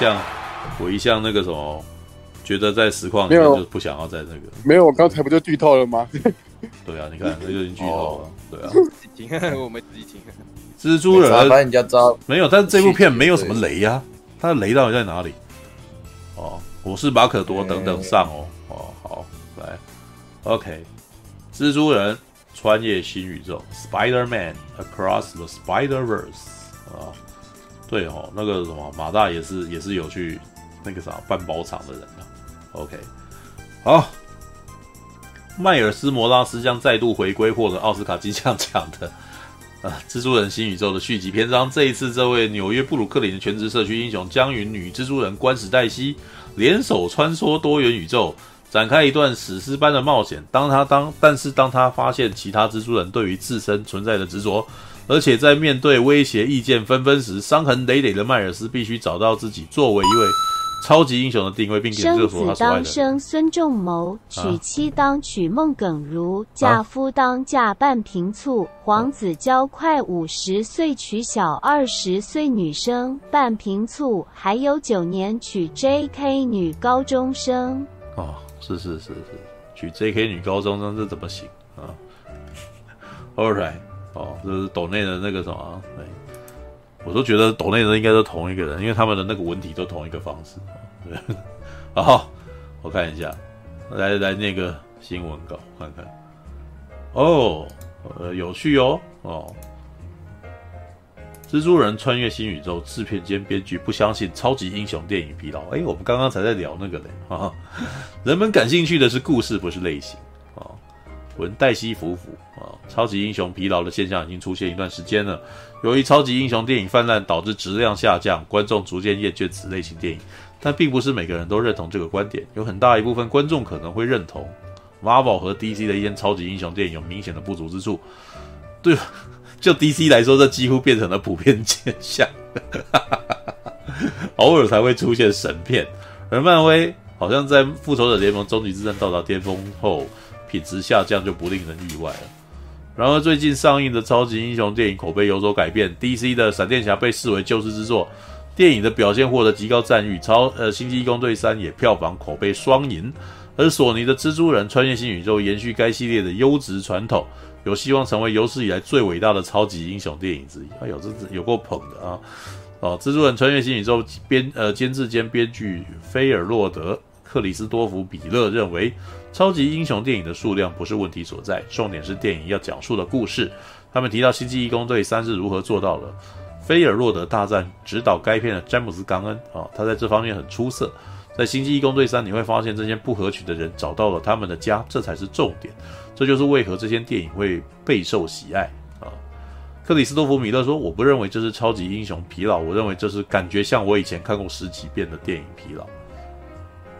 向我一向那个什么，觉得在实况里面就不想要在那个。没有，我刚才不就剧透了吗？对啊，你看那就已经剧透了。哦、对啊，我没仔细听。蜘蛛人，反正你就知道没有，但是这部片没有什么雷呀、啊，它的雷到底在哪里？哦，我是马可多等等上哦。哦，好，来，OK，蜘蛛人穿越新宇宙，Spider-Man Across the Spider-Verse 啊，对哦，那个什么马大也是也是有去那个啥办包场的人啊。OK，好，迈尔斯摩拉斯将再度回归，获得奥斯卡金像奖的。啊！蜘蛛人新宇宙的续集篇章，这一次这位纽约布鲁克林的全职社区英雄将与女蜘蛛人关史黛西联手穿梭多元宇宙，展开一段史诗般的冒险。当他当，但是当他发现其他蜘蛛人对于自身存在的执着，而且在面对威胁、意见纷纷时，伤痕累累的迈尔斯必须找到自己作为一位。超级英雄的定位，并给这个所他所爱的。生子当生孙仲谋，娶妻当娶孟耿如，啊、嫁夫当嫁半瓶醋。黄子佼快五十岁娶小二十岁女生，半瓶醋，还有九年娶 JK 女高中生。哦，是是是是，娶 JK 女高中生这怎么行啊？All right，哦，这是抖内的那个什么？哎。我都觉得抖内人应该都同一个人，因为他们的那个文体都同一个方式。对，好，我看一下，来来那个新闻稿看看。哦，呃，有趣哦，哦。蜘蛛人穿越新宇宙，制片兼编剧不相信超级英雄电影疲劳。哎，我们刚刚才在聊那个嘞，哈，人们感兴趣的是故事，不是类型。文黛西夫妇啊，超级英雄疲劳的现象已经出现一段时间了。由于超级英雄电影泛滥，导致质量下降，观众逐渐厌倦此类型电影。但并不是每个人都认同这个观点，有很大一部分观众可能会认同。Marvel 和 DC 的一些超级英雄电影有明显的不足之处。对，就 DC 来说，这几乎变成了普遍现象，偶尔才会出现神片。而漫威好像在《复仇者联盟：终极之战》到达巅峰后。品质下降就不令人意外了。然而，最近上映的超级英雄电影口碑有所改变。DC 的闪电侠被视为救世之作，电影的表现获得极高赞誉。超呃，星际异攻队三也票房口碑双赢。而索尼的蜘蛛人穿越新宇宙延续该系列的优质传统，有希望成为有史以来最伟大的超级英雄电影之一。哎呦，这有够捧的啊！哦，蜘蛛人穿越新宇宙编呃监制兼编剧菲尔洛德克里斯多弗比勒认为。超级英雄电影的数量不是问题所在，重点是电影要讲述的故事。他们提到《星际异攻队三》是如何做到的。菲尔洛德大战指导该片的詹姆斯·冈恩啊，他在这方面很出色。在《星际异攻队三》，你会发现这些不合群的人找到了他们的家，这才是重点。这就是为何这些电影会备受喜爱啊。克里斯多弗·米勒说：“我不认为这是超级英雄疲劳，我认为这是感觉像我以前看过十几遍的电影疲劳。”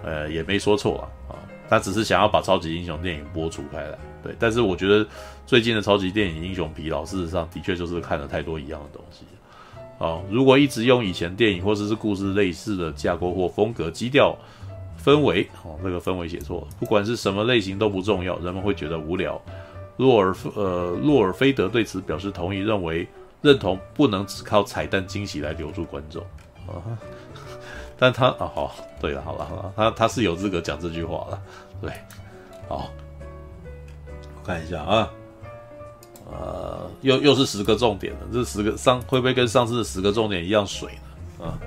呃，也没说错啊。他只是想要把超级英雄电影播出开来，对。但是我觉得最近的超级电影英雄疲劳，事实上的确就是看了太多一样的东西。啊，如果一直用以前电影或者是故事类似的架构或风格、基调、氛围，哦，这个氛围写错了。不管是什么类型都不重要，人们会觉得无聊。洛尔呃洛尔菲德对此表示同意，认为认同不能只靠彩蛋惊喜来留住观众 啊。但他啊好，对了，好了好了，他他是有资格讲这句话了，对，好，我看一下啊，呃，又又是十个重点了，这十个上会不会跟上次的十个重点一样水呢？啊，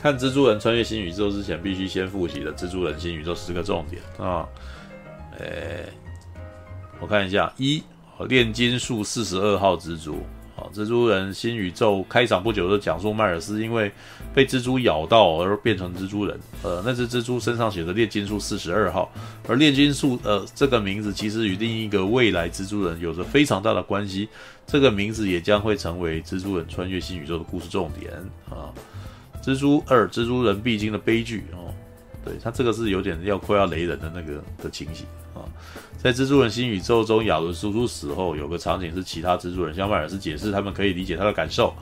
看蜘蛛人穿越新宇宙之前，必须先复习的蜘蛛人新宇宙十个重点啊，诶，我看一下，一，炼金术四十二号蜘蛛。啊，蜘蛛人新宇宙开场不久就讲述迈尔斯因为被蜘蛛咬到而变成蜘蛛人。呃，那只蜘蛛身上写着炼金术四十二号，而炼金术呃这个名字其实与另一个未来蜘蛛人有着非常大的关系。这个名字也将会成为蜘蛛人穿越新宇宙的故事重点啊。蜘蛛二，蜘蛛人必经的悲剧哦。对，他这个是有点要快要雷人的那个的情形啊，在蜘蛛人新宇宙中，亚伦叔叔死后，有个场景是其他蜘蛛人向迈尔斯解释，他们可以理解他的感受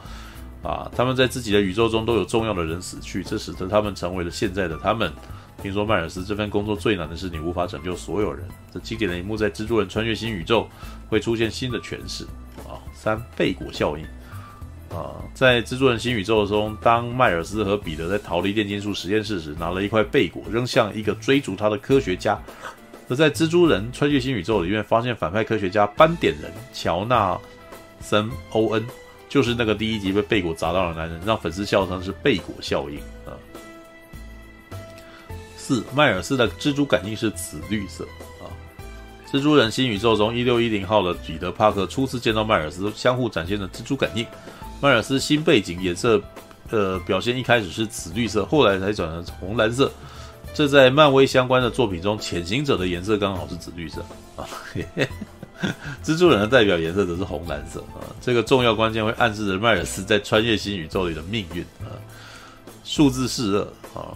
啊。他们在自己的宇宙中都有重要的人死去，这使得他们成为了现在的他们。听说迈尔斯这份工作最难的是你无法拯救所有人。这经典的一幕在蜘蛛人穿越新宇宙会出现新的诠释啊。三，贝果效应。啊，在蜘蛛人新宇宙中，当迈尔斯和彼得在逃离炼金术实验室时，拿了一块贝果扔向一个追逐他的科学家。而在蜘蛛人穿越新宇宙里面，发现反派科学家斑点人乔纳森·欧恩，就是那个第一集被贝果砸到的男人，让粉丝笑称是贝果效应啊。四，迈尔斯的蜘蛛感应是紫绿色啊。蜘蛛人新宇宙中，一六一零号的彼得·帕克初次见到迈尔斯，相互展现的蜘蛛感应。迈尔斯新背景颜色，呃，表现一开始是紫绿色，后来才转成红蓝色。这在漫威相关的作品中，潜行者的颜色刚好是紫绿色啊，蜘蛛人的代表颜色则是红蓝色啊。这个重要关键会暗示着迈尔斯在穿越新宇宙里的命运啊。数字四二啊，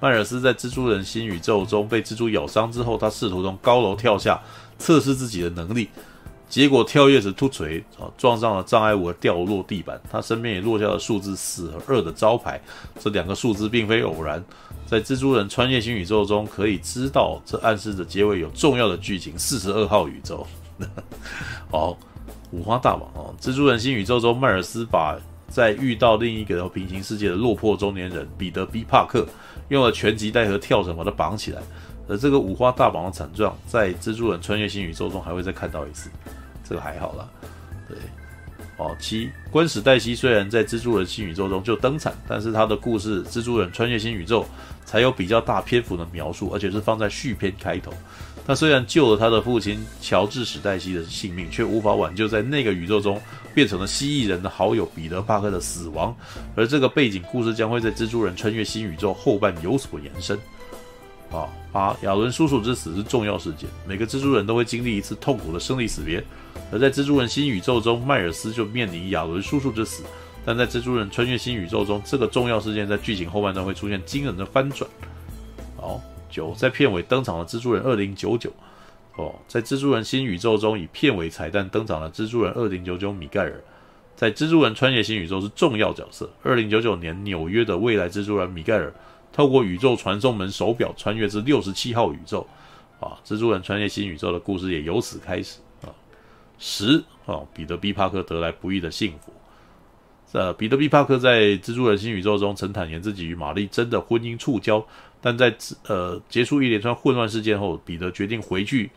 迈尔斯在蜘蛛人新宇宙中被蜘蛛咬伤之后，他试图从高楼跳下测试自己的能力，结果跳跃时突锤啊，撞上了障碍物掉落地板，他身边也落下了数字四和二的招牌，这两个数字并非偶然。在蜘蛛人穿越新宇宙中，可以知道这暗示着结尾有重要的剧情。四十二号宇宙，哦，五花大绑哦。蜘蛛人新宇宙中，迈尔斯把在遇到另一个平行世界的落魄中年人彼得 ·B· 帕克用了拳击带和跳绳把他绑起来。而这个五花大绑的惨状，在蜘蛛人穿越新宇宙中还会再看到一次，这个还好啦。对。哦，七，关史黛西虽然在蜘蛛人新宇宙中就登场，但是他的故事《蜘蛛人穿越新宇宙》才有比较大篇幅的描述，而且是放在续篇开头。他虽然救了他的父亲乔治史黛西的性命，却无法挽救在那个宇宙中变成了蜥蜴人的好友彼得帕克的死亡。而这个背景故事将会在蜘蛛人穿越新宇宙后半有所延伸。啊，八，亚伦叔叔之死是重要事件，每个蜘蛛人都会经历一次痛苦的生离死别。而在蜘蛛人新宇宙中，迈尔斯就面临亚伦叔叔之死。但在蜘蛛人穿越新宇宙中，这个重要事件在剧情后半段会出现惊人的翻转。好，九，在片尾登场的蜘蛛人二零九九。哦，在蜘蛛人新宇宙中，以片尾彩蛋登场的蜘蛛人二零九九米盖尔，在蜘蛛人穿越新宇宙是重要角色。二零九九年纽约的未来蜘蛛人米盖尔，透过宇宙传送门手表穿越至六十七号宇宙。啊，蜘蛛人穿越新宇宙的故事也由此开始。啊。十啊，彼得 ·B· 帕克得来不易的幸福。呃，彼得 ·B· 帕克在蜘蛛人新宇宙中曾坦言自己与玛丽珍的婚姻触礁，但在呃结束一连串混乱事件后，彼得决定回去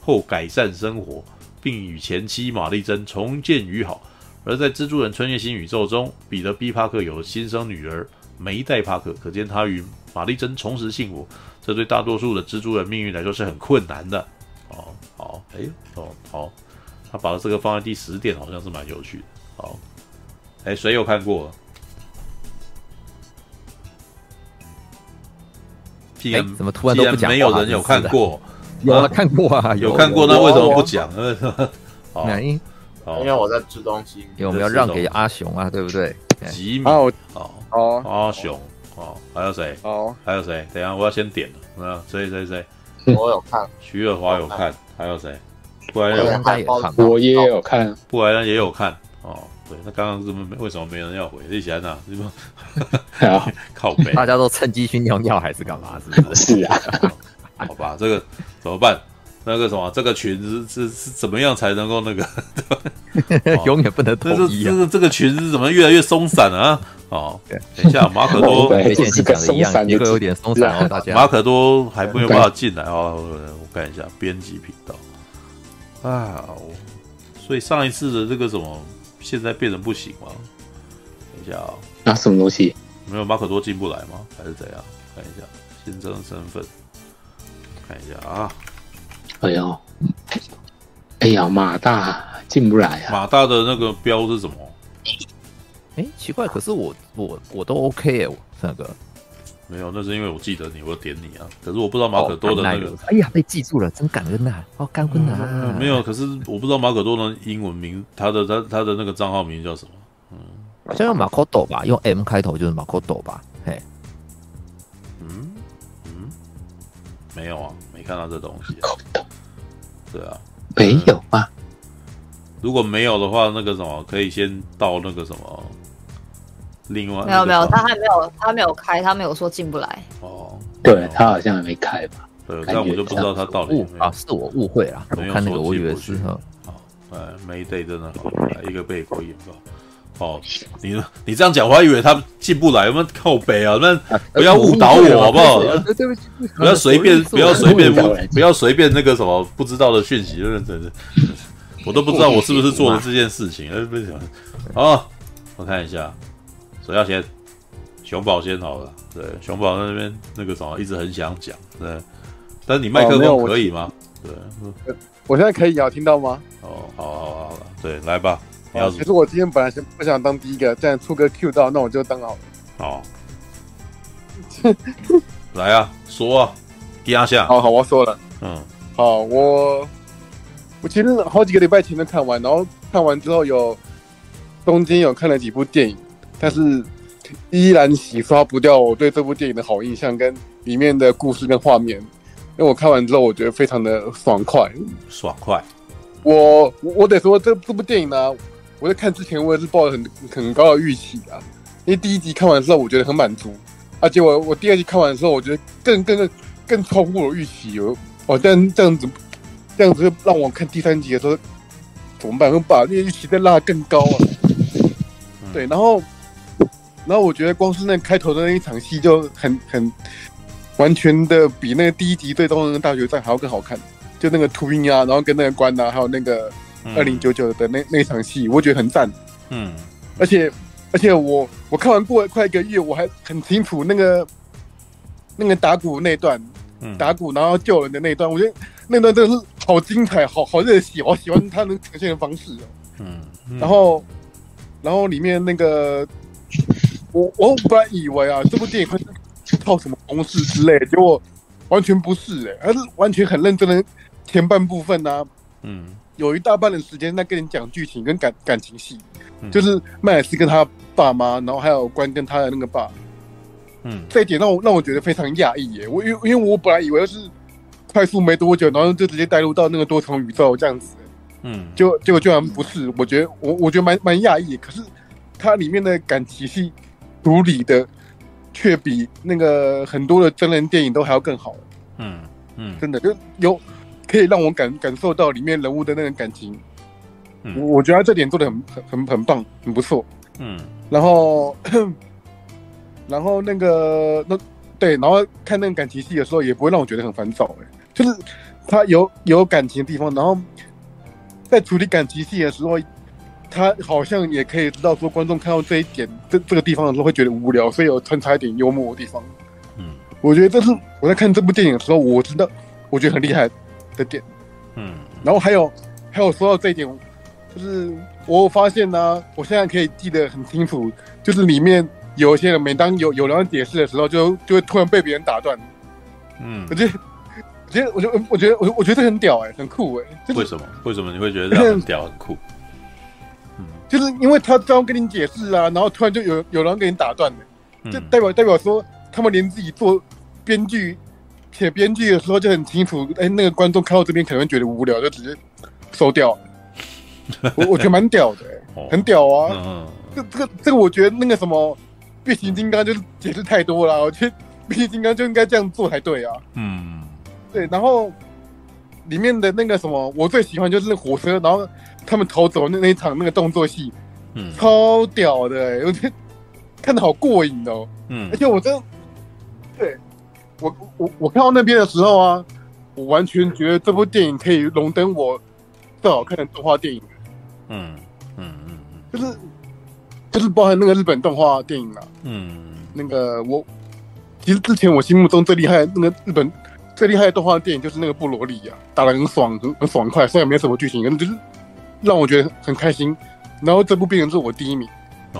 后改善生活，并与前妻玛丽珍重建于好。而在蜘蛛人穿越新宇宙中，彼得 ·B· 帕克有了新生女儿梅代·帕克，可见他与玛丽珍重拾幸福。这对大多数的蜘蛛人命运来说是很困难的。哦，好，哎，哦，好。他把这个放在第十点，好像是蛮有趣的。好，哎，谁有看过？既然怎么突然都不讲？没有人有看过，有啊，看过啊，有看过，那为什么不讲？好，因为我在吃东西，因为我们要让给阿雄啊，对不对？吉米，哦，哦，阿雄，哦，还有谁？哦，还有谁？等一下，我要先点了。那谁谁谁？我有看，徐尔华有看，还有谁？布莱恩也看，我也有看，布莱恩也有看哦。对，那刚刚怎么为什么没人要回？李贤呐，是不？靠北，大家都趁机去尿尿还是干嘛？是不是？是啊，好吧，这个怎么办？那个什么，这个裙子是是怎么样才能够那个？永远不能统一。这个这个群是怎么越来越松散啊？哦，等一下，马可多跟 前期讲的一样，一个有点松散哦。大家，马可多还没有办法进来哦。我看一下编辑频道。啊，所以上一次的这个什么，现在变成不行吗？等一下啊、哦，拿什么东西？没有马可多进不来吗？还是怎样？看一下新增身份，看一下啊。哎呦，哎呀，马大进不来啊！马大的那个标是什么？哎，奇怪，可是我我我都 OK 哎，我那个。没有，那是因为我记得你，我点你啊。可是我不知道马可多的那个，哎呀，被记住了，真感恩呐！哦，感恩呐。没有，可是我不知道马可多的英文名，他的他他的那个账号名叫什么？嗯，好像用马可多吧，用 M 开头就是马可多吧？嘿，嗯嗯，没有啊，没看到这东西。对啊，没有啊。如果没有的话，那个什么可以先到那个什么。另外没有没有，他还没有他没有开，他没有说进不来。哦，对他好像还没开吧？对，但我就不知道他到底啊，是我误会了。我看那个我以为是哈。好，哎，Mayday 真的好，一个背锅引爆。哦，你你这样讲，我还以为他进不来，我们靠北啊，那不要误导我好不好？对不起，不要随便，不要随便，不要随便那个什么不知道的讯息，真的真的，我都不知道我是不是做了这件事情。哎，不行，好，我看一下，谁要先？熊宝先好了，对，熊宝在那边那个什么一直很想讲，对，但是你麦克风可以吗？对，我现在可以啊，听到吗？哦，好好好好，对，来吧。你要其实我今天本来是不想当第一个，这样出个 Q 到，那我就当好了。好，来啊，说啊，第二下。好好，我要说了。嗯，好，我我其实好几个礼拜前都看完，然后看完之后有中间有看了几部电影，但是。依然洗刷不掉我对这部电影的好印象，跟里面的故事跟画面。因为我看完之后，我觉得非常的爽快，爽快。我我得说，这这部电影呢、啊，我在看之前我也是抱着很很高的预期啊。因为第一集看完之后，我觉得很满足，而且我我第二集看完之后，我觉得更更更更超乎我预期。有哦，但这样子这样子让我看第三集的时候怎么办？会把那个预期再拉更高啊？嗯、对，然后。然后我觉得光是那开头的那一场戏就很很完全的比那个第一集最终的大决战还要更好看，就那个秃鹰啊，然后跟那个关啊，还有那个二零九九的那那场戏，我觉得很赞。嗯，而且而且我我看完过快一个月，我还很清楚那个那个打鼓那段，打鼓然后救人的那段，我觉得那段真的是好精彩，好好热血，好喜欢他能呈现的方式哦。嗯，然后然后里面那个。我我本来以为啊，这部电影会是靠什么公式之类，结果完全不是哎、欸，而是完全很认真的前半部分呢、啊，嗯，有一大半的时间在跟你讲剧情跟感感情戏，嗯、就是麦尔斯跟他爸妈，然后还有关跟他的那个爸，嗯，这一点让我让我觉得非常讶异耶，我因因为我本来以为是快速没多久，然后就直接带入到那个多重宇宙这样子，嗯，就结果居然不是，我觉得我我觉得蛮蛮讶异，可是它里面的感情戏。处理的却比那个很多的真人电影都还要更好，嗯嗯，真的就有可以让我感感受到里面人物的那个感情，嗯，我我觉得他这点做的很很很很棒，很不错，嗯，然后然后那个那对，然后看那个感情戏的时候也不会让我觉得很烦躁，哎，就是他有有感情的地方，然后在处理感情戏的时候。他好像也可以知道说，观众看到这一点，这这个地方的时候会觉得无聊，所以有穿插一点幽默的地方。嗯，我觉得这是我在看这部电影的时候，我知道我觉得很厉害的点。嗯，然后还有还有说到这一点，就是我发现呢、啊，我现在可以记得很清楚，就是里面有一些人，每当有有人解释的时候，就就会突然被别人打断。嗯，我觉得，我觉得，我觉得，我觉得，我我觉得这很屌哎、欸，很酷哎、欸。为什么？为什么你会觉得这样很屌很酷？嗯 就是因为他这样跟你解释啊，然后突然就有有人给你打断了，就代表代表说他们连自己做编剧写编剧的时候就很清楚，哎，那个观众看到这边可能会觉得无聊，就直接收掉。我我觉得蛮屌的、欸，很屌啊！这这个这个，我觉得那个什么变形金刚就是解释太多了，我觉得变形金刚就应该这样做才对啊。嗯，对，然后里面的那个什么，我最喜欢就是那火车，然后。他们逃走那那一场那个动作戏，嗯，超屌的、欸，我觉得看的好过瘾哦、喔，嗯，而且我真的，对，我我我看到那边的时候啊，我完全觉得这部电影可以荣登我最好看的动画电影，嗯嗯嗯嗯，就是就是包含那个日本动画电影啊，嗯，那个我其实之前我心目中最厉害的那个日本最厉害的动画电影就是那个布罗利呀，打得很爽很很爽快，虽然没什么剧情，但就是。让我觉得很开心，然后这部变成是我第一名，哦、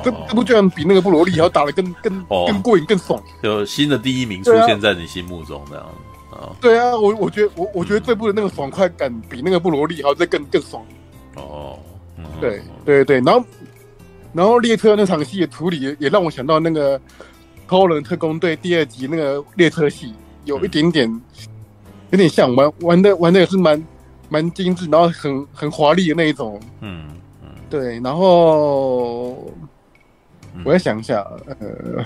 这这部居然比那个布罗利还要打得更更、哦、更过瘾更爽，就新的第一名出现在你心目中这样啊？对啊，我我觉得我我觉得这部的那个爽快感比那个布罗利还要再更更爽哦。嗯、对对对，然后然后列车那场戏的处理也，让我想到那个《超人特工队》第二集那个列车戏，有一点点、嗯、有点像玩玩的玩的也是蛮。蛮精致，然后很很华丽的那一种。嗯嗯，对。然后我再想一下，呃，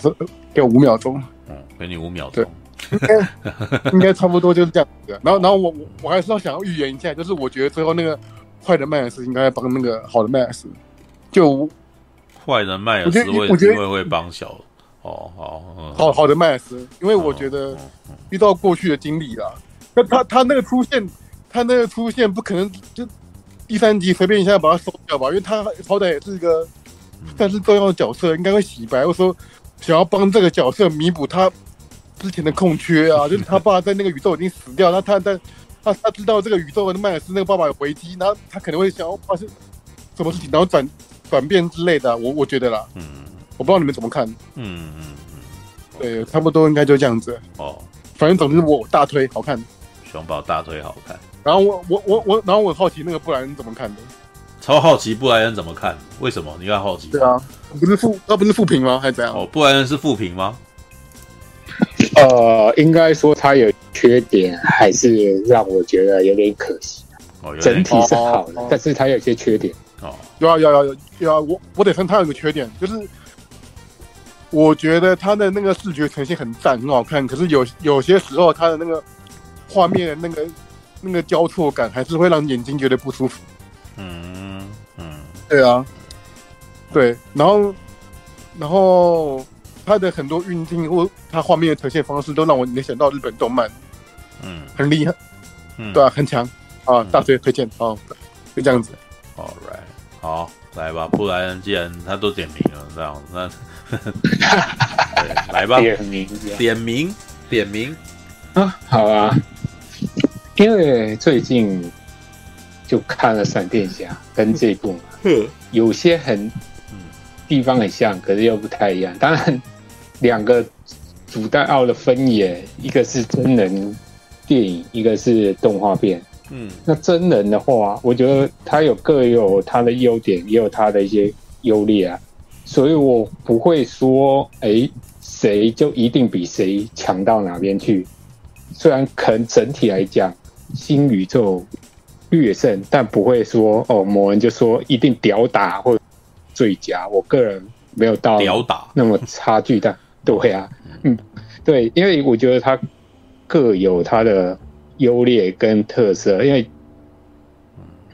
给我五秒钟。嗯，给你五秒钟。对，应该应该差不多就是这样子。然后，然后我我还是要想要预言一下，就是我觉得最后那个坏的麦尔斯应该帮那个好的麦尔斯。就坏的麦尔斯会我觉得因为会帮小哦好嗯好好的麦尔斯，因为我觉得遇到过去的经历啦，那他他那个出现，他那个出现不可能就第三集随便一下把他收掉吧，因为他好歹也是一个算是重要的角色，应该会洗白，或者说想要帮这个角色弥补他之前的空缺啊，就是他爸在那个宇宙已经死掉，那他但他他知道这个宇宙的迈尔斯那个爸爸有危机，然后他可能会想要发生什么事情，然后转转变之类的啊，我我觉得啦，嗯我不知道你们怎么看，嗯嗯嗯对，差不多应该就这样子，哦，反正总之我大推好看。熊宝大推好看，然后我我我我，然后我好奇那个布莱恩怎么看的？超好奇布莱恩怎么看？为什么你要好奇？对啊，不是负，他不是负评吗？还是怎样？哦，布莱恩是负评吗？呃，应该说他有缺点，还是让我觉得有点可惜。哦，有整体是好的，哦哦但是他有些缺点。哦，有啊有啊有啊有啊，我我得称他有个缺点，就是我觉得他的那个视觉呈现很赞，很好看，可是有有些时候他的那个画面的那个那个交错感，还是会让眼睛觉得不舒服。嗯嗯对啊，对，然后然后他的很多运镜或他画面的呈现方式，都让我联想到日本动漫，嗯。很厉害，嗯，对啊，很强。啊嗯，大推推荐。哦，就这样子。All right，好，来吧，布莱恩既然他都点名了，这样那对 来吧，点名点名。点名，啊，好啊，因为最近就看了《闪电侠》跟这部嘛，呵，有些很地方很像，可是又不太一样。当然，两个主代奥的分野，一个是真人电影，一个是动画片。嗯那真人的话，我觉得它有各有它的优点，也有它的一些优劣啊。所以我不会说，哎，谁就一定比谁强到哪边去。虽然可能整体来讲，新宇宙略胜，但不会说哦，某人就说一定屌打或最佳。我个人没有到屌打，那么差距的，对啊，嗯，对，因为我觉得他各有他的优劣跟特色。因为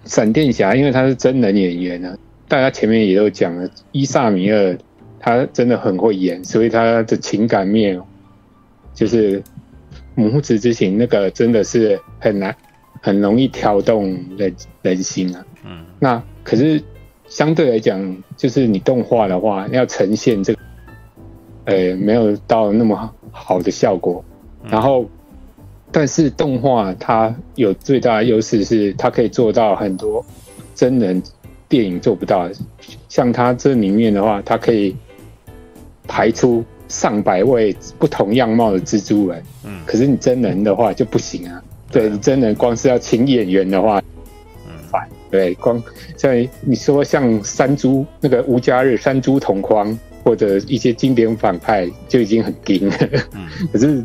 闪电侠，因为他是真人演员呢，大家前面也都讲了，伊萨米尔他真的很会演，所以他的情感面就是母子之情，那个真的是很难，很容易挑动人人心啊。嗯那可是相对来讲，就是你动画的话，要呈现这个，呃，没有到那么好的效果。然后，但是动画它有最大的优势是，它可以做到很多真人电影做不到。像它这里面的话，它可以排出上百位不同样貌的蜘蛛人。嗯可是你真人的话就不行啊。对你真人光是要请演员的话，嗯烦。对，光像你说像山猪那个吴家日山猪同框，或者一些经典反派就已经很硬了。嗯 可是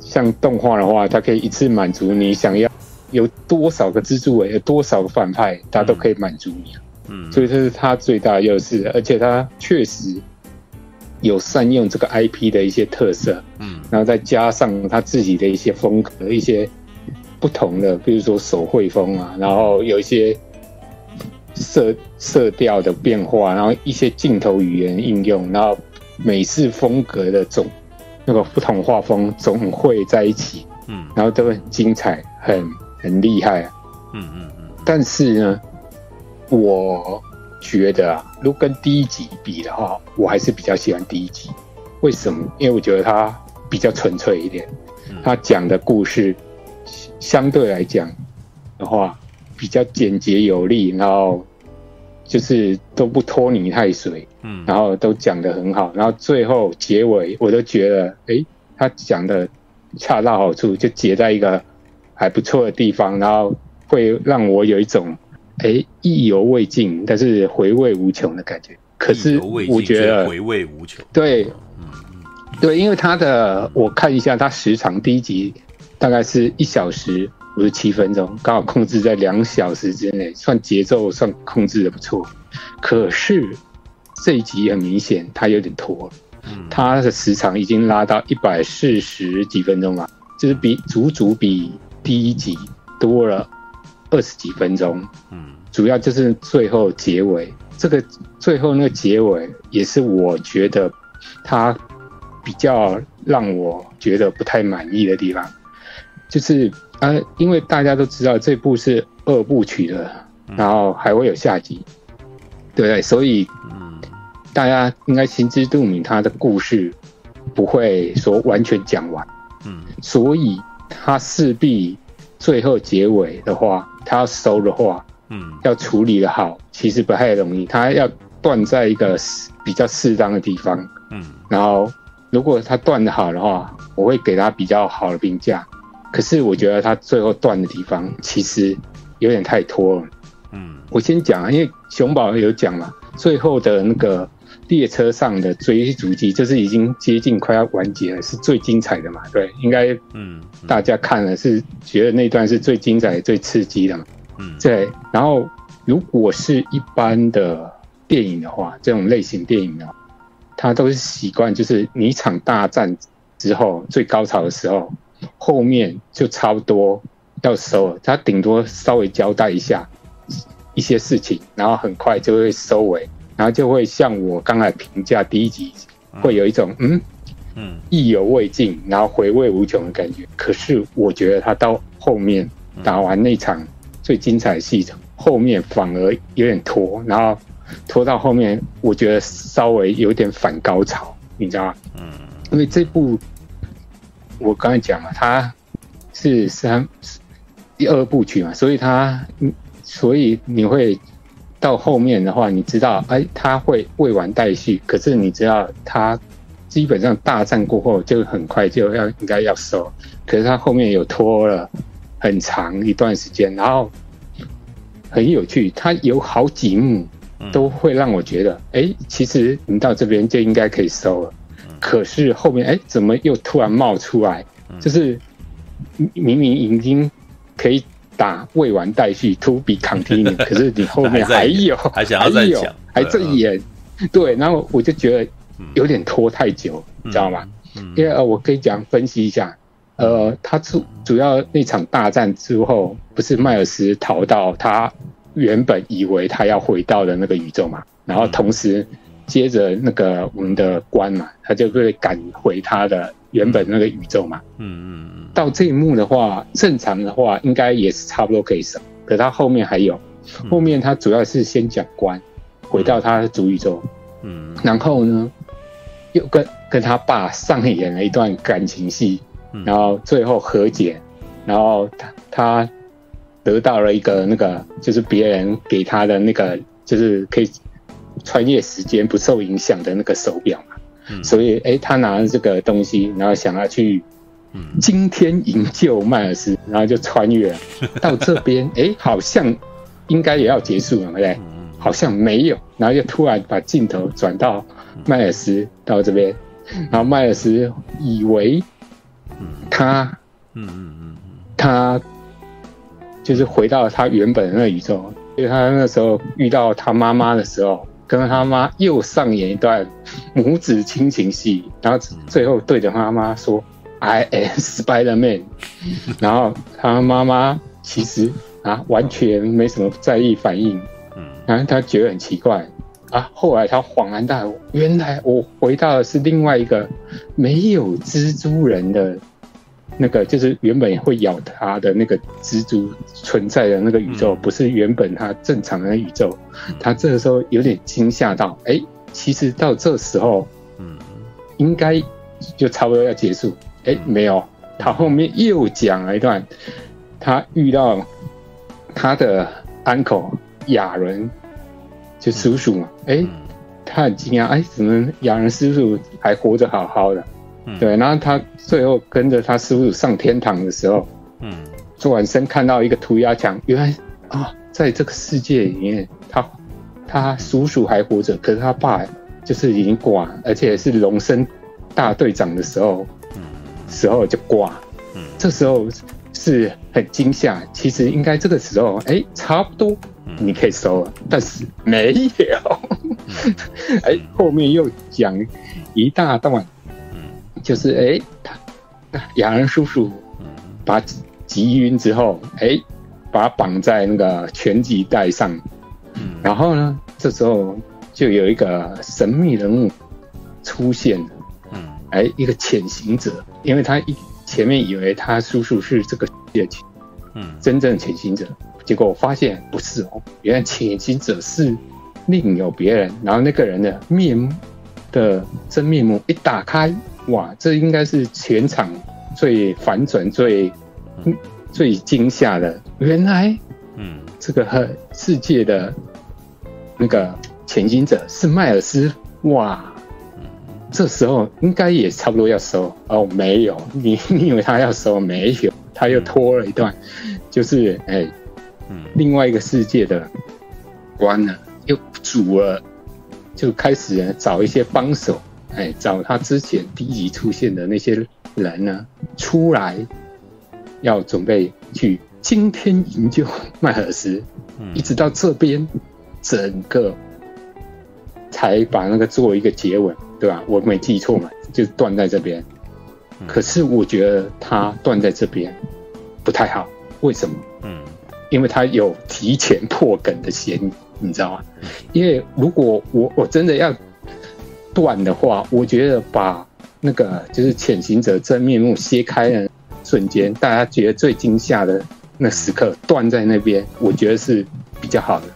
像动画的话，它可以一次满足你想要有多少个蜘蛛人，有多少个反派，它都可以满足你啊。嗯，所以这是它最大的优势，而且它确实有善用这个 IP 的一些特色，嗯然后再加上他自己的一些风格，一些不同的，比如说手绘风啊，然后有一些色色调的变化，然后一些镜头语言应用，然后美式风格的总那个不同画风总会在一起，嗯然后都很精彩，很很厉害啊。嗯嗯嗯但是呢，我觉得啊，如果跟第一集比的话，我还是比较喜欢第一集。为什么？因为我觉得它比较纯粹一点，嗯它讲的故事相对来讲的话比较简洁有力，然后就是都不拖泥带水，嗯，然后都讲得很好，然后最后结尾我都觉得，诶，他讲的恰到好处，就结在一个还不错的地方，然后会让我有一种诶意犹未尽，但是回味无穷的感觉。可是我觉得回味无穷，对。嗯嗯。对，因为他的我看一下，他时长第一集大概是一小时五十七分钟，刚好控制在两小时之内，算节奏算控制的不错。可是这一集很明显它有点拖它的时长已经拉到一百四十几分钟了，就是比足足比第一集多了二十几分钟。嗯主要就是最后结尾这个最后那个结尾也是我觉得他比较让我觉得不太满意的地方，就是呃，因为大家都知道这部是二部曲的，然后还会有下集，对不对？所以大家应该心知肚明，他的故事不会说完全讲完，嗯，所以他势必最后结尾的话，他要收的话。嗯，要处理的好，其实不太容易。他要断在一个比较适当的地方，嗯，然后如果他断的好的话，我会给他比较好的评价。可是我觉得他最后断的地方其实有点太拖了，嗯。我先讲啊，因为熊宝有讲嘛，最后的那个列车上的追逐机，就是已经接近快要完结了，是最精彩的嘛？对，应该，嗯，大家看了是觉得那段是最精彩、最刺激的嘛？嗯，对。然后，如果是一般的电影的话，这种类型电影呢，它都是习惯，就是你一场大战之后最高潮的时候，后面就差不多要收了。他顶多稍微交代一下一些事情，然后很快就会收尾，然后就会像我刚才评价第一集，会有一种嗯嗯意犹未尽，然后回味无穷的感觉。可是我觉得他到后面打完那场。最精彩的戏程，后面反而有点拖，然后拖到后面，我觉得稍微有点反高潮，你知道吗？嗯，因为这部我刚才讲了，它是三第二部曲嘛，所以它所以你会到后面的话，你知道，哎，它会未完待续，可是你知道，它基本上大战过后就很快就要应该要收，可是它后面有拖了。很长一段时间，然后很有趣，它有好几幕都会让我觉得，哎、其实你到这边就应该可以收了。可是后面，哎、欸，怎么又突然冒出来？就是明明已经可以打未完待续，to be continued，可是你后面还有，还想要再讲，还在演，对，然后我就觉得有点拖太久，你知道吗？因为呃，我可以讲分析一下。呃，他主主要那场大战之后，不是迈尔斯逃到他原本以为他要回到的那个宇宙嘛？然后同时接着那个我们的关嘛，他就会赶回他的原本那个宇宙嘛。嗯嗯嗯。到这一幕的话，正常的话应该也是差不多可以省，可他后面还有，后面他主要是先讲关回到他的主宇宙，嗯，然后呢又跟跟他爸上演了一段感情戏。然后最后和解，然后他他得到了一个那个，就是别人给他的那个，就是可以穿越时间不受影响的那个手表嘛。嗯、所以哎，他拿了这个东西，然后想要去今天营救迈尔斯，然后就穿越了 到这边，哎，好像应该也要结束了，对不对？好像没有，然后就突然把镜头转到迈尔斯到这边，然后迈尔斯以为。他，嗯嗯嗯他就是回到他原本的那个宇宙，因为他那时候遇到他妈妈的时候，跟他妈又上演一段母子亲情戏，然后最后对着妈妈说 “I am Spider-Man”，然后他妈妈其实啊完全没什么在意反应，然后他觉得很奇怪啊，后来他恍然大悟，原来我回到的是另外一个没有蜘蛛人的。那个就是原本会咬他的那个蜘蛛存在的那个宇宙，不是原本他正常的宇宙。他这个时候有点惊吓到，哎，其实到这时候，嗯，应该就差不多要结束。哎，没有，他后面又讲了一段，他遇到他的 uncle 亚伦，就叔叔嘛。哎，他很惊讶，哎，怎么亚伦叔叔还活着好好的？对，然后他最后跟着他师傅上天堂的时候，嗯，转身看到一个涂鸦墙，原来啊，在这个世界里面，他他叔叔还活着，可是他爸就是已经挂，而且是龙生大队长的时候，嗯，时候就挂，嗯，这时候是很惊吓。其实应该这个时候，哎，差不多你可以收了，但是没有，哎，后面又讲一大段。就是哎，他亚人叔叔把击晕之后，哎，把他绑在那个拳击带上，嗯，然后呢，这时候就有一个神秘人物出现。了，嗯，哎，一个潜行者，因为他一前面以为他叔叔是这个世界的嗯，真正潜行者，结果我发现不是哦，原来潜行者是另有别人，然后那个人的面目的真面目一打开，哇，这应该是全场最反转、最最惊吓的，原来。嗯，这个世界的那个前行者是迈尔斯。哇，这时候应该也差不多要收。哦，没有，你你以为他要收？没有，他又拖了一段，就是哎，嗯，另外一个世界的关了又组了，就开始找一些帮手，哎，找他之前第一集出现的那些人呢出来，要准备去。今天营救迈尔斯，一直到这边，整个才把那个做一个结尾，对吧？我没记错嘛，就断在这边。可是我觉得他断在这边不太好，为什么？嗯，因为他有提前破梗的嫌疑，你知道吗？因为如果我我真的要断的话，我觉得把那个就是潜行者真面目揭开的瞬间，大家觉得最惊吓的。那时刻断在那边，我觉得是比较好的，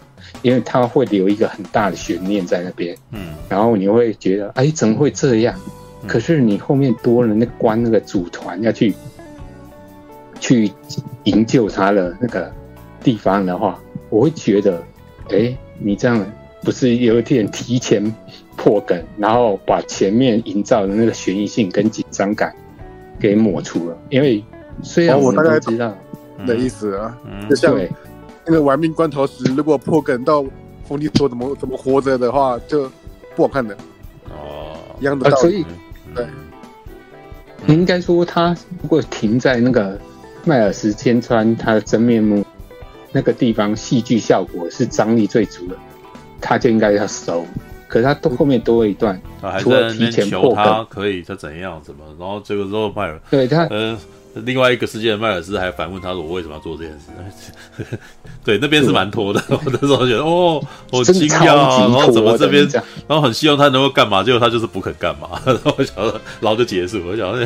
因为它会留一个很大的悬念在那边。嗯，然后你会觉得，哎，怎么会这样？可是你后面多了那关那个组团要去去营救他的那个地方的话，我会觉得，哎，你这样不是有点提前破梗，然后把前面营造的那个悬疑性跟紧张感给抹除了？因为虽然我们都知道。的意思啊，嗯、就像那个玩命关头时，如果破梗到冯迪索怎么怎么活着的话，就不好看的。哦，一样的道理。啊、所以，对，应该说他如果停在那个迈尔斯千川他的真面目那个地方，戏剧效果是张力最足的，他就应该要收。可是他都后面多了一段，他还在提前破他，可以他怎样怎么，然后这个时候迈尔对他嗯。另外一个世界的迈尔斯还反问他说：“我为什么要做这件事？”对，那边是蛮拖的。我那时候觉得哦，我惊讶啊！然后怎么这边，然后很希望他能够干嘛，结果他就是不肯干嘛。然后我想说，然后就结束。我想说，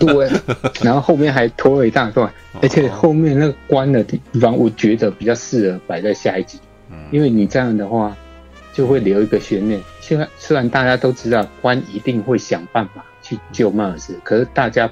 对，然后后面还拖了一大段，而且后面那个关的地方，我觉得比较适合摆在下一集，因为你这样的话就会留一个悬念。虽然虽然大家都知道关一定会想办法去救迈尔斯，可是大家。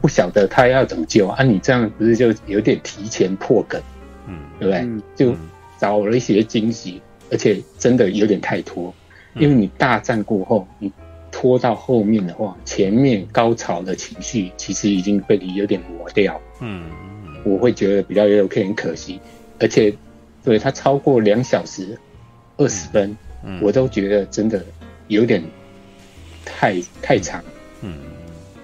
不晓得他要怎么救啊？你这样不是就有点提前破梗，嗯，对不对？嗯、就找了一些惊喜，而且真的有点太拖，嗯、因为你大战过后，你拖到后面的话，前面高潮的情绪其实已经被你有点磨掉，嗯，我会觉得比较有点可惜，而且对他超过两小时二十分，嗯，我都觉得真的有点太太长，嗯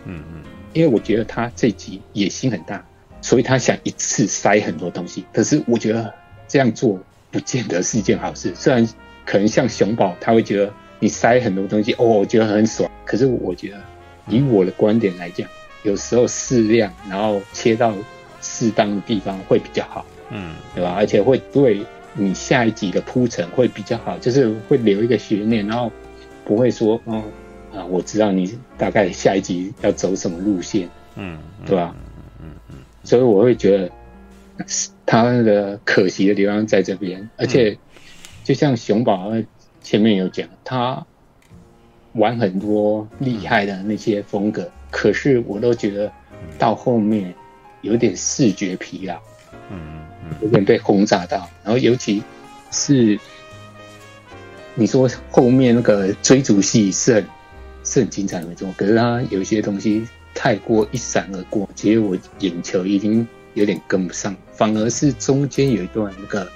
嗯。嗯因为我觉得他这集野心很大，所以他想一次塞很多东西。可是我觉得这样做不见得是一件好事。虽然可能像熊宝他会觉得你塞很多东西，哦，我觉得很爽。可是我觉得以我的观点来讲，有时候适量，然后切到适当的地方会比较好，嗯，对吧？而且会对你下一集的铺陈会比较好，就是会留一个悬念，然后不会说，哦。啊，我知道你大概下一集要走什么路线，嗯，对吧？嗯嗯，所以我会觉得他的可惜的地方在这边，而且就像熊宝前面有讲，他玩很多厉害的那些风格，可是我都觉得到后面有点视觉疲劳，嗯嗯，有点被轰炸到，然后尤其是你说后面那个追逐戏是很。是很精彩没错，可是它有一些东西太过一闪而过，其实我眼球已经有点跟不上，反而是中间有一段那个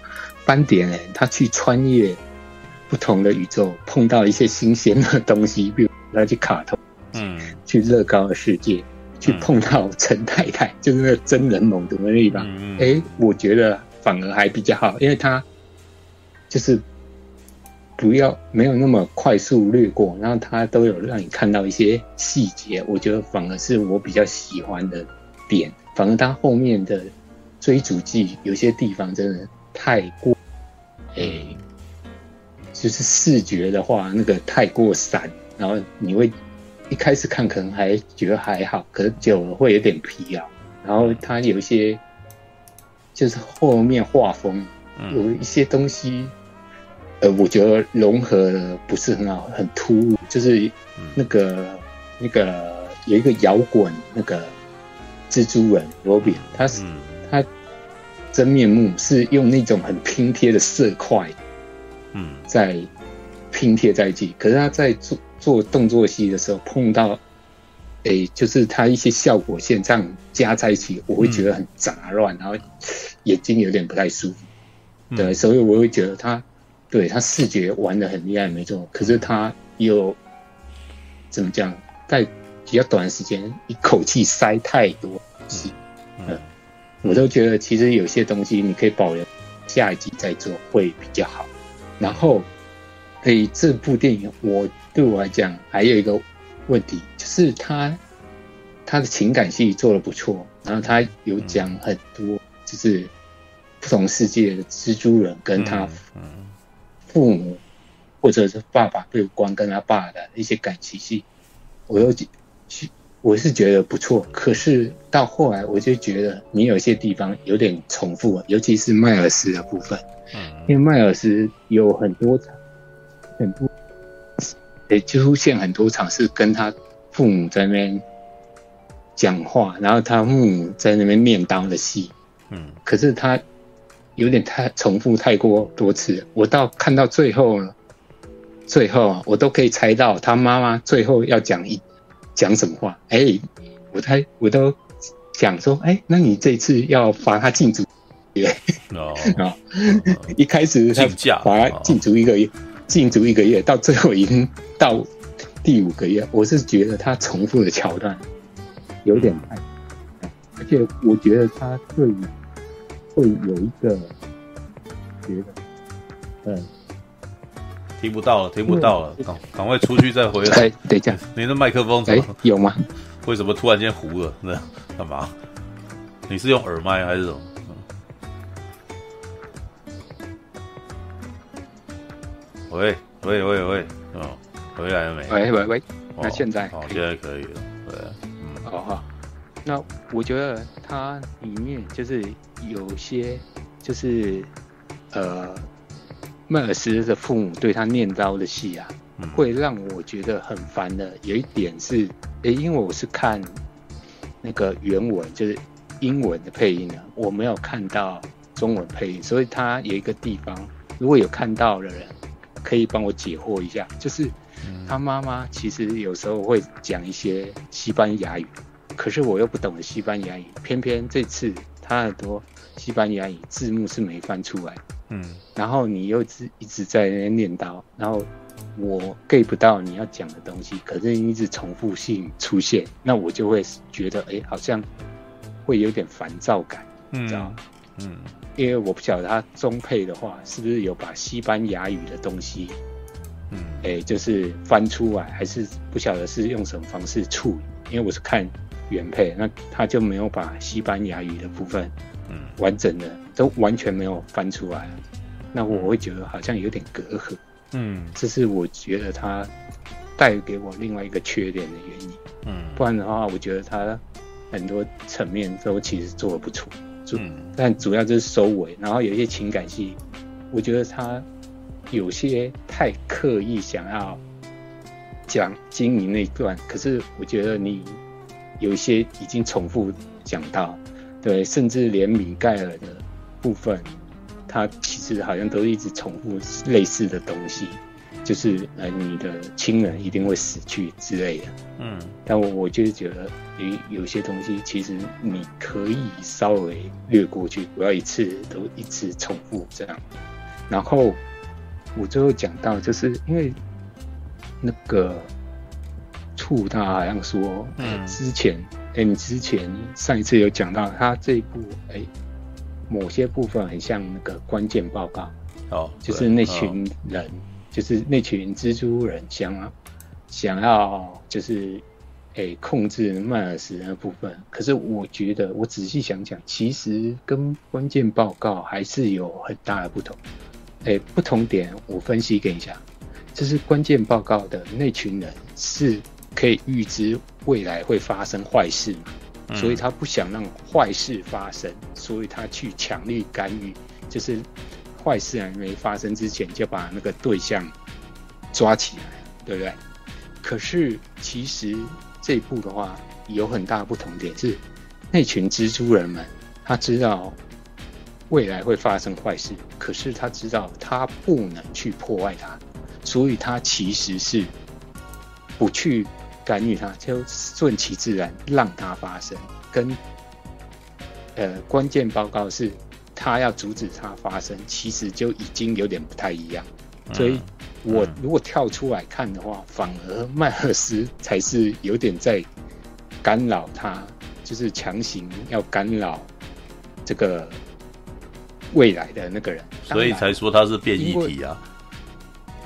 斑点人，他去穿越不同的宇宙，碰到一些新鲜的东西，比如他去卡通，嗯，去乐高的世界，去碰到陈太太，就是那个真人猛毒的那地方，哎、欸，我觉得反而还比较好，因为他就是。不要没有那么快速掠过，然后他都有让你看到一些细节，我觉得反而是我比较喜欢的点。反而他后面的追逐技有些地方真的太过就是视觉的话，那个太过散，然后你会一开始看可能还觉得还好，可是久了会有点疲劳。然后它有一些，就是后面画风有一些东西，呃，我觉得融合的不是很好，很突兀。就是那个那个有一个摇滚那个蜘蛛人罗比，他是他真面目是用那种很拼贴的色块。嗯，在拼贴在一起，可是他在做做动作戏的时候碰到，诶、欸，就是他一些效果线这样加在一起，我会觉得很杂乱，然后眼睛有点不太舒服。对，所以我会觉得他对他视觉玩的很厉害，没错。可是他又怎么讲，在比较短的时间一口气塞太多东西，嗯，我都觉得其实有些东西你可以保留下一集再做会比较好。然后，诶、欸，这部电影我对我来讲还有一个问题，就是他他的情感戏做的不错，然后他有讲很多，就是不同世界的蜘蛛人跟他父母或者是爸爸对光跟他爸的一些感情戏，我又我是觉得不错。可是到后来我就觉得你有些地方有点重复，尤其是迈尔斯的部分。因为迈尔斯有很多场，很多，也出现很多场是跟他父母在那边讲话，然后他父母在那边念叨的戏。嗯，可是他有点太重复太过多次，我到看到最后了，最后啊，我都可以猜到他妈妈最后要讲一讲什么话。哎、欸，我猜我都想说，哎、欸，那你这次要罚他进组。哦，啊，一开始他罚他禁足一个月，禁足一个月，到最后已经到第五个月，我是觉得他重复的桥段有点太，而且我觉得他会会有一个觉得，嗯，听不到了，听不到了，赶赶快出去再回来。哎，等一下，你的麦克风怎么有吗？为什么突然间糊了？那干嘛？你是用耳麦还是什么？喂喂喂喂，哦，回来了没？喂喂喂，那现在哦，现在可以了，对，嗯，好好，那我觉得它里面就是有些就是呃，迈尔斯的父母对他念叨的戏啊，嗯、会让我觉得很烦的。有一点是，诶、欸，因为我是看那个原文，就是英文的配音啊，我没有看到中文配音，所以他有一个地方，如果有看到的人。可以帮我解惑一下，就是他妈妈其实有时候会讲一些西班牙语，可是我又不懂得西班牙语，偏偏这次他很多西班牙语字幕是没翻出来，嗯，然后你又一直一直在那边念叨，然后我 get 不到你要讲的东西，可是你一直重复性出现，那我就会觉得，哎，好像会有点烦躁感，你知道吗？嗯。因为我不晓得他中配的话是不是有把西班牙语的东西，嗯，哎、欸，就是翻出来，还是不晓得是用什么方式处理。因为我是看原配，那他就没有把西班牙语的部分，嗯，完整的都完全没有翻出来。那我会觉得好像有点隔阂，嗯，这是我觉得他带给我另外一个缺点的原因，嗯，不然的话，我觉得他很多层面都其实做的不错。嗯，但主要就是收尾，然后有一些情感戏，我觉得他有些太刻意想要讲经营那一段，可是我觉得你有一些已经重复讲到，对，甚至连米盖尔的部分，他其实好像都一直重复类似的东西。就是呃，你的亲人一定会死去之类的，嗯，但我我就是觉得有有些东西其实你可以稍微略过去，不要一次都一直重复这样。然后我最后讲到，就是因为那个醋，他好像说，嗯，之前，哎、欸，你之前上一次有讲到他这一部，哎、欸，某些部分很像那个关键报告，哦，就是那群人。哦就是那群蜘蛛人想要想要就是诶、欸、控制迈尔斯那部分，可是我觉得我仔细想想，其实跟关键报告还是有很大的不同。诶、诶，不同点我分析给你讲，就是关键报告的那群人是可以预知未来会发生坏事所以他不想让坏事发生，所以他去强力干预，就是坏事还没发生之前就把那个对象抓起来，对不对？可是其实这一步的话有很大不同点是，那群蜘蛛人们他知道。未来会发生坏事，可是他知道他不能去破坏它，所以他其实是不去干预它，就顺其自然让它发生。跟呃关键报告是他要阻止它发生，其实就已经有点不太一样。所以我如果跳出来看的话，反而迈尔斯才是有点在干扰他，就是强行要干扰这个。未来的那个人，所以才说他是变异体啊。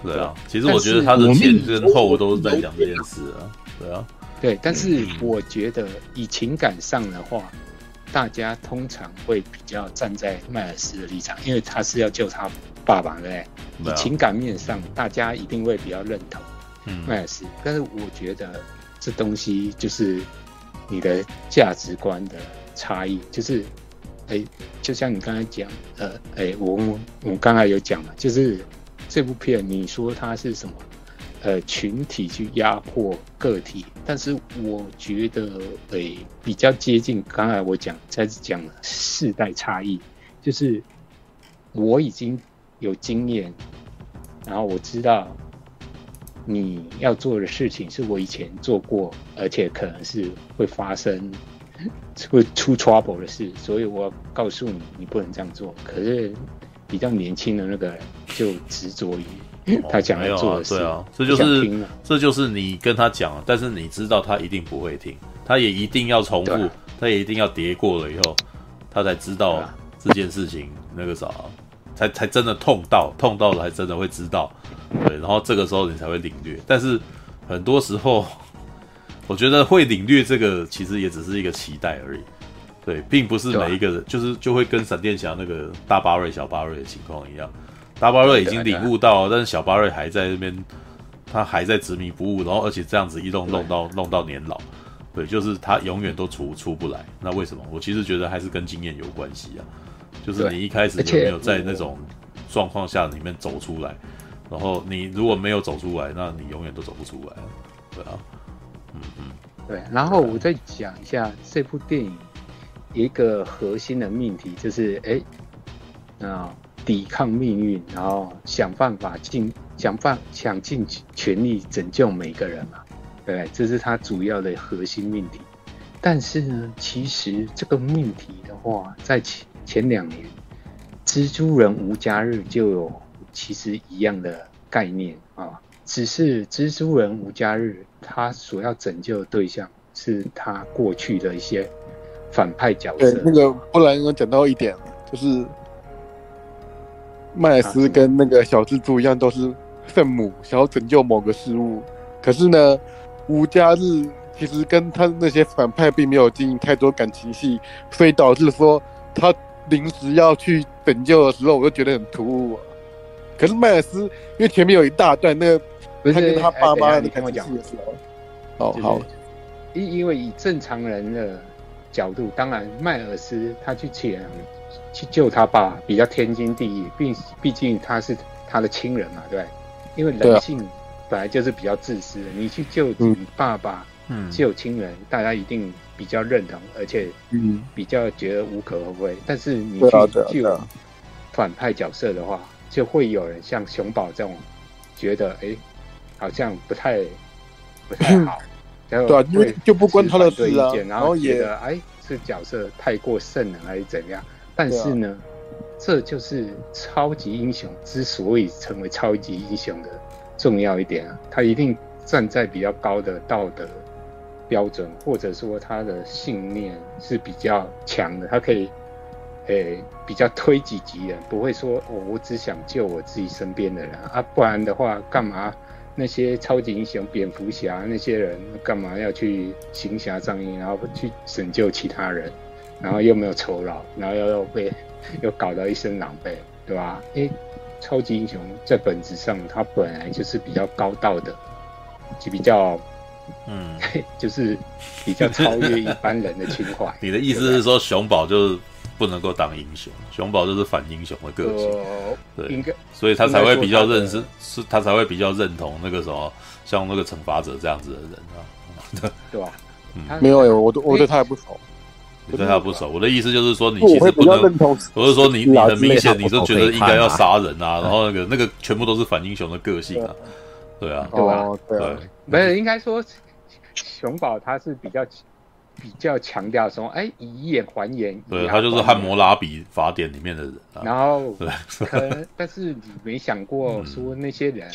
对啊，其实我觉得他的前跟后都是在讲这件事啊。对啊，对，但是我觉得以情感上的话，大家通常会比较站在迈尔斯的立场，因为他是要救他爸爸，对不对？以情感面上，大家一定会比较认同迈尔斯。但是我觉得这东西就是你的价值观的差异，就是。哎，就像你刚才讲，呃，哎，我我刚才有讲嘛，就是这部片，你说它是什么？呃，群体去压迫个体，但是我觉得，哎，比较接近刚才我讲，才是讲世代差异，就是我已经有经验，然后我知道你要做的事情是我以前做过，而且可能是会发生。会出 trouble 的事，所以我告诉你，你不能这样做。可是比较年轻的那个就执着于 他讲要做的事，对啊，这就是这就是你跟他讲，但是你知道他一定不会听，他也一定要重复，他也一定要叠过了以后，他才知道这件事情那个啥，才才真的痛到痛到了，才真的会知道，对，然后这个时候你才会领略。但是很多时候。我觉得会领略这个，其实也只是一个期待而已，对，并不是每一个人，啊、就是就会跟闪电侠那个大巴瑞、小巴瑞的情况一样，大巴瑞已经领悟到，但是小巴瑞还在那边，他还在执迷不悟，然后而且这样子一弄弄到弄到年老，对，就是他永远都出出不来。那为什么？我其实觉得还是跟经验有关系啊，就是你一开始有没有在那种状况下里面走出来，然后你如果没有走出来，那你永远都走不出来，对啊。嗯嗯，对，然后我再讲一下这部电影一个核心的命题，就是哎，啊，抵抗命运，然后想办法尽想办想尽全力拯救每个人嘛，对，这是他主要的核心命题。但是呢，其实这个命题的话，在前前两年，蜘蛛人无家日就有其实一样的概念啊。只是蜘蛛人无家日，他所要拯救的对象是他过去的一些反派角色。对，那个布莱恩讲到一点，就是迈尔斯跟那个小蜘蛛一样，都是圣母，想要拯救某个事物。可是呢，无家日其实跟他那些反派并没有经营太多感情戏，所以导致说他临时要去拯救的时候，我就觉得很突兀。可是迈尔斯，因为前面有一大段那个。他跟他爸妈，你跟我讲的时候，哦好，因因为以正常人的角度，当然迈尔斯他去前去救他爸比较天经地义，毕毕竟他是他的亲人嘛，对，因为人性本来就是比较自私的，你去救你爸爸，嗯，救亲人，大家一定比较认同，而且嗯比较觉得无可厚非。但是你去救反派角色的话，就会有人像熊宝这种觉得哎。好像不太不太好，然后对啊，因为就不关他的事啊，然后觉得哎，这角色太过圣了还是怎样？但是呢，这就是超级英雄之所以成为超级英雄的重要一点啊，他一定站在比较高的道德标准，或者说他的信念是比较强的，他可以诶比较推己及人，不会说哦，我只想救我自己身边的人啊，不然的话干嘛？那些超级英雄，蝙蝠侠那些人干嘛要去行侠仗义，然后去拯救其他人，然后又没有酬劳，然后又被又搞到一身狼狈，对吧？诶，超级英雄在本质上，他本来就是比较高道的，就比较，嗯，就是比较超越一般人的情怀。你的意思是说，熊宝就是不能够当英雄，熊宝就是反英雄的个性，呃、对，应该所以他才会比较认识，是他才会比较认同那个什么，像那个惩罚者这样子的人啊，对吧？没有有，我我对他也不熟。你对他不熟，我的意思就是说，你其实不能，我是说你你很明显，你就觉得应该要杀人啊，然后那个那个全部都是反英雄的个性啊，对啊，对吧？对，没有，应该说熊宝他是比较比较强调说，哎，以眼还眼，对他就是汉谟拉比法典里面的人，然后对，可能但是你没想过说那些人，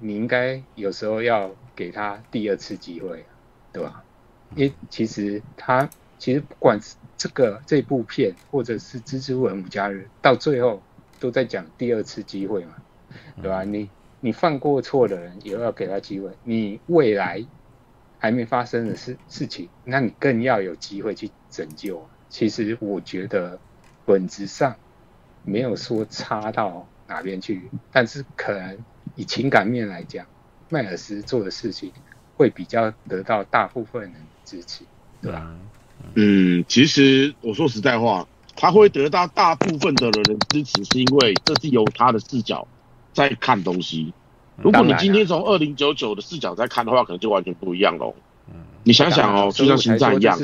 你应该有时候要给他第二次机会，对吧？因为其实他。其实不管是这个这部片，或者是《蜘蛛人：五家日》，到最后都在讲第二次机会嘛，对吧？你你犯过错的人，也要给他机会。你未来还没发生的事事情，那你更要有机会去拯救。其实我觉得本质上没有说差到哪边去，但是可能以情感面来讲，迈尔斯做的事情会比较得到大部分人的支持，对吧？嗯，其实我说实在话，他会得到大部分的人的支持，是因为这是由他的视角在看东西。如果你今天从二零九九的视角在看的话，可能就完全不一样喽。你想想哦，就像星战一样，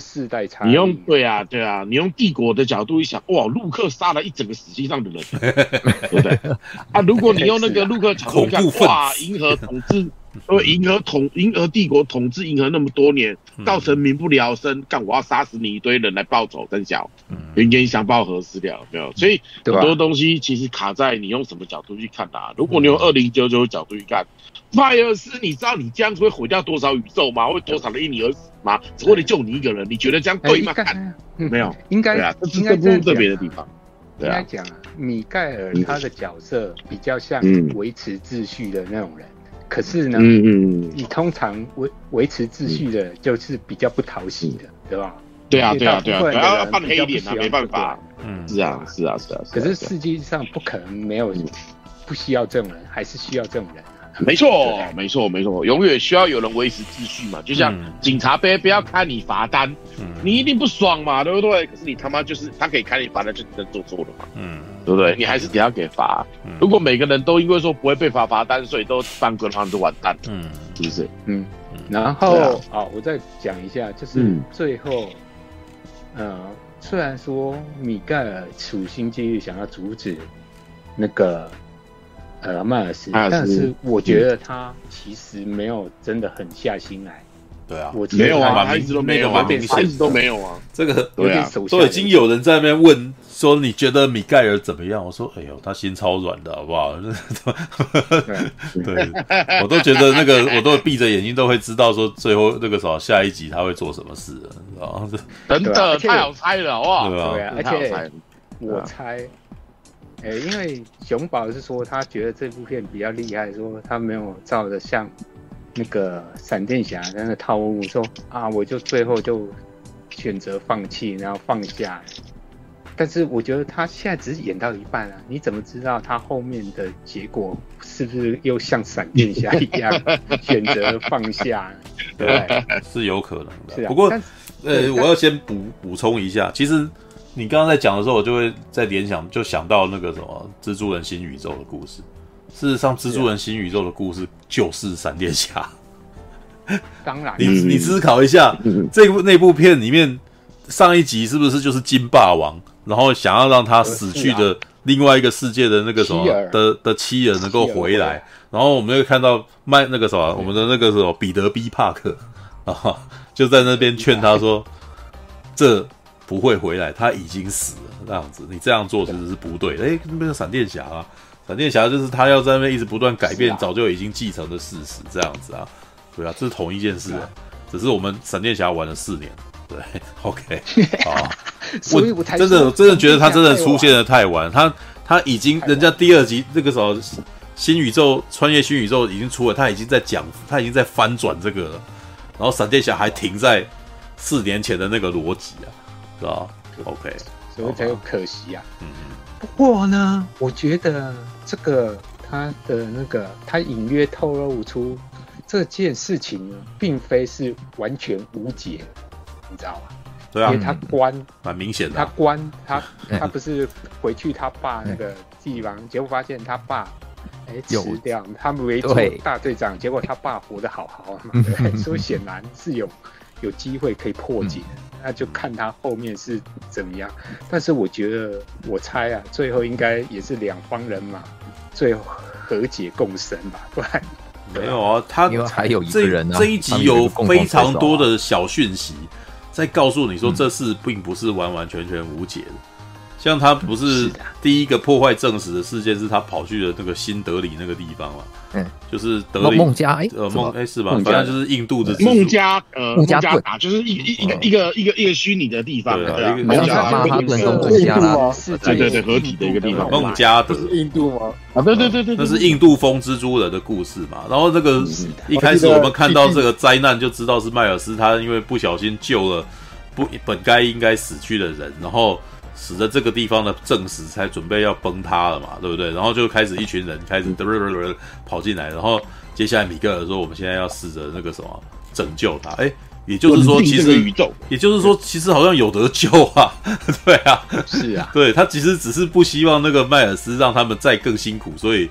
你用对啊对啊，你用帝国的角度一想，哇，陆克杀了一整个死机上的人，对不对？啊，如果你用那个陆克角度看，哇，银河统治。因为银河统银河帝国统治银河那么多年，造成民不聊生，干我要杀死你一堆人来报仇，真小，冤冤相报何时了？没有，所以很多东西其实卡在你用什么角度去看它。如果你用二零九九角度去看，迈尔斯，你知道你这样子会毁掉多少宇宙吗？会多少人因你而死吗？只为了救你一个人，你觉得这样对吗？没有，应该对啊，这是这不特别的地方。应该讲啊，米盖尔他的角色比较像维持秩序的那种人。可是呢，嗯嗯，你通常维维持秩序的，就是比较不讨喜的，对吧？对啊，对啊，对啊，要要扮黑脸啊，没办法，嗯，是啊，是啊，是啊。可是世界上不可能没有不需要这种人，还是需要这种人。没错，没错，没错，永远需要有人维持秩序嘛。就像警察别不要开你罚单，你一定不爽嘛，对不对？可是你他妈就是他可以开你罚单，就真做错了嘛，嗯，对不对？你还是得要给罚。如果每个人都因为说不会被罚罚单，所以都犯规的话，就完蛋，嗯，是不是？嗯，然后啊，我再讲一下，就是最后，呃，虽然说米盖尔处心积虑想要阻止那个。呃，迈尔斯，但是我觉得他其实没有真的狠下心来。对啊，我没有啊，他一直都没有啊，一直都没有啊。这个对啊，都已经有人在那边问说，你觉得米盖尔怎么样？我说，哎呦，他心超软的，好不好？对，我都觉得那个，我都闭着眼睛都会知道说，最后那个什么下一集他会做什么事，知道吗？真的太好猜了，好不好？对啊，而且我猜。哎，因为熊宝是说他觉得这部片比较厉害，说他没有照着像那个闪电侠那个套路，说啊，我就最后就选择放弃，然后放下。但是我觉得他现在只是演到一半啊，你怎么知道他后面的结果是不是又像闪电侠一样 选择放下？对，是有可能的。是啊，不过呃，我要先补补充一下，其实。你刚刚在讲的时候，我就会在联想，就想到那个什么蜘蛛人新宇宙的故事。事实上，蜘蛛人新宇宙的故事就是闪电侠。当然，你你思考一下，这部那部片里面上一集是不是就是金霸王，然后想要让他死去的另外一个世界的那个什么的的妻儿能够回来，然后我们又看到麦那个什么我们的那个什么彼得 B 帕克啊，就在那边劝他说 这。不会回来，他已经死了。这样子，你这样做其实是不对的。哎，那个闪电侠啊，闪电侠就是他要在那边一直不断改变，早就已经继承的事实。这样子啊，对啊，这是同一件事啊，只是我们闪电侠玩了四年。对，OK，好，所以我真的真的觉得他真的出现的太晚。他他已经人家第二集那个时候新宇宙穿越新宇宙已经出了，他已经在讲，他已经在翻转这个了。然后闪电侠还停在四年前的那个逻辑啊。是吧？OK，所以才有可惜啊。嗯嗯，不过呢，我觉得这个他的那个他隐约透露出这件事情呢，并非是完全无解，你知道吗？对啊，因为他关蛮明显的他啊。关他 他不是回去他爸那个地方，结果发现他爸哎有吃掉他们为做对大队长，结果他爸活得好好嘛，对不对？所以显然是有有机会可以破解的，那就看他后面是怎么样。但是我觉得，我猜啊，最后应该也是两方人马最后和解共生吧，不然没有啊，他因为还有一个人啊，这一集有非常多的小讯息，在告诉你说这事并不是完完全全无解的。像他不是是的第一个破坏证实的事件，是他跑去了那个新德里那个地方嘛？嗯，就是德孟里孟加哎，呃孟哎是吧？反正就是印度的孟加呃孟加达就是一一一个一个一个一个虚拟的地方，对啊孟加达是印加拉度吗？世对对对合体的一个地方孟加德这，是印度吗？啊，对对对对，那是印度风蜘蛛人的故事嘛。然后这个一开始我们看到这个灾难，就知道是迈尔斯他因为不小心救了不本该应该死去的人，然后使得这个地方的正史才准备要崩塌了嘛，对不对？然后就开始一群人开始跑进来，然后接下来米格尔说：“我们现在要试着那个什么拯救他。”哎，也就是说，其稳定这个宇宙也就是说，其实好像有得救啊，对啊。是啊，对他其实只是不希望那个迈尔斯让他们再更辛苦，所以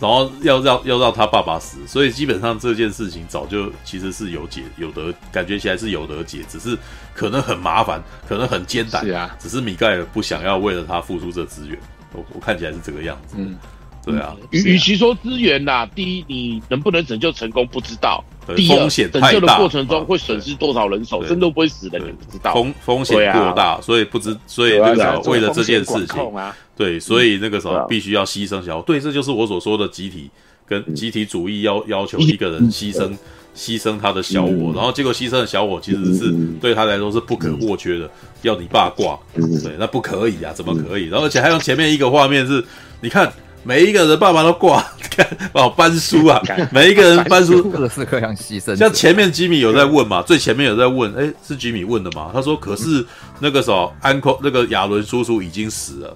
然后要让要让他爸爸死，所以基本上这件事情早就其实是有解有得，感觉起来是有得解，只是可能很麻烦，可能很艰难，是啊，只是米盖尔不想要为了他付出这资源，我我看起来是这个样子，嗯，对啊，与与其说资源啦，第一你能不能拯救成功不知道，对第二风险太大过程中啊会损失多少人手，真的不会死的，你不知道。风风险过大，所以不知所以那个为了这件事情对，所以那个时候必须要牺牲小伙。对，这就是我所说的集体跟集体主义要要求嗯一个人牺牲牺牲他的小我，嗯。然后结果牺牲的小我其实是嗯对他来说是不可或缺的，要你爸挂，嗯。对，那不可以啊，怎么可以？然后而且还有前面一个画面是，你看每一个人爸爸都挂，看哦搬书啊，每一个人搬书。各式各样牺牲，像前面吉米有在问嘛，最前面有在问，哎、是吉米问的嘛？他说，可是那个时候安科那个亚伦叔叔已经死了。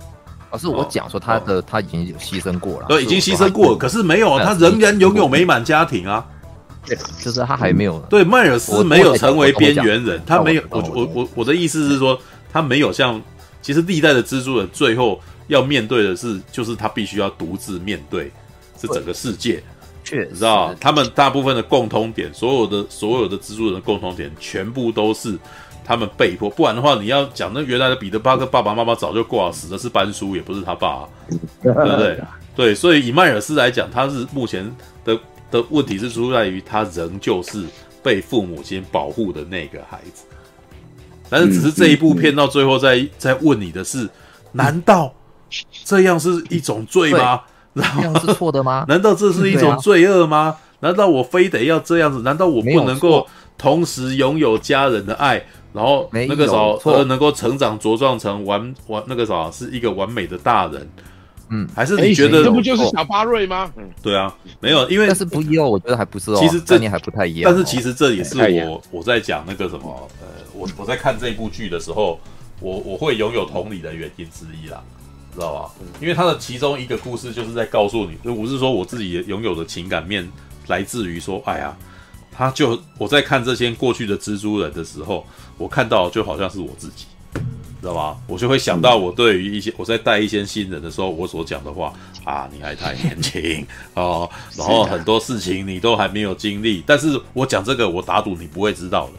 哦，是我讲说他的他已经有牺牲过了，对已经牺牲过了，可是没有，他仍然拥有美满家庭啊。对就是他还没有对，迈尔斯没有成为边缘人，他没有。我我我我我的意思是说，他没有像其实历代的蜘蛛人最后要面对的是，就是他必须要独自面对这整个世界。确实你知道，他们大部分的共通点，所有的所有的蜘蛛人的共同点，全部都是他们被迫。不然的话，你要讲那原来的彼得巴克爸爸妈妈早就挂，死的是班叔，也不是他爸、啊，对不对？对，所以以迈尔斯来讲，他是目前的的问题是出在于他仍旧是被父母亲保护的那个孩子。但是只是这一部片到最后在在问你的是，难道这样是一种罪吗？然后这样是错的吗？难道这是一种罪恶吗？难道我非得要这样子？难道我不能够同时拥有家人的爱，然后那个时候而能够成长茁壮成完完那个啥是一个完美的大人？嗯，还是你觉得这不就是小巴瑞吗？嗯，对啊，没有，因为但是不一哦，我觉得还不是哦。其实这你还不太一样。但是其实这也是我我在讲那个什么呃，我我在看这部剧的时候，我我会拥有同理的原因之一啦。知道吧？因为他的其中一个故事就是在告诉你，我是说我自己拥有的情感面来自于说，哎呀，他就我在看这些过去的蜘蛛人的时候，我看到就好像是我自己，知道吧？我就会想到我对于一些我在带一些新人的时候，我所讲的话啊，你还太年轻 哦，然后很多事情你都还没有经历，但是我讲这个，我打赌你不会知道的，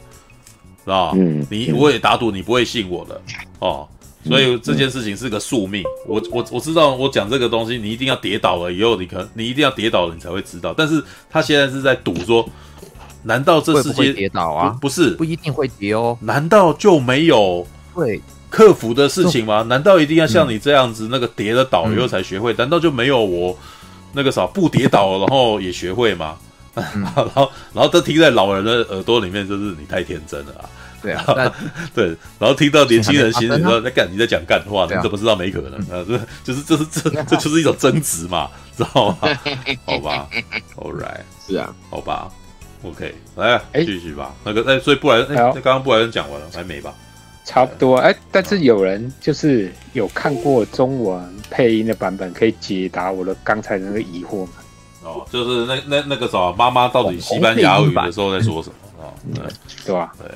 知道吧？嗯你我也打赌你不会信我的哦。所以这件事情是个宿命，我我我知道，我讲这个东西，你一定要跌倒了以后，你可你一定要跌倒了，你才会知道。但是他现在是在赌说，难道这世界跌倒啊？不，不是，不一定会跌哦。难道就没有对克服的事情吗？难道一定要像你这样子，那个跌了倒以后才学会？难道就没有我那个啥不跌倒，然后也学会吗？然后然后都听在老人的耳朵里面，就是你太天真了啊。对啊，但对，然后听到年轻人心里说：“啊那干你在讲干话，你怎么知道没可能？” 啊，这就是这是这这就是一种争执嘛，知道吗？好吧，All right，是啊，好吧，OK，来哎继续吧。那个哎，所以布莱恩，哎，那刚刚布莱恩讲完了，还没吧？差不多。哎、欸，但是有人就是有看过中文配音的版本，可以解答我的刚才的那个疑惑吗？哦，就是那那那个啥，妈妈到底西班牙语的时候在说什么？哦，对对吧？对，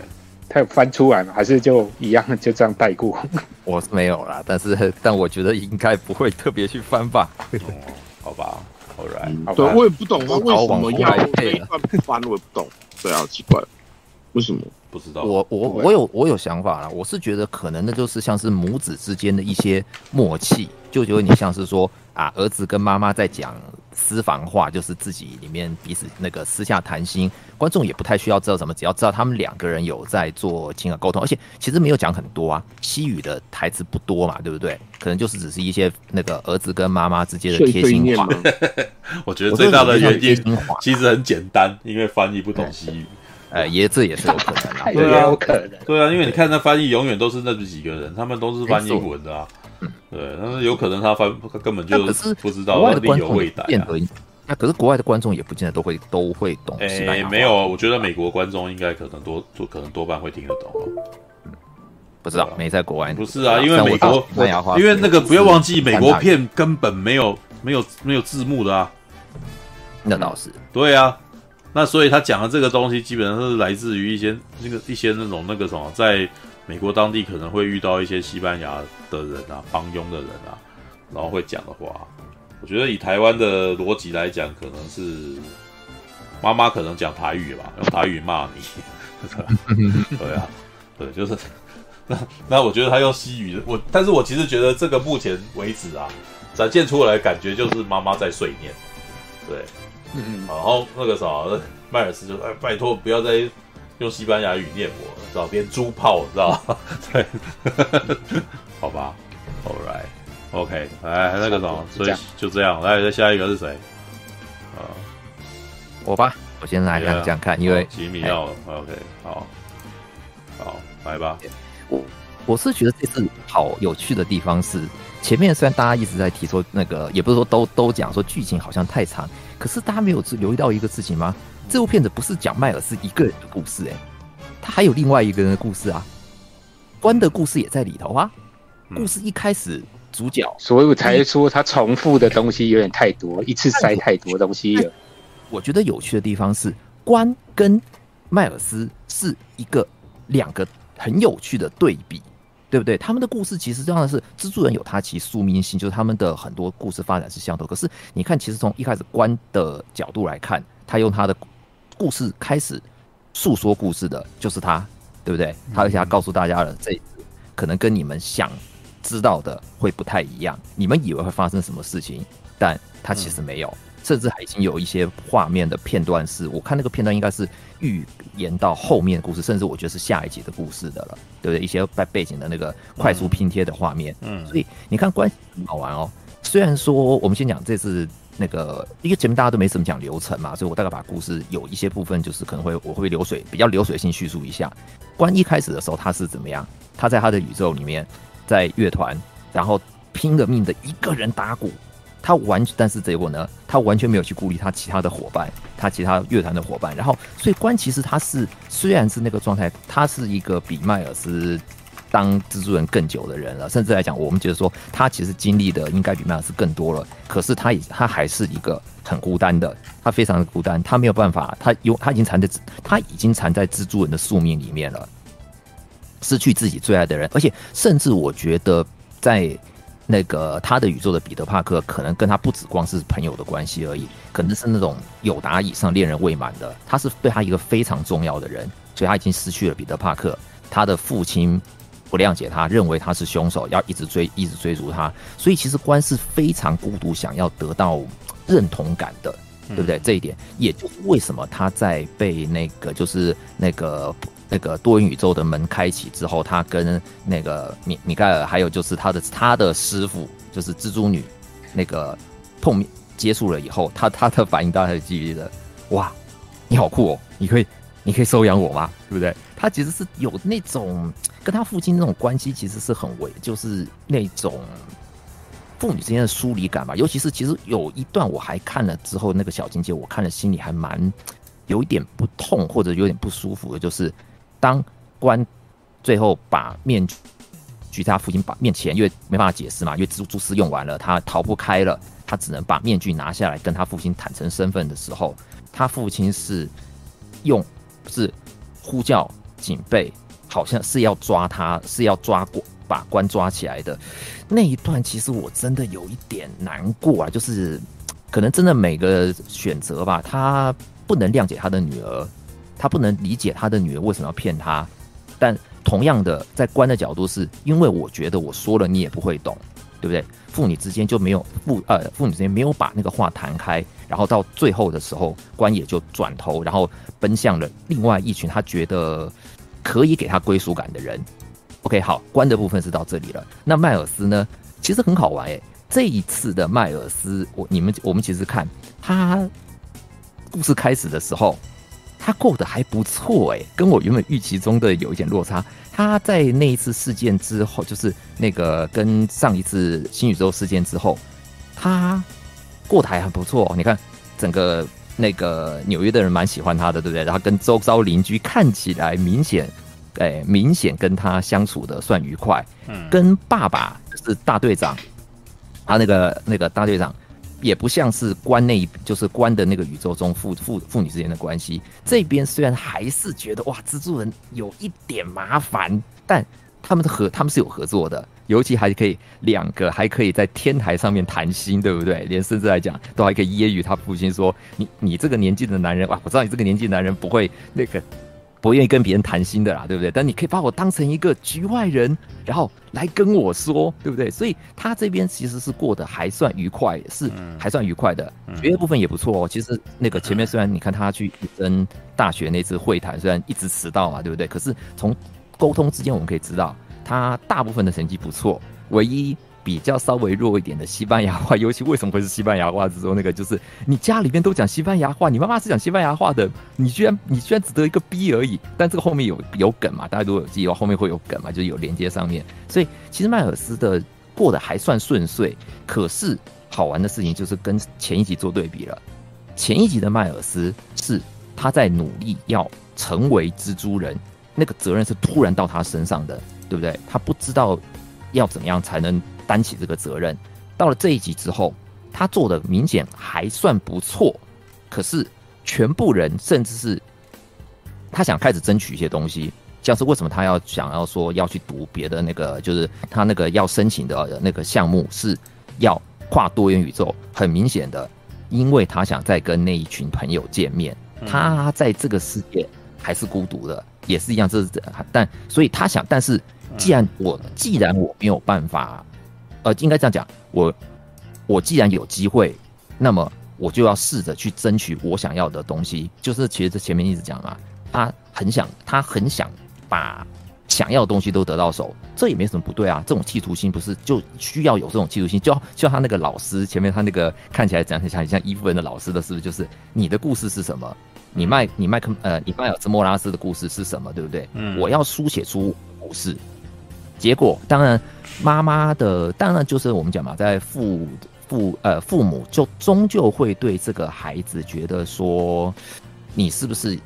他有翻出来吗？还是就一样就这样带过？我是没有啦，但是但我觉得应该不会特别去翻吧。哦，好吧，All right，对，我也不懂啊为什么要这一段翻，我也不懂。对啊，奇怪，为什么？不知道。我我我有我有想法了，我是觉得可能那就是像是母子之间的一些默契，就觉得你像是说啊，儿子跟妈妈在讲私房话，就是自己里面彼此那个私下谈心，观众也不太需要知道什么，只要知道他们两个人有在做情感沟通，而且其实没有讲很多啊，西语的台词不多嘛，对不对？可能就是只是一些那个儿子跟妈妈之间的贴心话。我觉得最大的原因其实很简单，因为翻译不懂西语。呃，也这也是有可能啊，对啊，有可能，对啊，因为你看那翻译永远都是那几个人，他们都是翻译文的啊，对，但是有可能他翻他根本就不知道国外的观众未逮啊。那可是国外的观众也不见得都会都会懂。哎，没有，我觉得美国观众应该可能多多可能多半会听得懂。不知道，没在国外。不是啊，因为美国，因为那个不要忘记，美国片根本没有没有没有字幕的啊。那倒是。对啊。那所以他讲的这个东西，基本上是来自于一些那个一些那种那个什么，在美国当地可能会遇到一些西班牙的人啊，帮佣的人啊，然后会讲的话。我觉得以台湾的逻辑来讲，可能是妈妈可能讲台语吧，用台语骂你。对啊，对，就是那那我觉得他用西语，我但是我其实觉得这个目前为止啊，展现出来感觉就是妈妈在碎念，对。嗯，然后那个啥，迈尔斯就哎，拜托不要再用西班牙语念我，知道连珠炮，知道对，好吧，All right，OK，来那个什么，所以就这样，来再下一个是谁？啊，我吧，我先来这样看，因为吉米要了，OK，好，好，来吧。我我是觉得这次好有趣的地方是，前面虽然大家一直在提说那个，也不是说都都讲说剧情好像太长。可是大家没有留意到一个事情吗？这部片子不是讲迈尔斯一个人的故事，欸，哎，他还有另外一个人的故事啊。关的故事也在里头啊。故事一开始主角，所以我才说他重复的东西有点太多，一次塞太多东西了。我觉得有趣的地方是，关跟迈尔斯是一个两个很有趣的对比。对不对？他们的故事其实这样的是蜘蛛人有他其宿命性，就是他们的很多故事发展是相同。可是你看，其实从一开始观的角度来看，他用他的故事开始诉说故事的就是他，对不对？他而且他告诉大家了，这可能跟你们想知道的会不太一样。你们以为会发生什么事情，但他其实没有。甚至还已经有一些画面的片段是，我看那个片段应该是预言到后面的故事，甚至我觉得是下一集的故事的了，对不对？一些背背景的那个快速拼贴的画面，嗯，所以你看关系很好玩哦。虽然说我们先讲这次那个，因为前面大家都没怎么讲流程嘛，所以我大概把故事有一些部分就是可能会我会流水比较流水性叙述一下。关一开始的时候他是怎么样？他在他的宇宙里面，在乐团，然后拼了命的一个人打鼓。他完，但是结果呢？他完全没有去顾虑他其他的伙伴，他其他乐团的伙伴。然后，所以关其实他是虽然是那个状态，他是一个比迈尔斯当蜘蛛人更久的人了。甚至来讲，我们觉得说他其实经历的应该比迈尔斯更多了。可是他已他还是一个很孤单的，他非常的孤单，他没有办法，他有他已经缠在他已经缠在蜘蛛人的宿命里面了，失去自己最爱的人，而且甚至我觉得在。那个他的宇宙的彼得帕克，可能跟他不只光是朋友的关系而已，可能是那种友达以上恋人未满的。他是对他一个非常重要的人，所以他已经失去了彼得帕克。他的父亲不谅解他，认为他是凶手，要一直追，一直追逐他。所以其实关是非常孤独，想要得到认同感的，对不对？这一点，也就是为什么他在被那个就是那个。那个多元宇宙的门开启之后，他跟那个米米盖尔，还有就是他的他的师傅，就是蜘蛛女，那个碰面接触了以后，他他的反应大家还记得，哇，你好酷哦，你可以你可以收养我吗？对不对？他其实是有那种跟他父亲那种关系，其实是很微，就是那种父女之间的疏离感吧。尤其是其实有一段我还看了之后，那个小情节我看了心里还蛮有一点不痛或者有点不舒服的，就是。当官最后把面具在他父亲把面前，因为没办法解释嘛，因为蛛蛛丝用完了，他逃不开了，他只能把面具拿下来跟他父亲坦诚身份的时候，他父亲是用是呼叫警备，好像是要抓他，是要抓过把关抓起来的。那一段，其实我真的有一点难过啊，就是可能真的每个选择吧，他不能谅解他的女儿，他不能理解他的女儿为什么要骗他，但。同样的，在关的角度是，因为我觉得我说了你也不会懂，对不对？父女之间就没有父呃父女之间没有把那个话谈开，然后到最后的时候，关也就转头，然后奔向了另外一群他觉得可以给他归属感的人。OK，好，关的部分是到这里了。那迈尔斯呢？其实很好玩诶，这一次的迈尔斯，我你们我们其实看他故事开始的时候。他过得还不错哎，跟我原本预期中的有一点落差。他在那一次事件之后，就是那个跟上一次新宇宙事件之后，他过得还很不错。你看，整个那个纽约的人蛮喜欢他的，对不对？然后跟周遭邻居看起来明显，哎，明显跟他相处的算愉快。嗯，跟爸爸是大队长，他那个那个大队长。也不像是关那，就是关的那个宇宙中父父父女之间的关系。这边虽然还是觉得哇，蜘蛛人有一点麻烦，但他们的合他们是有合作的，尤其还可以两个还可以在天台上面谈心，对不对？连甚至来讲都还可以揶揄他父亲说：“你你这个年纪的男人哇，我知道你这个年纪的男人不会那个。”不愿意跟别人谈心的啦，对不对？但你可以把我当成一个局外人，然后来跟我说，对不对？所以他这边其实是过得还算愉快，是还算愉快的。学业部分也不错哦。其实那个前面虽然你看他去跟大学那次会谈，虽然一直迟到嘛，对不对？可是从沟通之间我们可以知道，他大部分的成绩不错，唯一。比较稍微弱一点的西班牙话，尤其为什么会是西班牙话？之中那个就是你家里面都讲西班牙话，你妈妈是讲西班牙话的，你居然你居然只得一个 B 而已。但这个后面有有梗嘛？大家如果有记得后面会有梗嘛？就是有连接上面。所以其实迈尔斯的过得还算顺遂。可是好玩的事情就是跟前一集做对比了。前一集的迈尔斯是他在努力要成为蜘蛛人，那个责任是突然到他身上的，对不对？他不知道要怎么样才能。担起这个责任，到了这一集之后，他做的明显还算不错。可是全部人，甚至是他想开始争取一些东西，像是为什么他要想要说要去读别的那个，就是他那个要申请的那个项目是要跨多元宇宙。很明显的，因为他想再跟那一群朋友见面，他在这个世界还是孤独的，也是一样。这是但所以他想，但是既然我既然我没有办法。呃，应该这样讲，我我既然有机会，那么我就要试着去争取我想要的东西。就是其实这前面一直讲嘛，他很想，他很想把想要的东西都得到手，这也没什么不对啊。这种企图心不是就需要有这种企图心？就就像他那个老师前面他那个看起来讲很像很像伊夫人的老师的是不是？就是你的故事是什么？你麦你麦克呃，你迈尔斯莫拉斯的故事是什么？对不对？嗯，我要书写出故事。结果当然，妈妈的当然就是我们讲嘛，在父父呃父母就终究会对这个孩子觉得说，你是不是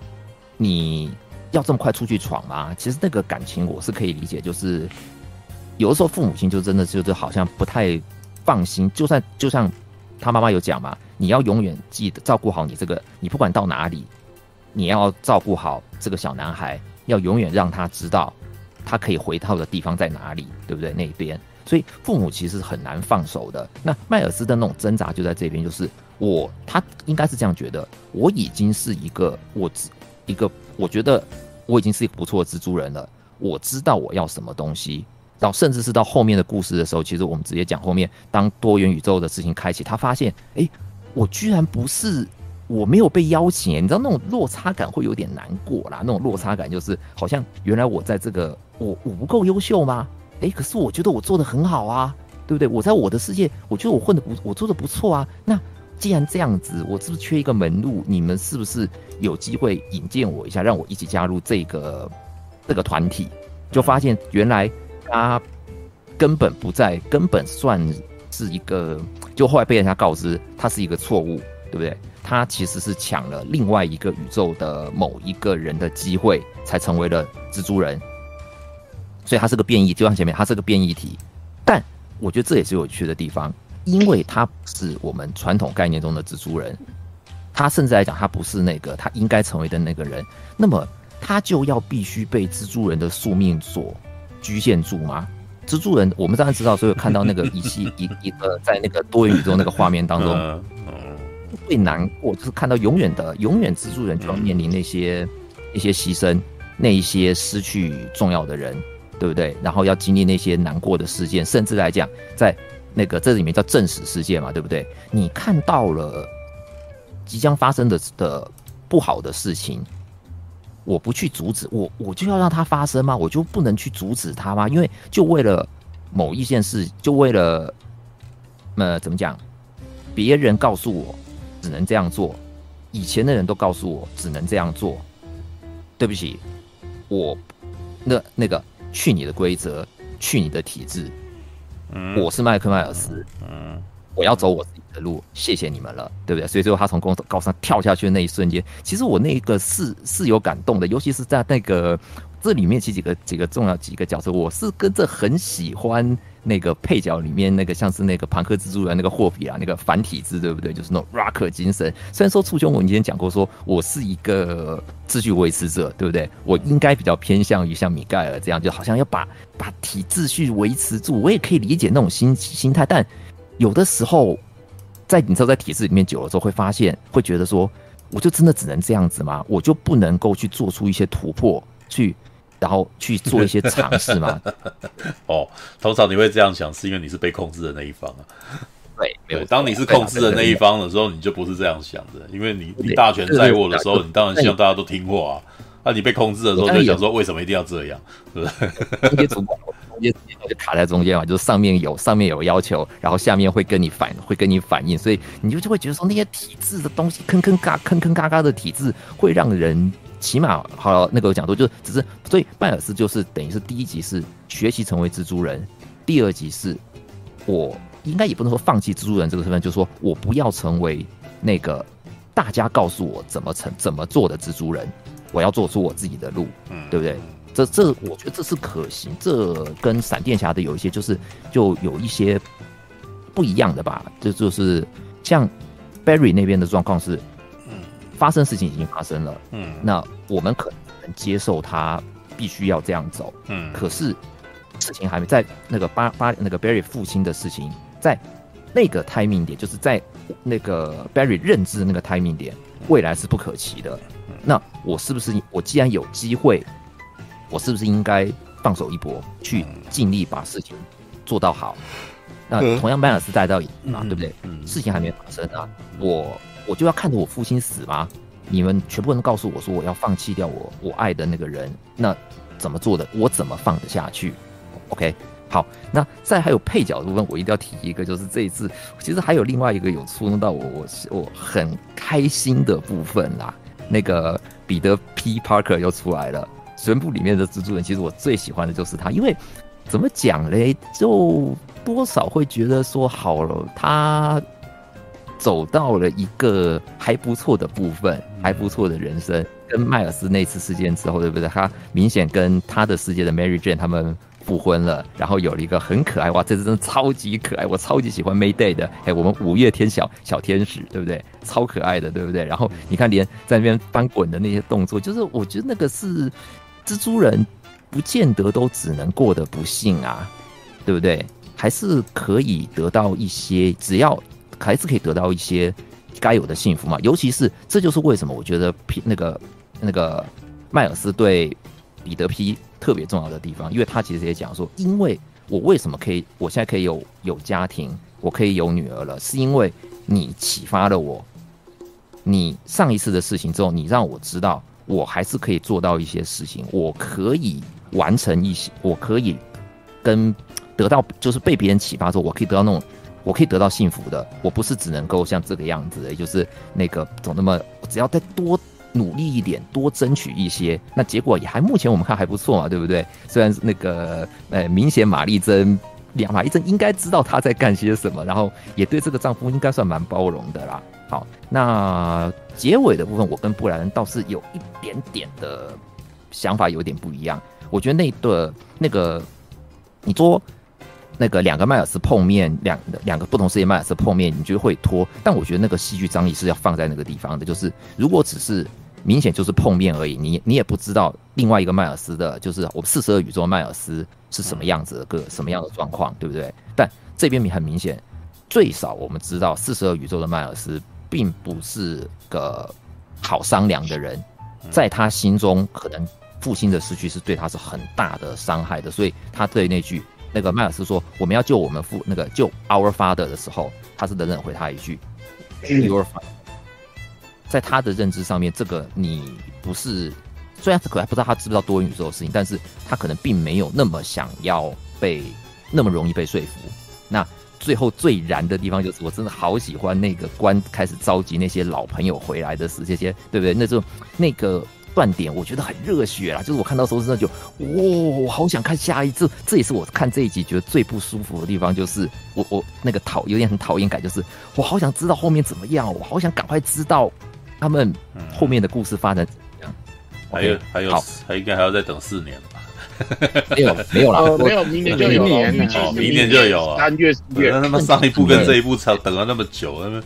你要这么快出去闯吗？其实那个感情我是可以理解，就是有的时候父母亲就真的就是好像不太放心，就算就像他妈妈有讲嘛，你要永远记得照顾好你这个，你不管到哪里，你要照顾好这个小男孩，要永远让他知道。他可以回到的地方在哪里，对不对？那边，所以父母其实很难放手的。那迈尔斯的那种挣扎就在这边，就是我，他应该是这样觉得，我已经是一个我一个，我觉得我已经是一个不错的蜘蛛人了。我知道我要什么东西，到甚至是到后面的故事的时候，其实我们直接讲后面，当多元宇宙的事情开启，他发现，哎，我居然不是。我没有被邀请，你知道那种落差感会有点难过啦。那种落差感就是好像原来我在这个我我不够优秀吗？诶，可是我觉得我做得很好啊，对不对？我在我的世界，我觉得我混得不，我做得不错啊。那既然这样子，我是不是缺一个门路？你们是不是有机会引荐我一下，让我一起加入这个这个团体？就发现原来他根本不在，根本算是一个，就后来被人家告知他是一个错误，对不对？他其实是抢了另外一个宇宙的某一个人的机会，才成为了蜘蛛人。所以他是个变异，就像前面他是个变异体。但我觉得这也是有趣的地方，因为他不是我们传统概念中的蜘蛛人，他甚至来讲他不是那个他应该成为的那个人，那么他就要必须被蜘蛛人的宿命所局限住吗？蜘蛛人，我们当然知道，所以看到那个 一系一一个在那个多元宇宙那个画面当中，最难过就是看到永远的永远蜘蛛人就要面临那些一些牺牲，那一些失去重要的人，对不对？然后要经历那些难过的事件，甚至来讲，在那个这里面叫正史事件嘛，对不对？你看到了即将发生的的不好的事情。我不去阻止，我我就要让它发生吗？我就不能去阻止它吗？因为就为了某一件事，就为了呃怎么讲？别人告诉我只能这样做，以前的人都告诉我只能这样做。对不起，我那那个去你的规则，去你的体制。嗯，我是麦克迈尔斯。嗯，我要走我自己。的路，谢谢你们了，对不对？所以最后他从高高上跳下去的那一瞬间，其实我那个是是有感动的，尤其是在那个这里面几几个几个重要几个角色，我是跟着很喜欢那个配角里面那个像是那个庞克蜘蛛人那个霍比啊，那个反体制，对不对？就是那种 rock 精神。虽然说簇兄我以前讲过，说我是一个秩序维持者，对不对？我应该比较偏向于像米盖尔这样，就好像要把把体秩序维持住。我也可以理解那种心心态，但有的时候。在你知道，在体制里面久了之后，会发现，会觉得说，我就真的只能这样子吗？我就不能够去做出一些突破，去，然后去做一些尝试嘛？哦，通常你会这样想，是因为你是被控制的那一方啊。对，没有。当你是控制的那一方的时候，你就不是这样想的，因为你你大权在握的时候，你当然希望大家都听话啊。那你被控制的时候，就想说，为什么一定要这样？是不是？就卡在中间嘛，就是上面有上面有要求，然后下面会跟你反会跟你反应，所以你就就会觉得说那些体制的东西坑坑嘎坑坑嘎嘎的体制会让人起码好那个讲座就是只是所以拜尔斯就是等于是第一集是学习成为蜘蛛人，第二集是我应该也不能说放弃蜘蛛人这个身份，就是说我不要成为那个大家告诉我怎么成怎么做的蜘蛛人，我要做出我自己的路，对不对？这这，我觉得这是可行。这跟闪电侠的有一些，就是就有一些不一样的吧。这就，是像 Barry 那边的状况是，发生事情已经发生了，嗯，那我们可能接受他必须要这样走，嗯，可是事情还没在那个巴巴那个 Barry 父亲的事情，在那个 timing 点，就是在那个 Barry 认知的那个 timing 点，未来是不可期的。那我是不是我既然有机会？我是不是应该放手一搏，去尽力把事情做到好？那同样，迈尔斯带到嘛，对不对？事情还没发生啊，我我就要看着我父亲死吗？你们全部人都告诉我说我要放弃掉我我爱的那个人，那怎么做的？我怎么放得下去？OK，好，那再还有配角的部分，我一定要提一个，就是这一次其实还有另外一个有触动到我我我很开心的部分啦，那个彼得 P Parker 又出来了。全部里面的蜘蛛人，其实我最喜欢的就是他，因为怎么讲嘞，就多少会觉得说，好了，他走到了一个还不错的部分，还不错的人生。跟迈尔斯那次事件之后，对不对？他明显跟他的世界的 Mary Jane 他们复婚了，然后有了一个很可爱哇，这次真的超级可爱，我超级喜欢 Mayday 的，哎，我们五月天小小天使，对不对？超可爱的，对不对？然后你看，连在那边翻滚的那些动作，就是我觉得那个是。蜘蛛人不见得都只能过得不幸啊，对不对？还是可以得到一些，只要还是可以得到一些该有的幸福嘛。尤其是这就是为什么我觉得皮那个那个迈尔斯对彼得 P 特别重要的地方，因为他其实也讲说，因为我为什么可以，我现在可以有有家庭，我可以有女儿了，是因为你启发了我。你上一次的事情之后，你让我知道。我还是可以做到一些事情，我可以完成一些，我可以跟得到，就是被别人启发之后，我可以得到那种，我可以得到幸福的。我不是只能够像这个样子，也就是那个总那么，只要再多努力一点，多争取一些，那结果也还目前我们看还不错嘛，对不对？虽然那个呃，明显玛丽珍，两玛丽珍应该知道她在干些什么，然后也对这个丈夫应该算蛮包容的啦。好，那结尾的部分，我跟布莱恩倒是有一点点的想法，有点不一样。我觉得那个那个，你说那个两个迈尔斯碰面，两两个不同世界迈尔斯碰面，你觉得会拖？但我觉得那个戏剧张力是要放在那个地方的，就是如果只是明显就是碰面而已，你你也不知道另外一个迈尔斯的，就是我们四十二宇宙迈尔斯是什么样子的个什么样的状况，对不对？但这边很明显，最少我们知道四十二宇宙的迈尔斯并不是个好商量的人，在他心中可能。父亲的失去是对他是很大的伤害的，所以他对那句那个迈尔斯说我们要救我们父那个救 Our Father 的时候，他是冷冷回他一句 Your Father。在他的认知上面，这个你不是，虽然可还不知道他知不知道多元宇宙的事情，但是他可能并没有那么想要被那么容易被说服。那最后最燃的地方就是，我真的好喜欢那个关开始召集那些老朋友回来的时，这些对不对？那就那个。断点我觉得很热血啦，就是我看到时候真的就，哇，我好想看下一次。这也是我看这一集觉得最不舒服的地方，就是我我那个讨有点很讨厌感，就是我好想知道后面怎么样，我好想赶快知道他们后面的故事发展怎么样。还有还有还应该还要再等四年吧？没有没有了，没有明年就有，明年就有啊，三月四月。那他妈上一部跟这一部差等了那么久，那么。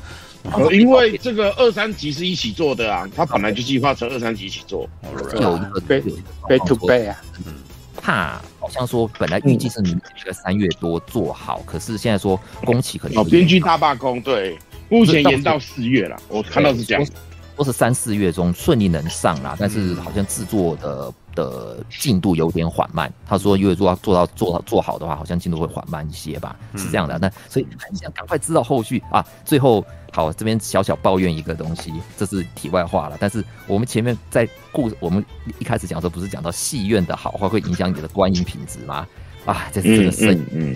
因为这个二三集是一起做的啊，他本来就计划成二三集一起做。有一个 back to back 啊，嗯，怕好像说本来预计是明年一个三月多做好，可是现在说工期可能哦，编剧大罢工，对，目前延到四月了，我看到是这样，都是三四月中顺利能上啦，但是好像制作的。的进度有点缓慢，他说，因为做到做到做到做好的话，好像进度会缓慢一些吧，是这样的。那所以很想赶快知道后续啊。最后，好，这边小小抱怨一个东西，这是题外话了。但是我们前面在故，我们一开始讲的时候，不是讲到戏院的好坏会影响你的观影品质吗？啊，这是这个声音。嗯，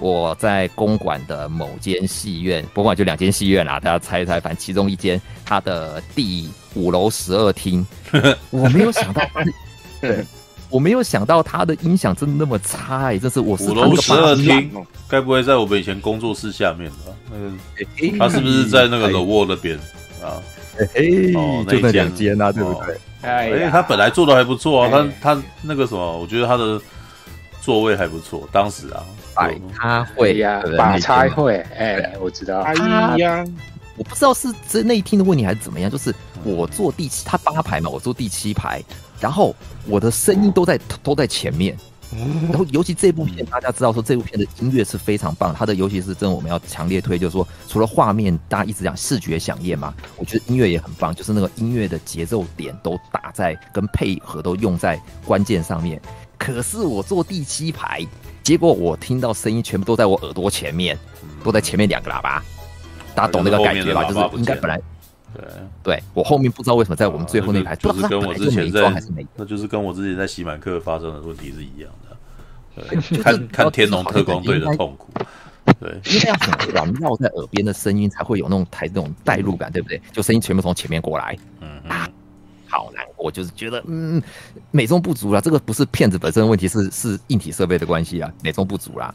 我在公馆的某间戏院，公馆就两间戏院啦，大家猜一猜，反正其中一间它的第五楼十二厅，我没有想到。对，我没有想到他的音响真的那么差哎、欸！这是我是五楼十二厅，该不会在我们以前工作室下面吧？那个他是不是在那个 The Wall 那边？啊？哎，哦，那两间啊，对不对？哎，他本来做的还不错啊，他他那个什么，我觉得他的座位还不错，当时啊，摆他会呀，摆差会，哎，我知道，哎呀，我不知道是这那一厅的问题还是怎么样，就是我坐第七，他八排嘛，我坐第七排。然后我的声音都在都在前面，然后尤其这部片，大家知道说这部片的音乐是非常棒，它的尤其是真的我们要强烈推，就是说除了画面，大家一直讲视觉响应嘛，我觉得音乐也很棒，就是那个音乐的节奏点都打在跟配合都用在关键上面。可是我坐第七排，结果我听到声音全部都在我耳朵前面，都在前面两个喇叭，大家懂那个感觉吧？就是应该本来。对，对我后面不知道为什么在我们最后那排，就是跟我之前在，那就是跟我之前在喜满客发生的问题是一样的。对，看看天龙特工队的痛苦，对，因为要很环绕在耳边的声音才会有那种台那种代入感，对不对？就声音全部从前面过来，嗯啊，好难过，就是觉得嗯美中不足啦。这个不是骗子本身的问题，是是硬体设备的关系啊，美中不足啦，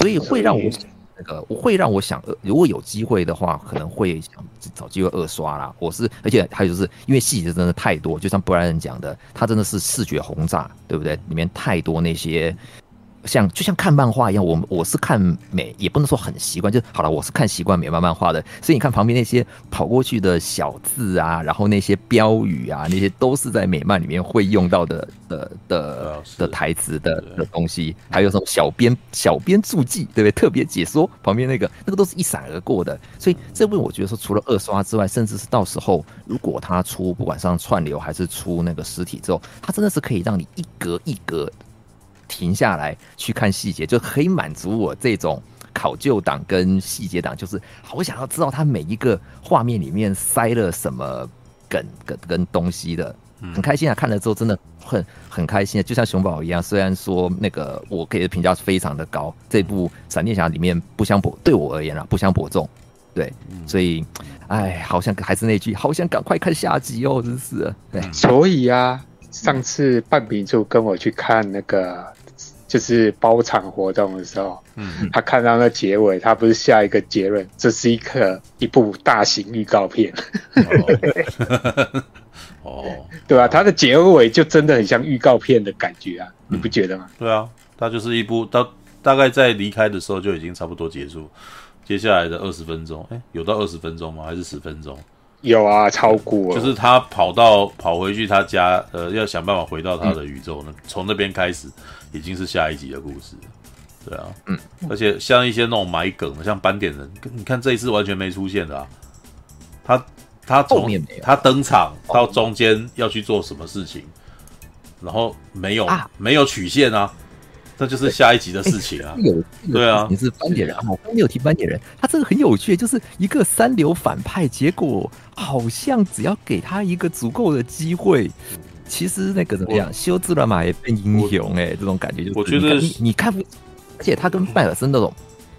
所以会让我。那个我会让我想，如果有机会的话，可能会想找机会二刷啦。我是，而且还有就是因为细节真的太多，就像布莱恩讲的，他真的是视觉轰炸，对不对？里面太多那些。像就像看漫画一样，我我是看美，也不能说很习惯，就好了。我是看习惯美漫漫画的，所以你看旁边那些跑过去的小字啊，然后那些标语啊，那些都是在美漫里面会用到的的的的台词的的东西，还有什么小编小编注记，对不对？特别解说旁边那个那个都是一闪而过的。所以这部我觉得说，除了二刷之外，甚至是到时候如果它出不管上串流还是出那个实体之后，它真的是可以让你一格一格。停下来去看细节，就可以满足我这种考究党跟细节党，就是好想要知道他每一个画面里面塞了什么梗跟跟东西的，很开心啊！看了之后真的很很开心啊，就像熊宝一样。虽然说那个我给的评价是非常的高，这部闪电侠里面不相伯对我而言啊不相伯仲，对，所以哎，好像还是那句，好想赶快看下集哦，真是。对，所以啊，上次半饼柱跟我去看那个。就是包场活动的时候，嗯，他看到那结尾，他不是下一个结论，这是一个一部大型预告片。哦，对吧、啊？它的结尾就真的很像预告片的感觉啊，你不觉得吗？对啊，它就是一部到大概在离开的时候就已经差不多结束，接下来的二十分钟，哎，有到二十分钟吗？还是十分钟？有啊，超过。就是他跑到跑回去他家，呃，要想办法回到他的宇宙呢。从、嗯、那边开始，已经是下一集的故事。对啊，嗯，而且像一些那种埋梗的，像斑点人，你看这一次完全没出现的啊。他他从他登场到中间要去做什么事情，然后没有、啊、没有曲线啊，这就是下一集的事情啊。有对啊，你是斑点人啊，我刚没有提斑点人，他这个很有趣，就是一个三流反派，结果好像只要给他一个足够的机会，其实那个怎么样，修自然马也变英雄哎、欸，这种感觉就是我觉得你，你看不。而且他跟迈尔森那种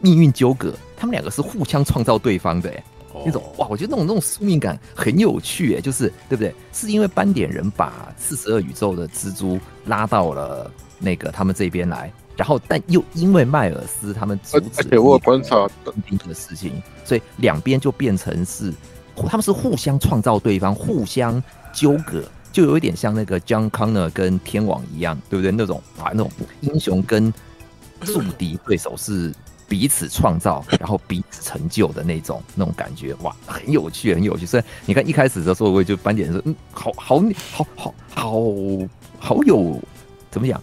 命运纠葛，他们两个是互相创造对方的，哎，那种哇，我觉得那种那种宿命感很有趣，哎，就是对不对？是因为斑点人把四十二宇宙的蜘蛛拉到了那个他们这边来，然后但又因为迈尔斯他们阻止了我观察的事情，所以两边就变成是他们是互相创造对方，互相纠葛，就有一点像那个 John Connor 跟天网一样，对不对？那种啊，那种英雄跟。宿敌对手是彼此创造，然后彼此成就的那种那种感觉，哇，很有趣，很有趣。所以你看一开始的时候，我就斑点说，嗯，好好好好好好有怎么讲，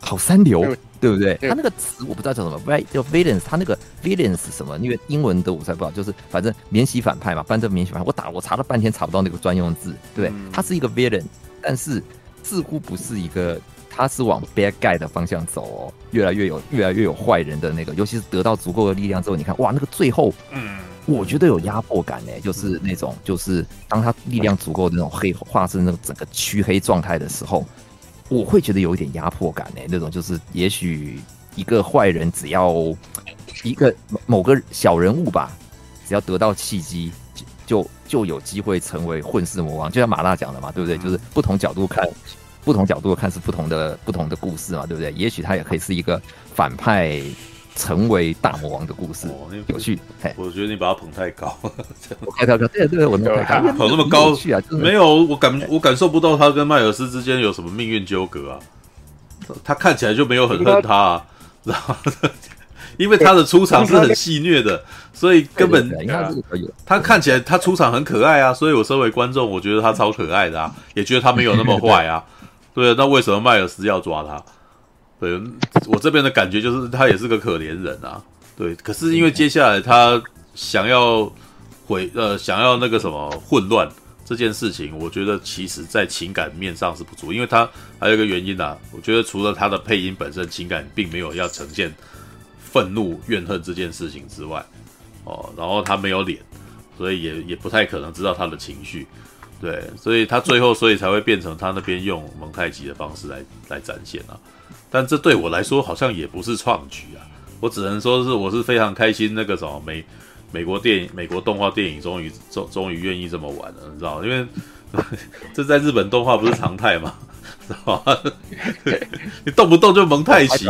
好三流，对不对？他那个词我不知道叫什么，right 叫 villains，他那个 villains 是什么？因为英文的我才不知道，就是反正免洗反派嘛，反正免洗反派，我打我查了半天查不到那个专用字，对不对？他是一个 villain，但是似乎不是一个。他是往 bad guy 的方向走哦，越来越有越来越有坏人的那个，尤其是得到足够的力量之后，你看哇，那个最后，嗯，我觉得有压迫感呢，就是那种就是当他力量足够的那种黑化身那个整个黢黑状态的时候，我会觉得有一点压迫感呢，那种就是也许一个坏人只要一个某个小人物吧，只要得到契机，就就有机会成为混世魔王，就像马大讲的嘛，对不对？就是不同角度看。不同角度看是不同的不同的故事嘛，对不对？也许他也可以是一个反派成为大魔王的故事，哦、有趣。我觉得你把他捧太高，我太高，对对，我太高，捧那么高去啊？没有，我感我感受不到他跟迈尔斯之间有什么命运纠葛啊。他看起来就没有很恨他，啊，然后？因为他的出场是很戏谑的，所以根本他看起来他出场很可爱啊，所以我身为观众，我觉得他超可爱的啊，也觉得他没有那么坏啊。对，那为什么迈尔斯要抓他？对，我这边的感觉就是他也是个可怜人啊。对，可是因为接下来他想要回呃想要那个什么混乱这件事情，我觉得其实在情感面上是不足，因为他还有一个原因啊，我觉得除了他的配音本身情感并没有要呈现愤怒怨恨这件事情之外，哦，然后他没有脸，所以也也不太可能知道他的情绪。对，所以他最后，所以才会变成他那边用蒙太奇的方式来来展现啊。但这对我来说好像也不是创举啊。我只能说是我是非常开心，那个什么美美国电影、美国动画电影终于终终于愿意这么玩了，你知道？因为 这在日本动画不是常态吗。知道吗？你动不动就蒙太奇，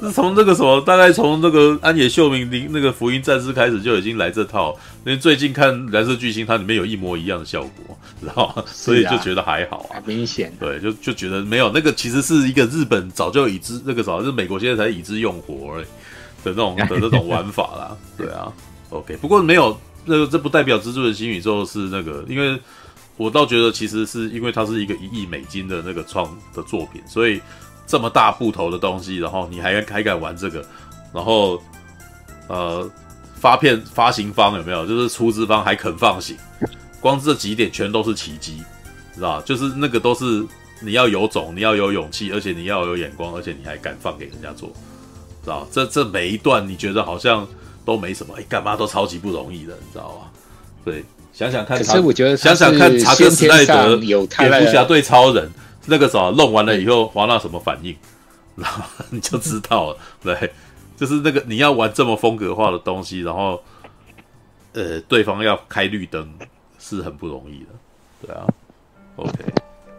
是从那个什么，大概从那个安野秀明零那个福音战士开始就已经来这套。因为最近看蓝色巨星，它里面有一模一样的效果，知道吗？所以就觉得还好啊，明显。对，就就觉得没有那个，其实是一个日本早就已知那个什么，是美国现在才已知用火的那种的那种玩法啦。对啊，OK。不过没有那个，这不代表蜘蛛人新宇宙是那个，因为。我倒觉得，其实是因为它是一个一亿美金的那个创的作品，所以这么大部头的东西，然后你还还敢玩这个，然后呃发片发行方有没有？就是出资方还肯放行，光这几点全都是奇迹，知道吧？就是那个都是你要有种，你要有勇气，而且你要有眼光，而且你还敢放给人家做，知道吧？这这每一段你觉得好像都没什么，哎，干嘛都超级不容易的，你知道吧？对。想想看，可是我觉得想想看，查克·史奈德有蝙蝠侠对超人那个时候弄完了以后，华纳什么反应，然后你就知道了。对，就是那个你要玩这么风格化的东西，然后呃，对方要开绿灯是很不容易的。对啊，OK，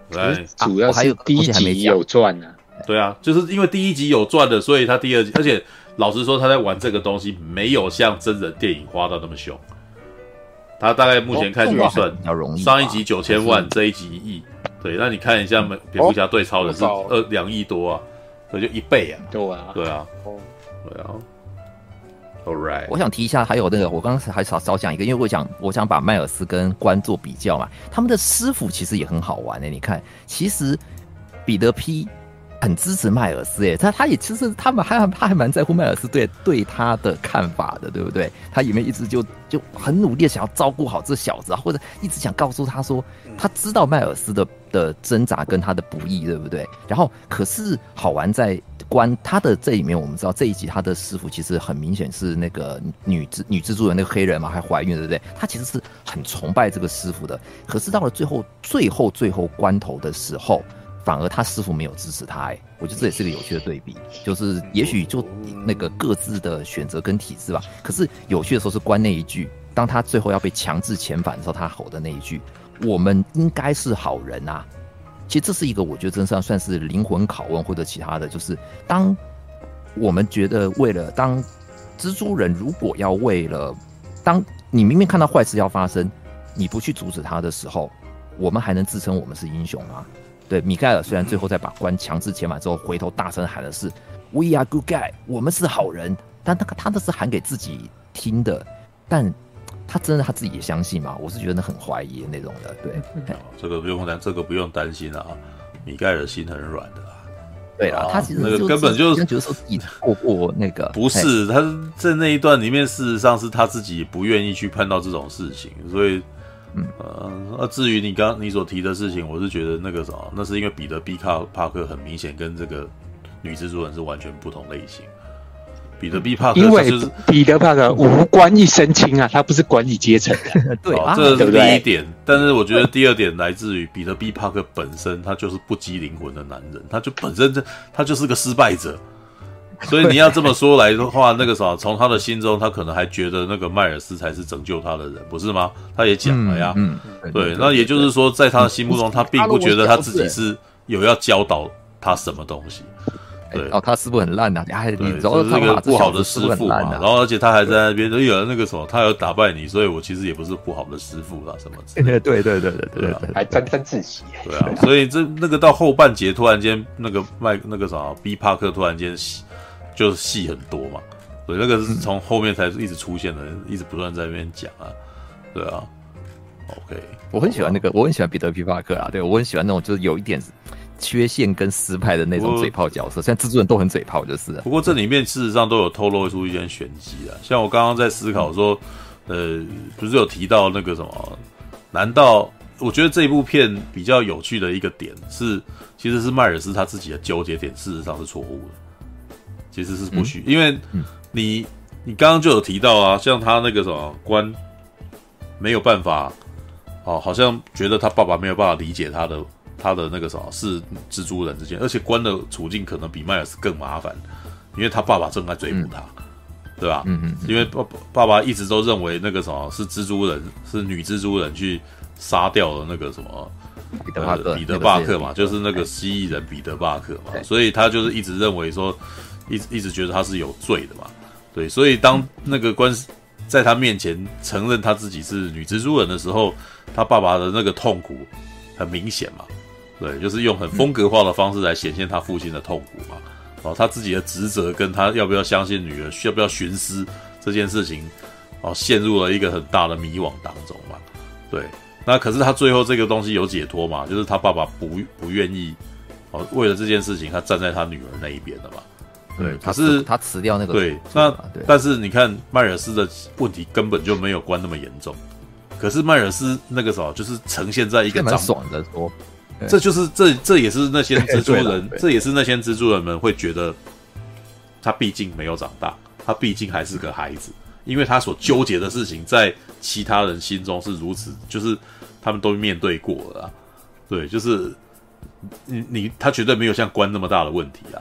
来，主要是第一集有赚呢。对啊，就是因为第一集有赚的，所以他第二集，而且老实说，他在玩这个东西没有像真人电影花到那么凶。他大概目前看预算比较容易，上一集九千万，这一集一亿。对，那你看一下美，蝙蝠侠对超人是哦二两亿多啊，所以就一倍啊。对啊，对啊，哦对啊。All right，我想提一下，还有那个，我刚刚还少少讲一个，因为我想我想把迈尔斯跟关做比较嘛，他们的师傅其实也很好玩诶、欸。你看，其实彼得 P 很支持迈尔斯诶、欸，他他也其实他们还他还蛮在乎迈尔斯对对他的看法的，对不对？他里面一直就就很努力的想要照顾好这小子啊，或者一直想告诉他说，他知道迈尔斯的的挣扎跟他的不易，对不对？然后可是好玩在。关他的这里面，我们知道这一集他的师傅其实很明显是那个女蜘女蜘蛛人那个黑人嘛，还怀孕对不对？他其实是很崇拜这个师傅的。可是到了最后最后最后关头的时候，反而他师傅没有支持他。哎，我觉得这也是个有趣的对比，就是也许就那个各自的选择跟体制吧。可是有趣的时候是关那一句，当他最后要被强制遣返的时候，他吼的那一句：“我们应该是好人啊。”其实这是一个，我觉得真算算是灵魂拷问或者其他的，就是当我们觉得为了当蜘蛛人，如果要为了当你明明看到坏事要发生，你不去阻止他的时候，我们还能自称我们是英雄吗？对，米盖尔虽然最后在把关强制遣返之后，回头大声喊的是 “We are good guy”，我们是好人，但他他那是喊给自己听的，但。他真的他自己也相信吗？我是觉得很怀疑的那种的。对，这个不用担，这个不用担心啊。米盖尔心很软的啦。对啊，他其实那个根本就觉得说自己透过那个不是他在那一段里面，事实上是他自己不愿意去碰到这种事情，所以，嗯呃，那至于你刚你所提的事情，我是觉得那个什么，那是因为彼得 B 卡帕克很明显跟这个女蜘蛛人是完全不同类型。彼得 B 帕克，因为彼得帕克无官一身轻啊，他不是管理阶层的，对啊，这是第一点。但是我觉得第二点来自于彼得 B 帕克本身，他就是不羁灵魂的男人，他就本身这他就是个失败者。所以你要这么说来的话，那个啥，从他的心中，他可能还觉得那个迈尔斯才是拯救他的人，不是吗？他也讲了呀，嗯，对。那也就是说，在他的心目中，他并不觉得他自己是有要教导他什么东西。对，哦，他师傅很烂呐，哎，你知道是一个不好的师傅嘛，然后而且他还在那边，就有那个什么，他有打败你，所以我其实也不是不好的师傅啦，什么之类的。对对对对对，还沾沾自喜。对啊，所以这那个到后半节突然间那个麦那个啥 B 帕克突然间戏就是戏很多嘛，所以那个是从后面才一直出现的，一直不断在那边讲啊，对啊。OK，我很喜欢那个，我很喜欢彼得皮帕克啊，对我很喜欢那种就是有一点。缺陷跟失败的那种嘴炮角色，现在蜘蛛人都很嘴炮，就是。不过这里面事实上都有透露出一些玄机啊，像我刚刚在思考说，呃，不是有提到那个什么？难道我觉得这一部片比较有趣的一个点是，其实是迈尔斯他自己的纠结点，事实上是错误的，其实是不许，因为你你刚刚就有提到啊，像他那个什么关没有办法，哦，好像觉得他爸爸没有办法理解他的。他的那个什么是蜘蛛人之间，而且关的处境可能比迈尔斯更麻烦，因为他爸爸正在追捕他，嗯、对吧？嗯嗯，因为爸爸爸一直都认为那个什么是蜘蛛人，是女蜘蛛人去杀掉了那个什么彼得巴克，彼得巴克嘛，就是那个蜥蜴人彼得巴克嘛，所以他就是一直认为说，一直一直觉得他是有罪的嘛，对，所以当那个官司在他面前承认他自己是女蜘蛛人的时候，他爸爸的那个痛苦很明显嘛。对，就是用很风格化的方式来显现他父亲的痛苦嘛，哦，他自己的职责跟他要不要相信女儿，需要不要寻思这件事情，哦，陷入了一个很大的迷惘当中嘛。对，那可是他最后这个东西有解脱嘛，就是他爸爸不不愿意，哦，为了这件事情，他站在他女儿那一边的嘛。对，他是他辞掉那个。对，那但是你看迈尔斯的问题根本就没有关那么严重，可是迈尔斯那个时候就是呈现在一个蛮爽的说。这就是这这也是那些蜘蛛人，这也是那些蜘蛛人们会觉得，他毕竟没有长大，他毕竟还是个孩子，因为他所纠结的事情在其他人心中是如此，就是他们都面对过了啊，对，就是你你他绝对没有像关那么大的问题啊，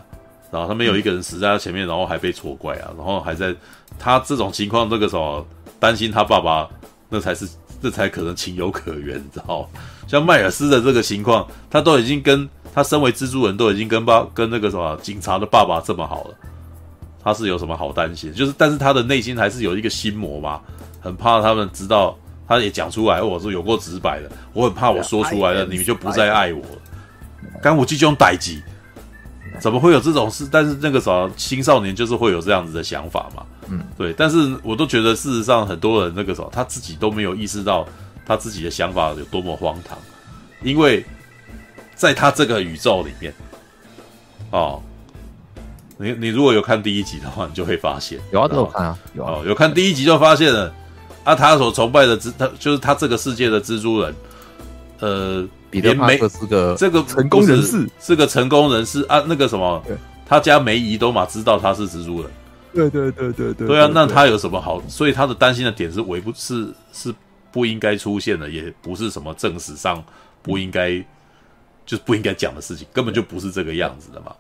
然后他没有一个人死在他前面，然后还被错怪啊，然后还在他这种情况，这个时候担心他爸爸，那才是。这才可能情有可原，你知道？像迈尔斯的这个情况，他都已经跟他身为蜘蛛人，都已经跟爸跟那个什么警察的爸爸这么好了，他是有什么好担心？就是，但是他的内心还是有一个心魔嘛，很怕他们知道他也讲出来，我是有过直白的，我很怕我说出来了，你们就不再爱我了。干我这种代志，怎么会有这种事？但是那个时候青少年就是会有这样子的想法嘛。嗯，对。但是我都觉得事实上很多人那个时候他自己都没有意识到他自己的想法有多么荒唐，因为在他这个宇宙里面，哦。你你如果有看第一集的话，你就会发现有啊，都有看啊，有啊，哦，有看第一集就发现了啊，他所崇拜的蜘，他就是他这个世界的蜘蛛人，呃，彼得帕克是个这个成功人士，是个成功人士啊，那个什么，他家梅姨都嘛知道他是蜘蛛人，对对对对对，对啊，那他有什么好？所以他的担心的点是，为不是是不应该出现的，也不是什么正史上不应该，就是不应该讲的事情，根本就不是这个样子的嘛，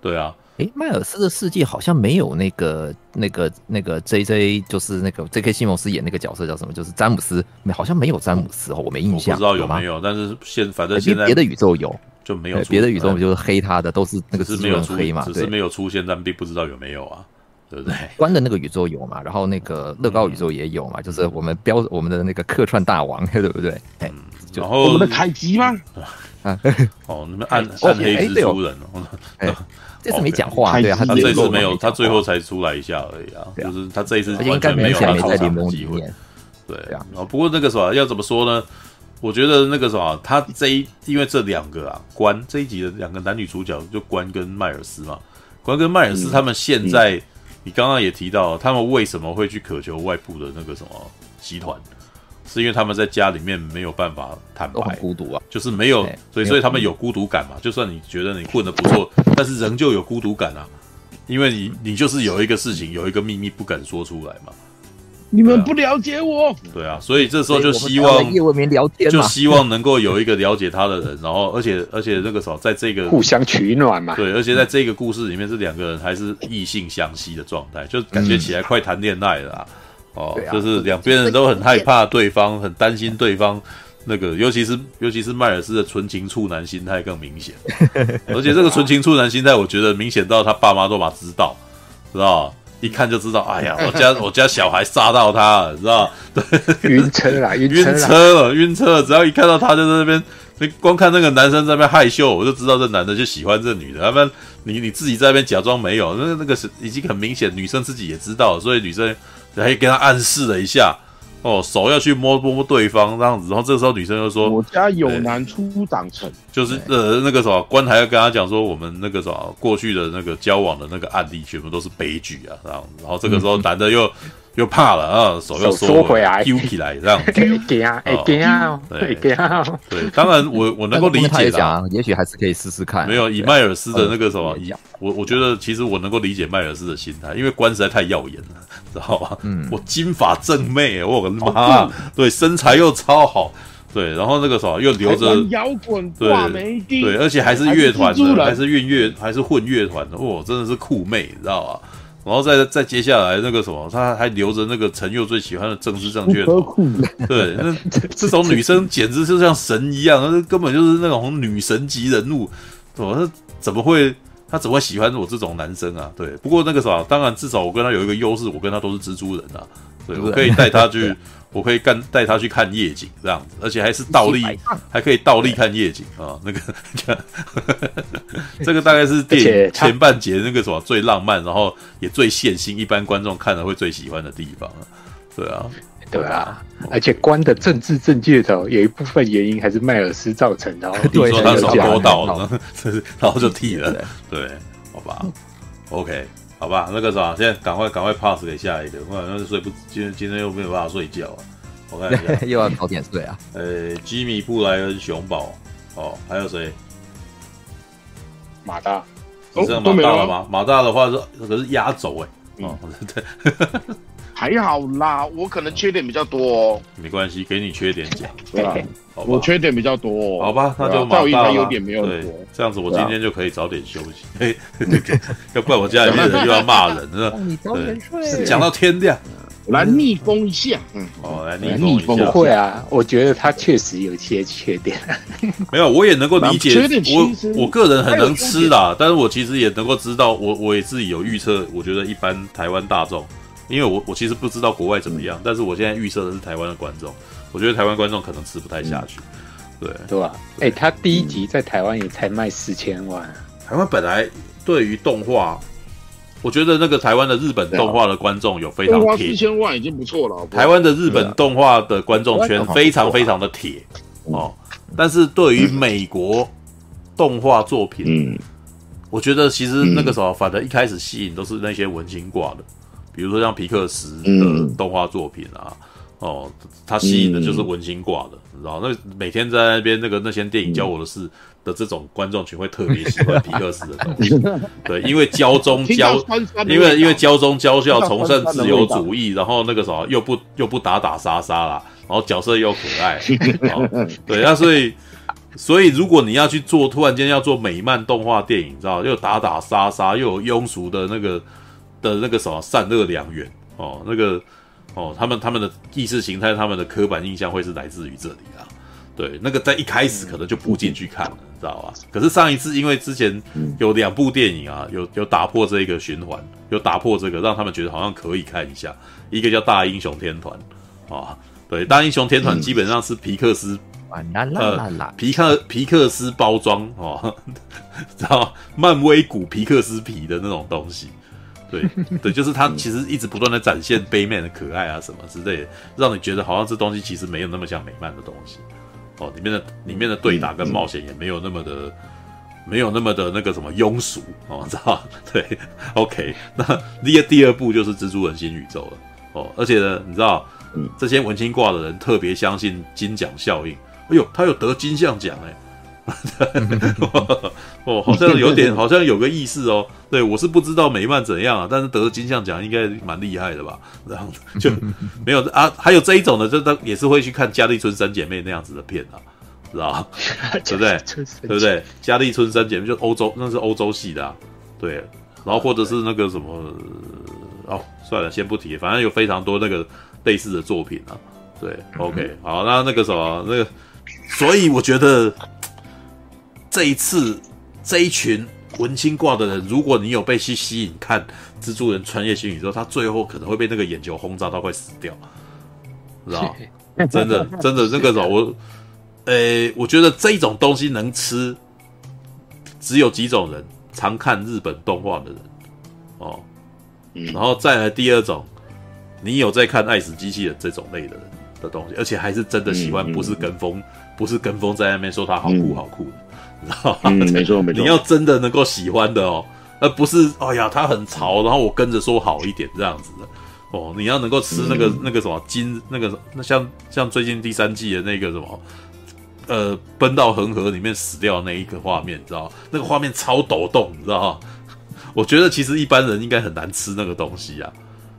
对啊。诶，迈尔斯的世界好像没有那个、那个、那个 J J，就是那个 J K 西蒙斯演那个角色叫什么？就是詹姆斯，好像没有詹姆斯哦，我没印象，不知道有没有。但是现反正现在别的宇宙有就没有，别的宇宙就是黑他的，都是那个是没有黑嘛，只是没有出现，但并不知道有没有啊，对不对？关的那个宇宙有嘛，然后那个乐高宇宙也有嘛，就是我们标我们的那个客串大王，对不对？嗯，然后我们的凯吉吗？啊，哦，你们暗暗黑蜘蛛人哦。这次没讲话，对啊，他这次没有，他最后才出来一下而已啊，就是他这一次完全没有他出场的机会。对啊，不过那个什么要怎么说呢？我觉得那个什么，他这一因为这两个啊，关这一集的两个男女主角就关跟迈尔斯嘛，关跟迈尔斯他们现在，你刚刚也提到，他们为什么会去渴求外部的那个什么集团？是因为他们在家里面没有办法坦白，孤独啊，就是没有，所以所以他们有孤独感嘛。就算你觉得你混得不错，但是仍旧有孤独感啊，因为你你就是有一个事情，有一个秘密不敢说出来嘛。你们不了解我，对啊，所以这时候就希望叶文明聊天，就希望能够有一个了解他的人，然后而且而且那个时候在这个互相取暖嘛，对，而且在这个故事里面，这两个人还是异性相吸的状态，就感觉起来快谈恋爱了啊。哦，啊、就是两边人都很害怕对方，很担心对方，那个尤其是尤其是迈尔斯的纯情处男心态更明显，而且这个纯情处男心态，我觉得明显到他爸妈都把知道，知道？一看就知道，哎呀，我家我家小孩杀到他了，知道？对，晕车了，晕车了，晕车了，只要一看到他就在那边，你光看那个男生在那边害羞，我就知道这男的就喜欢这女的，要不然你你自己在那边假装没有，那那个是已经很明显，女生自己也知道，所以女生。还跟他暗示了一下，哦，手要去摸摸对方这样子，然后这时候女生就说：“我家有男初长成。”就是呃那个什么，官还要跟他讲说，我们那个什么过去的那个交往的那个案例全部都是悲剧啊，这样子，然后这个时候男的又。又怕了啊，手又缩回来，丢起来这样，丢啊，哎，丢啊，对，丢啊，对，当然我我能够理解的，也许还是可以试试看。没有以迈尔斯的那个什么，我我觉得其实我能够理解迈尔斯的心态，因为关实在太耀眼了，知道吧？嗯，我金发正妹，我的妈，对，身材又超好，对，然后那个什么又留着摇滚挂梅钉，对，而且还是乐团的，还是乐乐，还是混乐团的，哇，真的是酷妹，你知道吧？然后再再接下来那个什么，他还留着那个陈佑最喜欢的政治正确头，对，那 这种女生简直就像神一样，那根本就是那种女神级人物，我怎么会他怎么会喜欢我这种男生啊？对，不过那个啥，当然至少我跟他有一个优势，我跟他都是蜘蛛人啊，对，我可以带他去。我可以干带他去看夜景这样子，而且还是倒立，还可以倒立看夜景啊！那个，这个大概是电影前半节那个什么最浪漫，然后也最现心，一般观众看了会最喜欢的地方。对啊，对啊，而且关的政治正确的有一部分原因还是迈尔斯造成的。你说他手多到了，然后就剃了。对，好吧，OK。好吧，那个啥，现在赶快赶快 pass 给下一个，不然那是睡不，今天今天又没有办法睡觉啊。我看一下，又要早点睡啊。呃、欸，吉米布莱恩熊宝，哦，还有谁？马大，只剩马大了吗？马大的话是可是压轴哎。哦，对，还好啦，我可能缺点比较多哦。没关系，给你缺点讲，对吧？我缺点比较多，好吧，那就马大优点没有多，这样子我今天就可以早点休息。要怪我家里面人又要骂人，是吧？你早点睡，讲到天亮，来逆风一下。嗯，哦，来逆风一下。不会啊，我觉得他确实有些缺点。没有，我也能够理解。我我个人很能吃啦，但是我其实也能够知道，我我也自己有预测，我觉得一般台湾大众因为我我其实不知道国外怎么样，但是我现在预设的是台湾的观众，我觉得台湾观众可能吃不太下去。对。对吧？哎，他第一集在台湾也才卖四千万。台湾本来对于动画，我觉得那个台湾的日本动画的观众有非常铁，四千万已经不错了。台湾的日本动画的观众圈非常非常的铁哦，但是对于美国动画作品，嗯，我觉得其实那个时候反正一开始吸引都是那些文青挂的，比如说像皮克斯的动画作品啊。哦，它吸引的就是文青挂的，你知道？那每天在那边那个那些电影教我的事的这种观众群会特别喜欢皮克斯的东西，对，因为教中教，因为因为教中教校崇尚自由主义，然后那个什么又不又不打打杀杀啦，然后角色又可爱，哦、对，那所以所以如果你要去做，突然间要做美漫动画电影，你知道？又打打杀杀，又有庸俗的那个的那个什么善恶两元哦，那个。哦，他们他们的意识形态，他们的刻板印象会是来自于这里啊。对，那个在一开始可能就不进去看了，你知道吧？可是上一次因为之前有两部电影啊，有有打破这个循环，有打破这个，让他们觉得好像可以看一下。一个叫《大英雄天团》啊，对，《大英雄天团》基本上是皮克斯，呃，皮克皮克斯包装哦，知道漫威古皮克斯皮的那种东西。对对，就是他其实一直不断的展现杯面的可爱啊什么之类的，让你觉得好像这东西其实没有那么像美漫的东西。哦，里面的里面的对打跟冒险也没有那么的没有那么的那个什么庸俗哦，知道？对，OK，那第二第二部就是蜘蛛人新宇宙了。哦，而且呢，你知道这些文青挂的人特别相信金奖效应，哎呦，他有得金像奖哎。哦，好像有点，好像有个意思哦。对，我是不知道美漫怎样啊，但是得了金像奖应该蛮厉害的吧？这样子就没有啊。还有这一种呢，就他也是会去看《佳丽村三姐妹》那样子的片啊，知道 吧？对不对？对不对？《佳丽村三姐妹》就欧洲，那是欧洲系的啊。对，然后或者是那个什么，哦，算了，先不提，反正有非常多那个类似的作品啊。对，OK，好，那那个什么，那个，所以我觉得。这一次，这一群文青挂的人，如果你有被吸吸引看蜘蛛人穿越新宇宙，他最后可能会被那个眼球轰炸到快死掉，知道？真的，真的，那个时候我，呃，我觉得这一种东西能吃，只有几种人：常看日本动画的人，哦，然后再来第二种，你有在看爱死机器人这种类的人的东西，而且还是真的喜欢，不是跟风，不是跟风在那边说他好酷好酷的。嗯，没错没错，你要真的能够喜欢的哦，而不是哎呀他很潮，然后我跟着说好一点这样子的。哦。你要能够吃那个、嗯、那个什么金那个那像像最近第三季的那个什么呃奔到恒河里面死掉的那一个画面，你知道那个画面超抖动，你知道 我觉得其实一般人应该很难吃那个东西啊，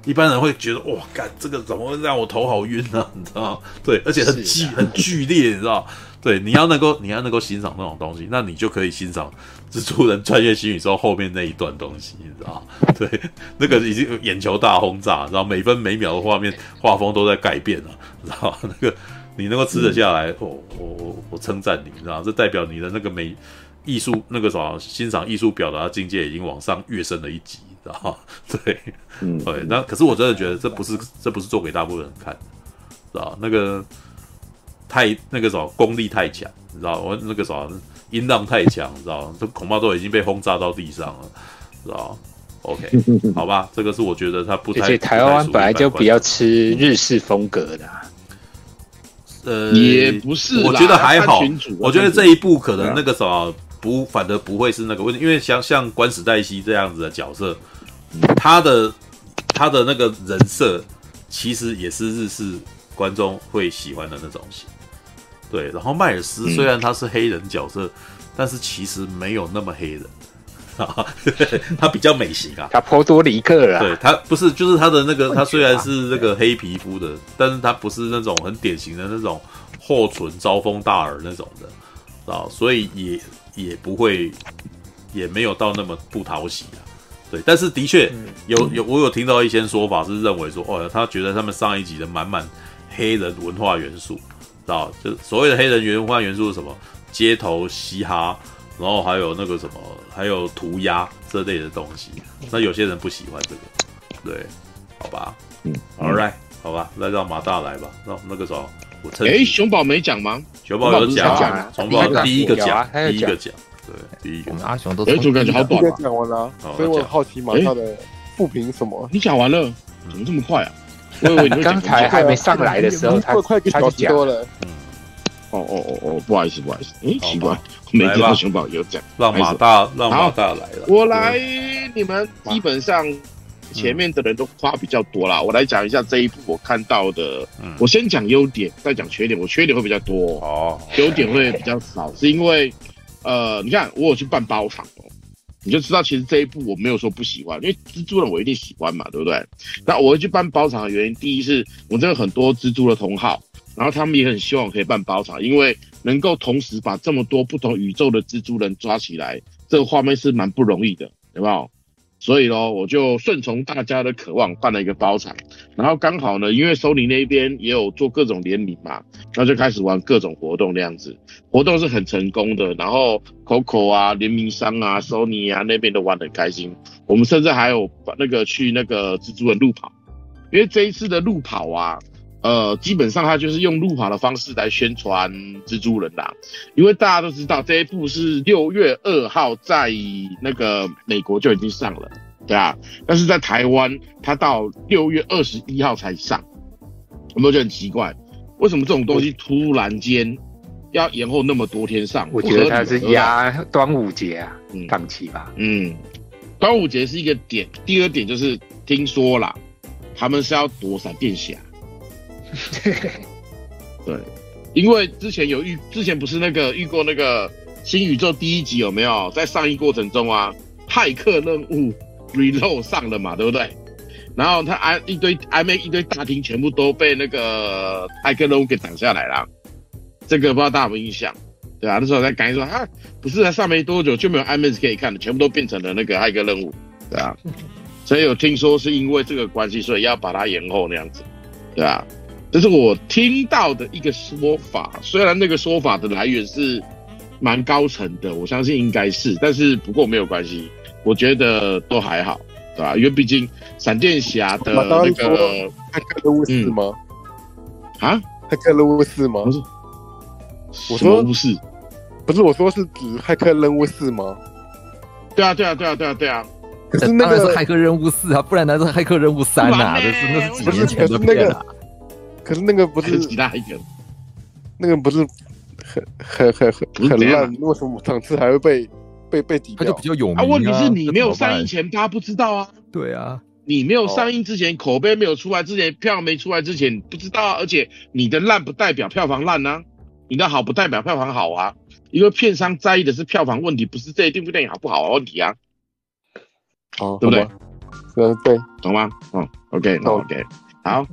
一般人会觉得哇，干这个怎么会让我头好晕呢？你知道对，而且很剧很剧烈，你知道。对，你要能够，你要能够欣赏那种东西，那你就可以欣赏蜘蛛人穿越新宇宙后面那一段东西，你知道吗？对，那个已经眼球大轰炸，然后每分每秒的画面画风都在改变了，知道吗？那个你能够吃得下来，嗯、哦，我我我称赞你，知道吗？这代表你的那个美艺术那个什么欣赏艺术表达境界已经往上跃升了一级，知道吗？对，嗯，对，那可是我真的觉得这不是这不是做给大部分人看的，知道吗？那个。太那个什么功力太强，你知道？我那个什么音浪太强，你知道？这恐怕都已经被轰炸到地上了，知道？OK，好吧，这个是我觉得他不太。而且台湾本来就比较吃日式风格的，呃，也不是，我觉得还好。我觉得这一部可能那个什么不，反而不会是那个问题，因为像像关史黛西这样子的角色，他的他的那个人设其实也是日式观众会喜欢的那种型。对，然后迈尔斯虽然他是黑人角色，嗯、但是其实没有那么黑人啊，他比较美型啊，他波多黎克啊，对他不是，就是他的那个，他虽然是那个黑皮肤的，但是他不是那种很典型的那种厚唇招风大耳那种的啊，所以也也不会，也没有到那么不讨喜啊。对，但是的确有有我有听到一些说法是认为说，哦，他觉得他们上一集的满满黑人文化元素。知道，就所谓的黑人原文化元素是什么？街头嘻哈，然后还有那个什么，还有涂鸦这类的东西。那有些人不喜欢这个，对，好吧，嗯，All right，好吧，那让马大来吧，那那个时候我趁哎，熊宝没讲吗？熊宝有讲熊宝不是啊，熊宝第一个讲，第一个讲，对，第一个我。们阿雄都哎，怎么感觉好短啊？讲完了好，所以我很好奇马大的复评什么。你讲完了，怎么这么快啊？我以为你 刚才还没上来的时候，他快快一个他就讲，多了，哦哦哦哦，不好意思不好意思，哎，奇怪没听到熊宝有讲。让马大让马大来了，我来，你们基本上前面的人都夸比较多啦。我来讲一下这一部我看到的，嗯。我先讲优点，再讲缺点。我缺点会比较多，哦，优点会比较少，是因为呃，你看我有去办包房哦，你就知道其实这一部我没有说不喜欢，因为蜘蛛人我一定喜欢嘛，对不对？那我会去办包场的原因，第一是我真的很多蜘蛛的同好，然后他们也很希望我可以办包场，因为能够同时把这么多不同宇宙的蜘蛛人抓起来，这个画面是蛮不容易的，有没有？所以咯，我就顺从大家的渴望办了一个包场，然后刚好呢，因为索尼那边也有做各种联名嘛，那就开始玩各种活动那样子，活动是很成功的，然后 Coco 啊、联名商啊、索尼啊那边都玩得很开心，我们甚至还有那个去那个蜘蛛人路跑，因为这一次的路跑啊。呃，基本上他就是用路跑的方式来宣传蜘蛛人啦，因为大家都知道这一部是六月二号在那个美国就已经上了，对啊，但是在台湾他到六月二十一号才上，有没有觉得很奇怪？为什么这种东西突然间要延后那么多天上？我觉得他是压端午节啊嗯档期吧。嗯，端午节是一个点，第二点就是听说啦，他们是要躲闪电侠。对，因为之前有遇，之前不是那个遇过那个新宇宙第一集有没有？在上映过程中啊，骇客任务 reload 上了嘛，对不对？然后他安一堆安妹一堆大厅全部都被那个骇客任务给挡下来了，这个不知道大家有没有印象？对啊，那时候在感觉说啊，不是才上没多久就没有 IMAX 可以看了，全部都变成了那个骇客任务，对啊。所以有听说是因为这个关系，所以要把它延后那样子，对啊。这是我听到的一个说法，虽然那个说法的来源是蛮高层的，我相信应该是，但是不过没有关系，我觉得都还好，对吧？因为毕竟闪电侠的那个骇客任务四吗？啊，骇客任务四吗？不是，我说什么不是？不是，我说是指骇客任务四吗？对啊，对啊，对啊，对啊，对啊。可是那个当然是骇客任务四啊，不然那是骇客任务三啊，这是那是几年前的片啊。可是那个不是其他一个，那个不是很很很很很烂，为什么场次还会被被被抵他就比较有名啊。问题是你没有上映前，大家不知道啊。对啊，你没有上映之前，口碑没有出来之前，票没出来之前，不知道啊。而且你的烂不代表票房烂啊，你的好不代表票房好啊。因为片商在意的是票房问题，不是这一部电影好不好的问题啊。哦，对不对？嗯，对，懂吗？嗯，OK，那 OK，好。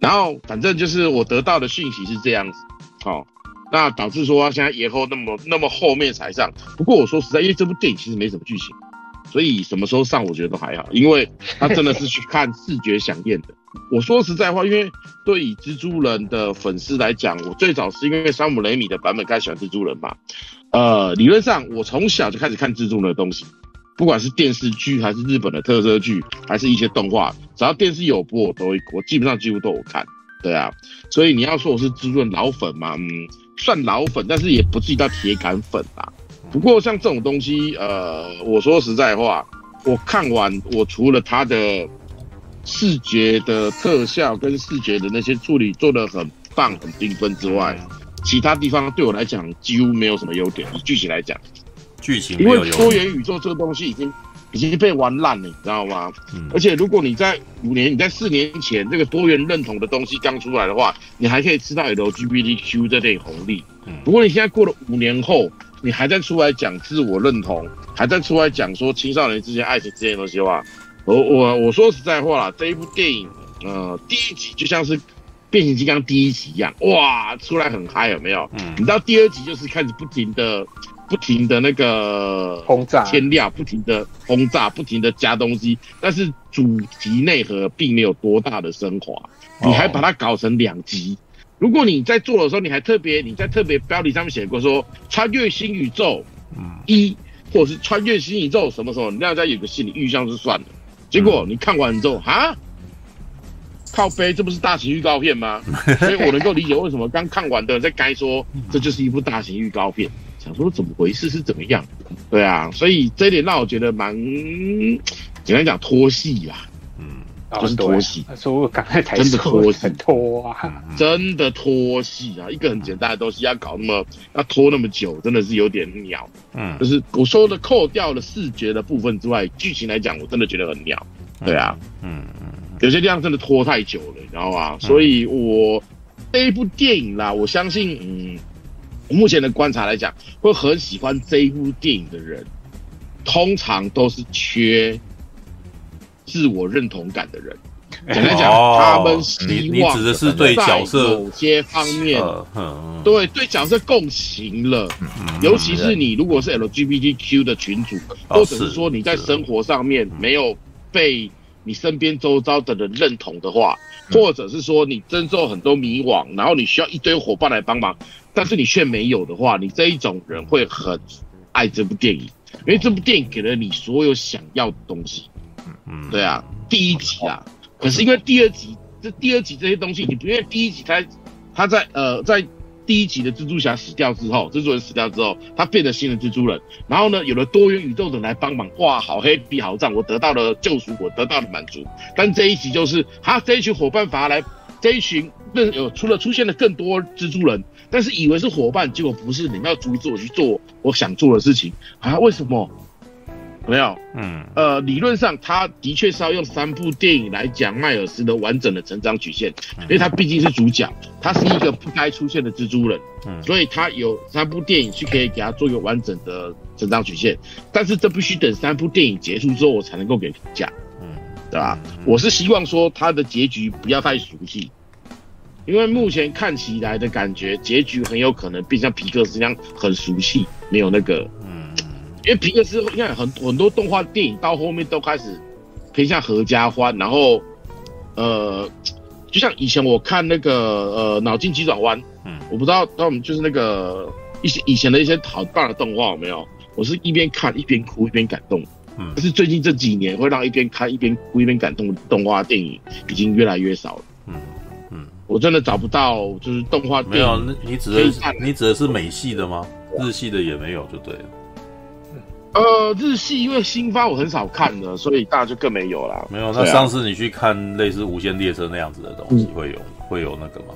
然后反正就是我得到的讯息是这样子，哦，那导致说他现在延后那么那么后面才上。不过我说实在，因为这部电影其实没什么剧情，所以什么时候上我觉得都还好，因为他真的是去看视觉饗宴的。我说实在话，因为对于蜘蛛人的粉丝来讲，我最早是因为山姆雷米的版本开始喜欢蜘蛛人嘛。呃，理论上我从小就开始看蜘蛛人的东西。不管是电视剧还是日本的特色剧，还是一些动画，只要电视有播，我都会，我基本上几乎都有看。对啊，所以你要说我是蜘蛛人老粉嘛，嗯，算老粉，但是也不至于到铁杆粉啦。不过像这种东西，呃，我说实在话，我看完，我除了它的视觉的特效跟视觉的那些处理做得很棒、很缤纷之外，其他地方对我来讲几乎没有什么优点。以剧情来讲。剧情因为多元宇宙这个东西已经已经被玩烂了，你知道吗？嗯。而且如果你在五年、你在四年前这个多元认同的东西刚出来的话，你还可以吃到 LGBTQ 这类红利。嗯。不过你现在过了五年后，你还在出来讲自我认同，还在出来讲说青少年之间爱情这些东西的话，我我我说实在话啦，这一部电影，呃，第一集就像是变形金刚第一集一样，哇，出来很嗨，有没有？嗯。你到第二集就是开始不停的。不停的那个轰炸添料，不停的轰炸，不停的加东西，但是主题内核并没有多大的升华，你还把它搞成两集。如果你在做的时候，你还特别你在特别标题上面写过说穿越新宇宙一，或者是穿越新宇宙什么什么，你让大家有个心理预象是算了。结果你看完之后，哈，靠背，这不是大型预告片吗？所以我能够理解为什么刚看完的人在该说 这就是一部大型预告片，想说怎么回事是怎么样？对啊，所以这一点让我觉得蛮简单讲拖戏啊。就是拖戏，他说我刚才才真的拖戏，很拖啊，真的拖戏啊！一个很简单的东西要搞那么要拖那么久，真的是有点鸟。嗯，就是我说的扣掉了视觉的部分之外，剧情来讲，我真的觉得很鸟。对啊，嗯嗯，有些地方真的拖太久了，你知道吗？所以我这一部电影啦，我相信，嗯，目前的观察来讲，会很喜欢这一部电影的人，通常都是缺。自我认同感的人，简单讲，哦、他们希望的是对角色某些方面，对对角色共情了。嗯、尤其是你如果是 LGBTQ 的群主，哦、或者是说你在生活上面没有被你身边周遭的人认同的话，嗯、或者是说你真受很多迷惘，然后你需要一堆伙伴来帮忙，但是你却没有的话，你这一种人会很爱这部电影，因为这部电影给了你所有想要的东西。嗯，对啊，第一集啊，可是因为第二集，这第二集这些东西，你不因为第一集他他在呃在第一集的蜘蛛侠死掉之后，蜘蛛人死掉之后，他变成新的蜘蛛人，然后呢，有了多元宇宙的人来帮忙，哇，好黑比好赞，我得到了救赎，我得到了满足。但这一集就是他这一群伙伴反而来，这一群更有除了出现了更多蜘蛛人，但是以为是伙伴，结果不是，你们要逐一自我去做我想做的事情。啊？为什么？没有，嗯，呃，理论上他的确是要用三部电影来讲迈尔斯的完整的成长曲线，因为他毕竟是主角，他是一个不该出现的蜘蛛人，嗯，所以他有三部电影去可以给他做一个完整的成长曲线，但是这必须等三部电影结束之后我才能够给评价，嗯，对吧？我是希望说他的结局不要太俗气，因为目前看起来的感觉结局很有可能变像皮克斯那样很俗气，没有那个。嗯因为皮克斯，你看很很多动画电影到后面都开始偏向合家欢，然后呃，就像以前我看那个呃脑筋急转弯，嗯，我不知道他们就是那个一些以前的一些好棒的动画有没有？我是一边看一边哭一边感动，嗯，但是最近这几年会让一边看一边哭一边感动的动画电影已经越来越少了，嗯嗯，我真的找不到就是动画。没有，那你指的是你指的是美系的吗？日系的也没有就对了。呃，日系因为新番我很少看的，所以大家就更没有了。没有，那上次你去看类似《无限列车》那样子的东西，会有会有那个吗？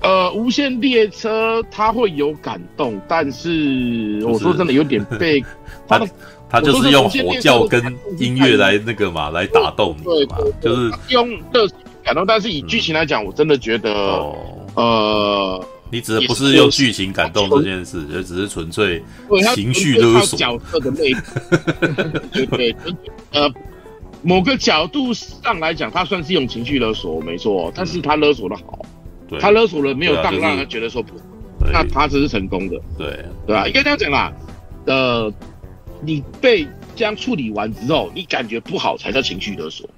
呃，《无限列车》它会有感动，但是我说真的有点被 它它就是用火教跟音乐来那个嘛，来打动你嘛，就是用热情感动。但是以剧情来讲，我真的觉得呃。你指的不是用剧情感动这件事，就只是纯粹情绪勒索。角色的魅力，对 对，呃，某个角度上来讲，他算是用情绪勒索，没错。但是他勒索的好，他勒索了没有让让他觉得说不，那他只是成功的，对对吧？应该这样讲啦。呃，你被这样处理完之后，你感觉不好才叫情绪勒索。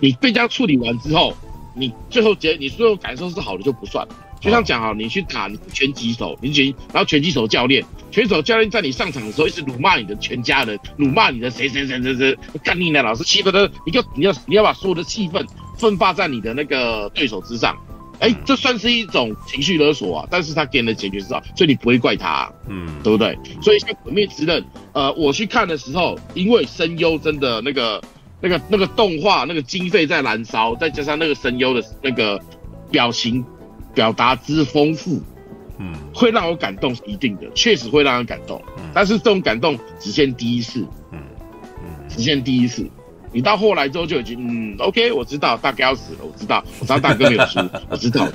你被这样处理完之后，你最后结，你最后感受是好的就不算。就像讲啊，你去打拳击手，你拳，然后拳击手教练，拳击手教练在你上场的时候一直辱骂你的全家人，辱骂你的谁谁谁谁谁，干你呢？老师气愤的，你就你要你要把所有的气氛奋发在你的那个对手之上，哎、欸，这算是一种情绪勒索啊。但是他给你的解决之道，所以你不会怪他、啊，嗯，对不对？所以像《鬼灭之刃》，呃，我去看的时候，因为声优真的那个那个那个动画那个经费在燃烧，再加上那个声优的那个表情。表达之丰富，嗯，会让我感动是一定的，确实会让人感动。嗯，但是这种感动只限第一次，嗯嗯，只限第一次。你到后来之后就已经，嗯，OK，我知道大哥要死了，我知道，我知道大哥没有输，我知道。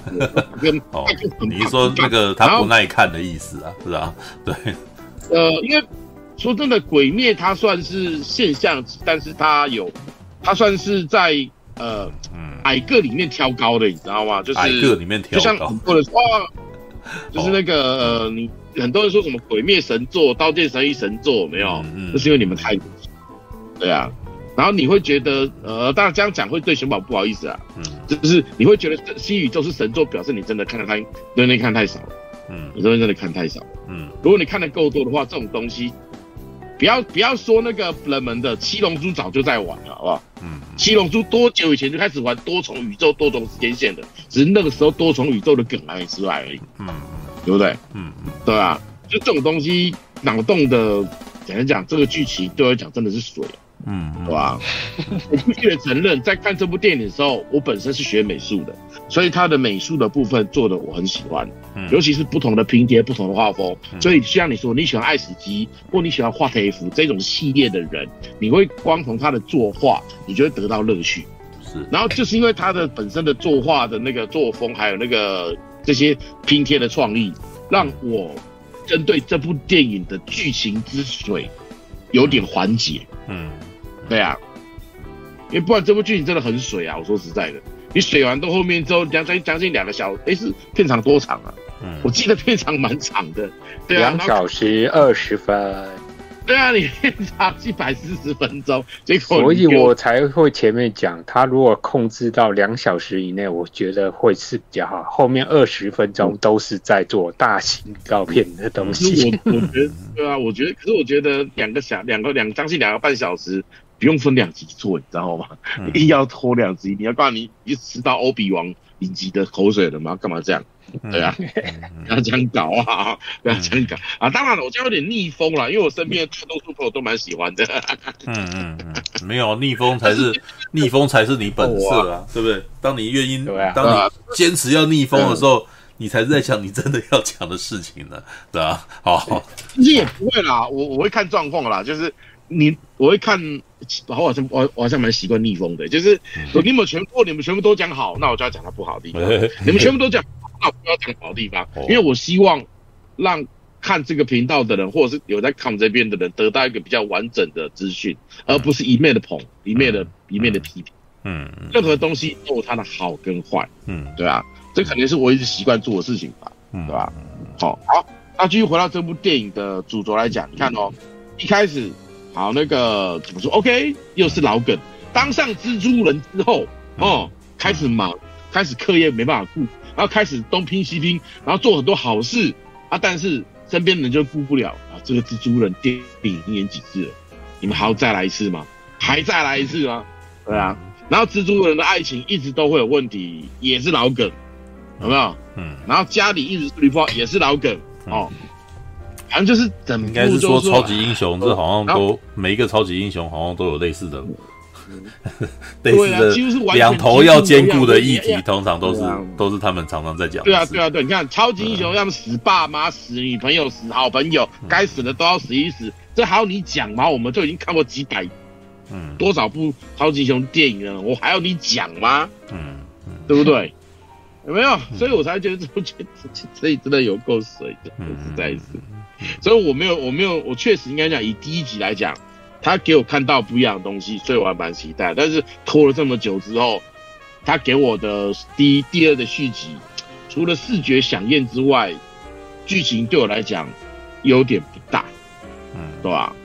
跟哦，你说那个他不耐看的意思啊，是啊，对。呃，因为说真的，鬼灭它算是现象级，但是它有，它算是在呃。矮个里面挑高的，你知道吗？就是矮个里面挑高，就像很多人说，就是那个呃，你很多人说什么鬼灭神作、刀剑神域神作没有？嗯，嗯，就是因为你们太，对啊。然后你会觉得，呃，当然这样讲会对熊宝不好意思啊。嗯，就是你会觉得新宇宙是神作，表示你真的看的太，真的看太少。嗯，你真的真的看太少。嗯，如果你看的够多的话，这种东西，不要不要说那个冷门的七龙珠早就在玩了，好不好？嗯。七龙珠多久以前就开始玩多重宇宙、多重时间线的？只是那个时候多重宇宙的梗还没出来而已。嗯对不对？嗯嗯对啊，就这种东西，脑洞的，简单讲，这个剧情对我来讲真的是水，嗯嗯，对吧？我必须得承认，在看这部电影的时候，我本身是学美术的，所以它的美术的部分做的我很喜欢，嗯尤其是不同的拼贴、不同的画风。所以像你说你喜欢爱死机或你喜欢画黑服这种系列的人，你会光从他的作画，你就会得到乐趣。是，然后就是因为他的本身的作画的那个作风，还有那个。这些拼贴的创意，让我针对这部电影的剧情之水有点缓解。嗯，对啊，因为不然这部剧情真的很水啊！我说实在的，你水完到后面之后，将将将近两个小时，诶，是片长多长啊？嗯，我记得片长蛮长的，对啊，两小时二十分。对啊，你片长一百四十分钟，结果所以我才会前面讲，他如果控制到两小时以内，我觉得会是比较好。后面二十分钟都是在做大型照片的东西。我我觉得，对啊，我觉得，可是我觉得两个小两个两将近两个半小时，不用分两集做，你知道吗？嗯、硬要拖两集，你要不然你，你吃到欧比王影集的口水了吗？干嘛这样？对啊，不要这样搞啊！不要这样搞啊！当然了，我这样有点逆风了，因为我身边的大多数朋友都蛮喜欢的。嗯嗯嗯，没有逆风才是 逆风才是你本色啊，对不对？当你愿意，当你坚持要逆风的时候，你才是在讲你真的要讲的事情呢，对啊，好，其实也不会啦，我我会看状况啦，就是你我会看，我好像我我好像蛮习惯逆风的，就是你们全部你们全部都讲好，那我就要讲他不好的地方；你们全部都讲。那我就要讲好的地方，因为我希望让看这个频道的人，或者是有在看我这边的人，得到一个比较完整的资讯，而不是一面的捧，一面的一面的批评。嗯，任何东西都有它的好跟坏。嗯，对啊，这肯定是我一直习惯做的事情吧。嗯，对吧？好，好，那继续回到这部电影的主轴来讲，你看哦，一开始好那个怎么说？OK，又是老梗，当上蜘蛛人之后，哦，开始忙，开始课业没办法顾。然后开始东拼西拼，然后做很多好事啊，但是身边人就顾不了啊。这个蜘蛛人电影演几次了？你们还要再来一次吗？还再来一次吗？对啊。然后蜘蛛人的爱情一直都会有问题，也是老梗，有没有？嗯。然后家里一直处理不好，也是老梗哦。反正就是整部应该是说超级英雄，这好像都每一个超级英雄好像都有类似的。对啊，几乎是两头要兼顾的议题，通常都是都是他们常常在讲。对啊，对啊，对，你看超级英雄要么死爸妈、死女朋友、死好朋友，该死的都要死一死，这还要你讲吗？我们就已经看过几百，嗯，多少部超级英雄电影了，我还要你讲吗？嗯，对不对？有没有？所以我才觉得这部剧这真的有够水的，实在是。所以我没有，我没有，我确实应该讲，以第一集来讲。他给我看到不一样的东西，所以我还蛮期待。但是拖了这么久之后，他给我的第一、第二的续集，除了视觉响应之外，剧情对我来讲优点不大，嗯，对吧？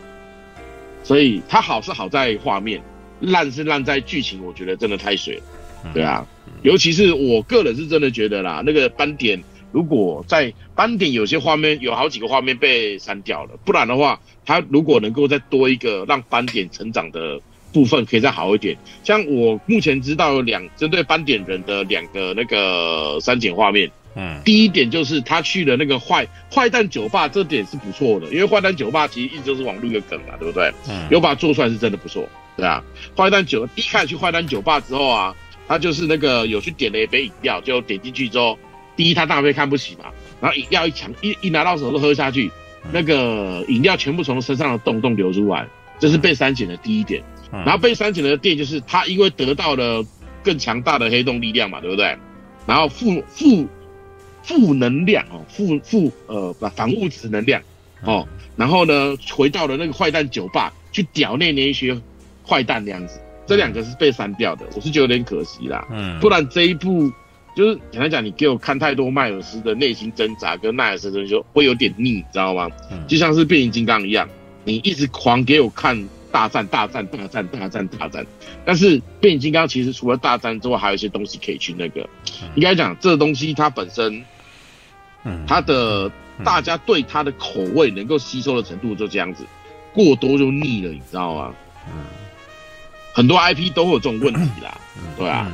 所以它好是好在画面，烂是烂在剧情。我觉得真的太水了，对啊。尤其是我个人是真的觉得啦，那个斑点。如果在斑点有些画面有好几个画面被删掉了，不然的话，他如果能够再多一个让斑点成长的部分，可以再好一点。像我目前知道有两针对斑点人的两个那个删减画面，嗯，第一点就是他去了那个坏坏蛋酒吧，这点是不错的，因为坏蛋酒吧其实一直都是网络一个梗嘛，对不对？嗯，有把它做出来是真的不错，对啊。坏蛋酒一开始去坏蛋酒吧之后啊，他就是那个有去点了一杯饮料，就点进去之后。第一，他大杯看不起嘛，然后饮料一抢一一拿到手都喝下去，那个饮料全部从身上的洞洞流出来，这是被删减的第一点。然后被删减的点就是他因为得到了更强大的黑洞力量嘛，对不对？然后负负负能量哦，负负呃反物质能量哦，然后呢回到了那个坏蛋酒吧去屌那那一些坏蛋那样子，这两个是被删掉的，我是觉得有点可惜啦。嗯，不然这一部。就是简单讲，你给我看太多迈尔斯的内心挣扎跟奈尔斯的就会有点腻，你知道吗？就像是变形金刚一样，你一直狂给我看大战、大战、大战、大战、大战，但是变形金刚其实除了大战之外，还有一些东西可以去那个。应该讲，这个东西它本身，嗯。它的大家对它的口味能够吸收的程度就这样子，过多就腻了，你知道吗？嗯。很多 IP 都会有这种问题啦，对啊，嗯，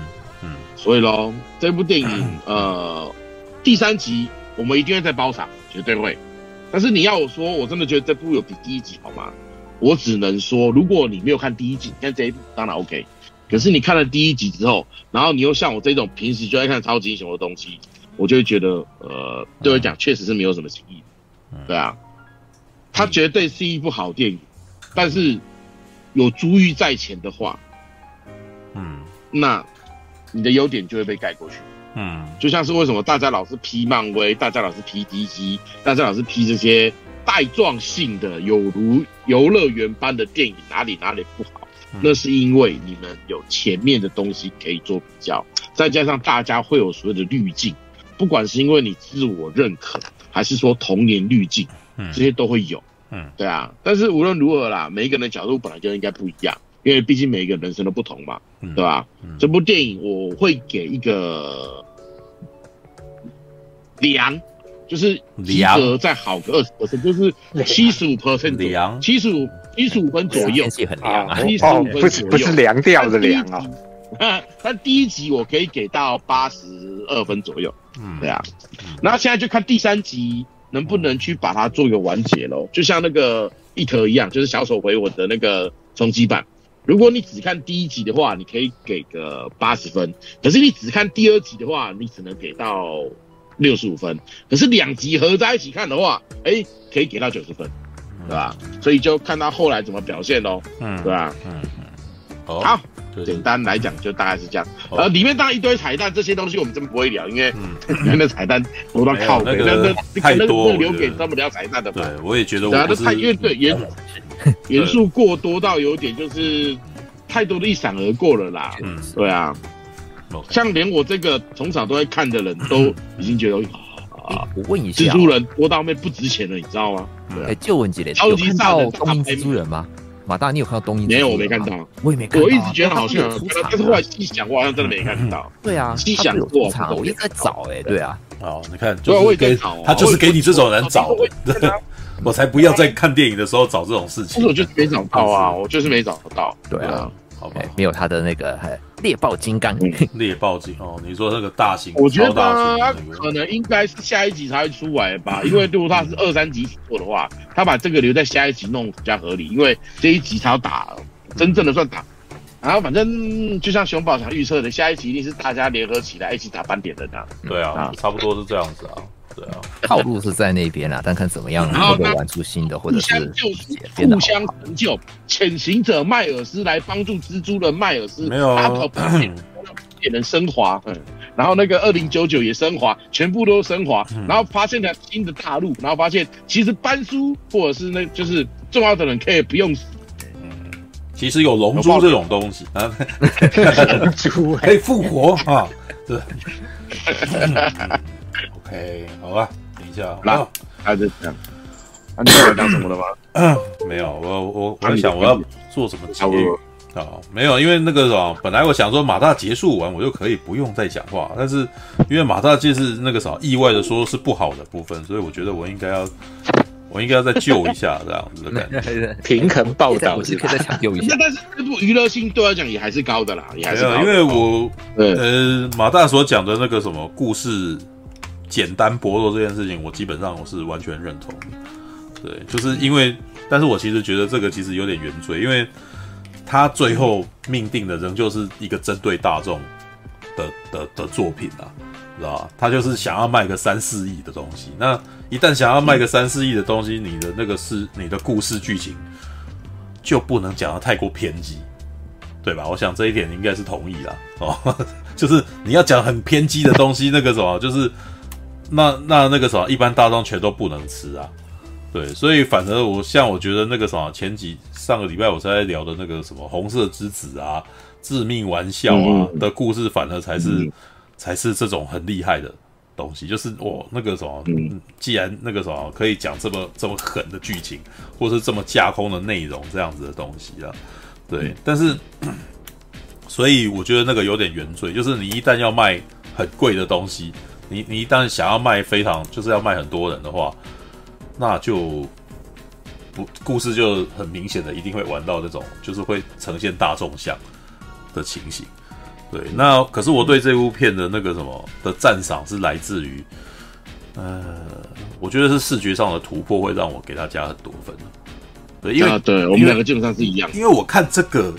所以喽，这部电影 呃第三集我们一定会再包场，绝对会。但是你要我说，我真的觉得这部有比第一集好吗？我只能说，如果你没有看第一集，你看这一部当然 OK。可是你看了第一集之后，然后你又像我这种平时就爱看超级英雄的东西，我就会觉得，呃，对我讲确实是没有什么新意。对啊，它绝对是一部好电影，但是有珠玉在前的话，嗯，那你的优点就会被盖过去。嗯，就像是为什么大家老是批漫威，大家老是批 DC，大家老是批这些带状性的，有如游乐园般的电影，哪里哪里不好？那是因为你们有前面的东西可以做比较，再加上大家会有所谓的滤镜，不管是因为你自我认可，还是说童年滤镜，这些都会有。嗯，对啊。但是无论如何啦，每一个人的角度本来就应该不一样，因为毕竟每一个人生都不同嘛，对吧？这部电影我会给一个良，就是及格再好个二十 percent，就是七十五 percent 良，七十五。七十五分左右，很凉啊！七十五分左右，不是不是凉掉的凉啊。但第一集我可以给到八十二分左右，嗯，对啊。那现在就看第三集能不能去把它做一个完结喽。就像那个一特一样，就是小手回我的那个冲击版。如果你只看第一集的话，你可以给个八十分；可是你只看第二集的话，你只能给到六十五分。可是两集合在一起看的话，哎、欸，可以给到九十分。对吧？所以就看他后来怎么表现喽。嗯，对吧？嗯嗯。好，简单来讲就大概是这样。呃，里面当然一堆彩蛋，这些东西我们真不会聊，因为里面的彩蛋多到靠北，那那太多留给专门聊彩蛋的。对，我也觉得。对啊，那太因为对元元素过多到有点就是太多的一闪而过了啦。嗯，对啊。像连我这个从小都在看的人都已经觉得。啊，我问一下，蜘蛛人多到面不值钱了，你知道吗？哎，就问几类，有看到东映蜘蛛人吗？马大，你有看到东映？没有，我没看到，我也没看到。我一直觉得好像出场，但是后来细想，我好像真的没看到。对啊，细想过，我一直在找，哎，对啊。哦，你看，就是给他就是给你这种人找的，我才不要在看电影的时候找这种事情。我就是没找到啊，我就是没找到。对啊。好吧，没有他的那个猎豹金刚，猎豹金哦，你说那个大型，我觉得他可能应该是下一集才会出来吧，因为如果他是二三集做的话，他把这个留在下一集弄比较合理，因为这一集他要打真正的算打，然后反正就像熊宝强预测的，下一集一定是大家联合起来一起打斑点的呢。对啊，差不多是这样子啊。对啊，套路是在那边啊，但看怎么样会不会玩出新的，或者是互相成就。潜行者迈尔斯来帮助蜘蛛的迈尔斯，没有啊，也能升华。嗯，然后那个二零九九也升华，全部都升华。然后发现了新的大陆，然后发现其实班叔或者是那就是重要的人可以不用死。嗯，其实有龙珠这种东西啊，龙珠 可以复活啊，对。OK，好吧，等一下，那还是这样。那你要讲什么了吗？没有，我我我在想我要做什么结语啊？没有，因为那个什么，本来我想说马大结束完我就可以不用再讲话，但是因为马大就是那个什么意外的说是不好的部分，所以我觉得我应该要 我应该要再救一下这样子的感觉，平衡报道是可以再抢救一下。但是这部娱乐性对我来讲也还是高的啦，也还是因为我呃马大所讲的那个什么故事。简单薄弱这件事情，我基本上我是完全认同的。对，就是因为，但是我其实觉得这个其实有点原罪，因为他最后命定的仍旧是一个针对大众的的的作品啊，知道吧？他就是想要卖个三四亿的东西。那一旦想要卖个三四亿的东西，你的那个是你的故事剧情就不能讲得太过偏激，对吧？我想这一点应该是同意啦。哦，就是你要讲很偏激的东西，那个什么就是。那那那个什么，一般大众全都不能吃啊，对，所以反而我像我觉得那个什么，前几上个礼拜我在聊的那个什么红色之子啊、致命玩笑啊的故事，反而才是、嗯、才是这种很厉害的东西，就是我那个什么，既然那个什么可以讲这么这么狠的剧情，或是这么架空的内容这样子的东西啊，对，但是所以我觉得那个有点原罪，就是你一旦要卖很贵的东西。你你一旦想要卖非常就是要卖很多人的话，那就不故事就很明显的一定会玩到那种，就是会呈现大众向的情形。对，那可是我对这部片的那个什么的赞赏是来自于，呃，我觉得是视觉上的突破会让我给他加很多分。对，因为、啊、对我们两个基本上是一样，因为我看这个，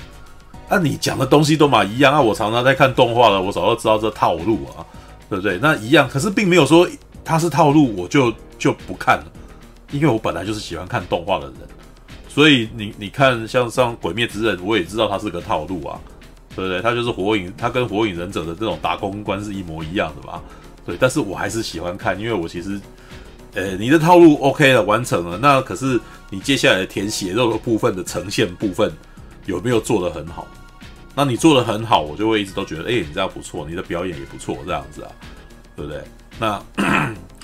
那、啊、你讲的东西都嘛一样啊，我常常在看动画了，我早就知道这套路啊，对不对？那一样，可是并没有说它是套路，我就就不看了，因为我本来就是喜欢看动画的人，所以你你看像像《鬼灭之刃》，我也知道它是个套路啊。对不对？他就是火影，他跟火影忍者的这种打公关是一模一样的嘛？对，但是我还是喜欢看，因为我其实，呃，你的套路 OK 了，完成了，那可是你接下来填血肉的部分的呈现部分有没有做得很好？那你做得很好，我就会一直都觉得，哎，你这样不错，你的表演也不错，这样子啊，对不对？那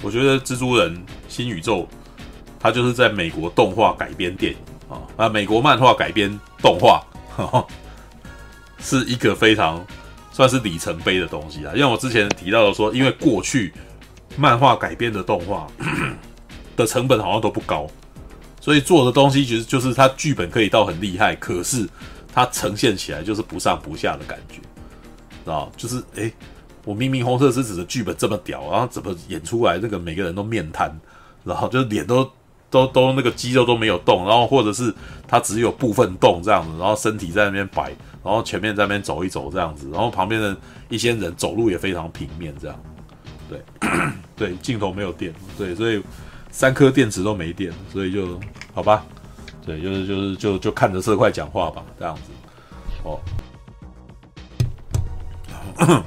我觉得蜘蛛人新宇宙，它就是在美国动画改编电影啊，啊，美国漫画改编动画。是一个非常算是里程碑的东西啊，因为我之前提到的说，因为过去漫画改编的动画 的成本好像都不高，所以做的东西其实就是它剧本可以到很厉害，可是它呈现起来就是不上不下的感觉，知道？就是诶，我明明红色狮子的剧本这么屌，然后怎么演出来那个每个人都面瘫，然后就是脸都都都那个肌肉都没有动，然后或者是他只有部分动这样子，然后身体在那边摆。然后前面在那边走一走这样子，然后旁边的一些人走路也非常平面这样，对 对，镜头没有电，对，所以三颗电池都没电，所以就好吧，对，就是就是就就看着色块讲话吧，这样子，哦，嗯。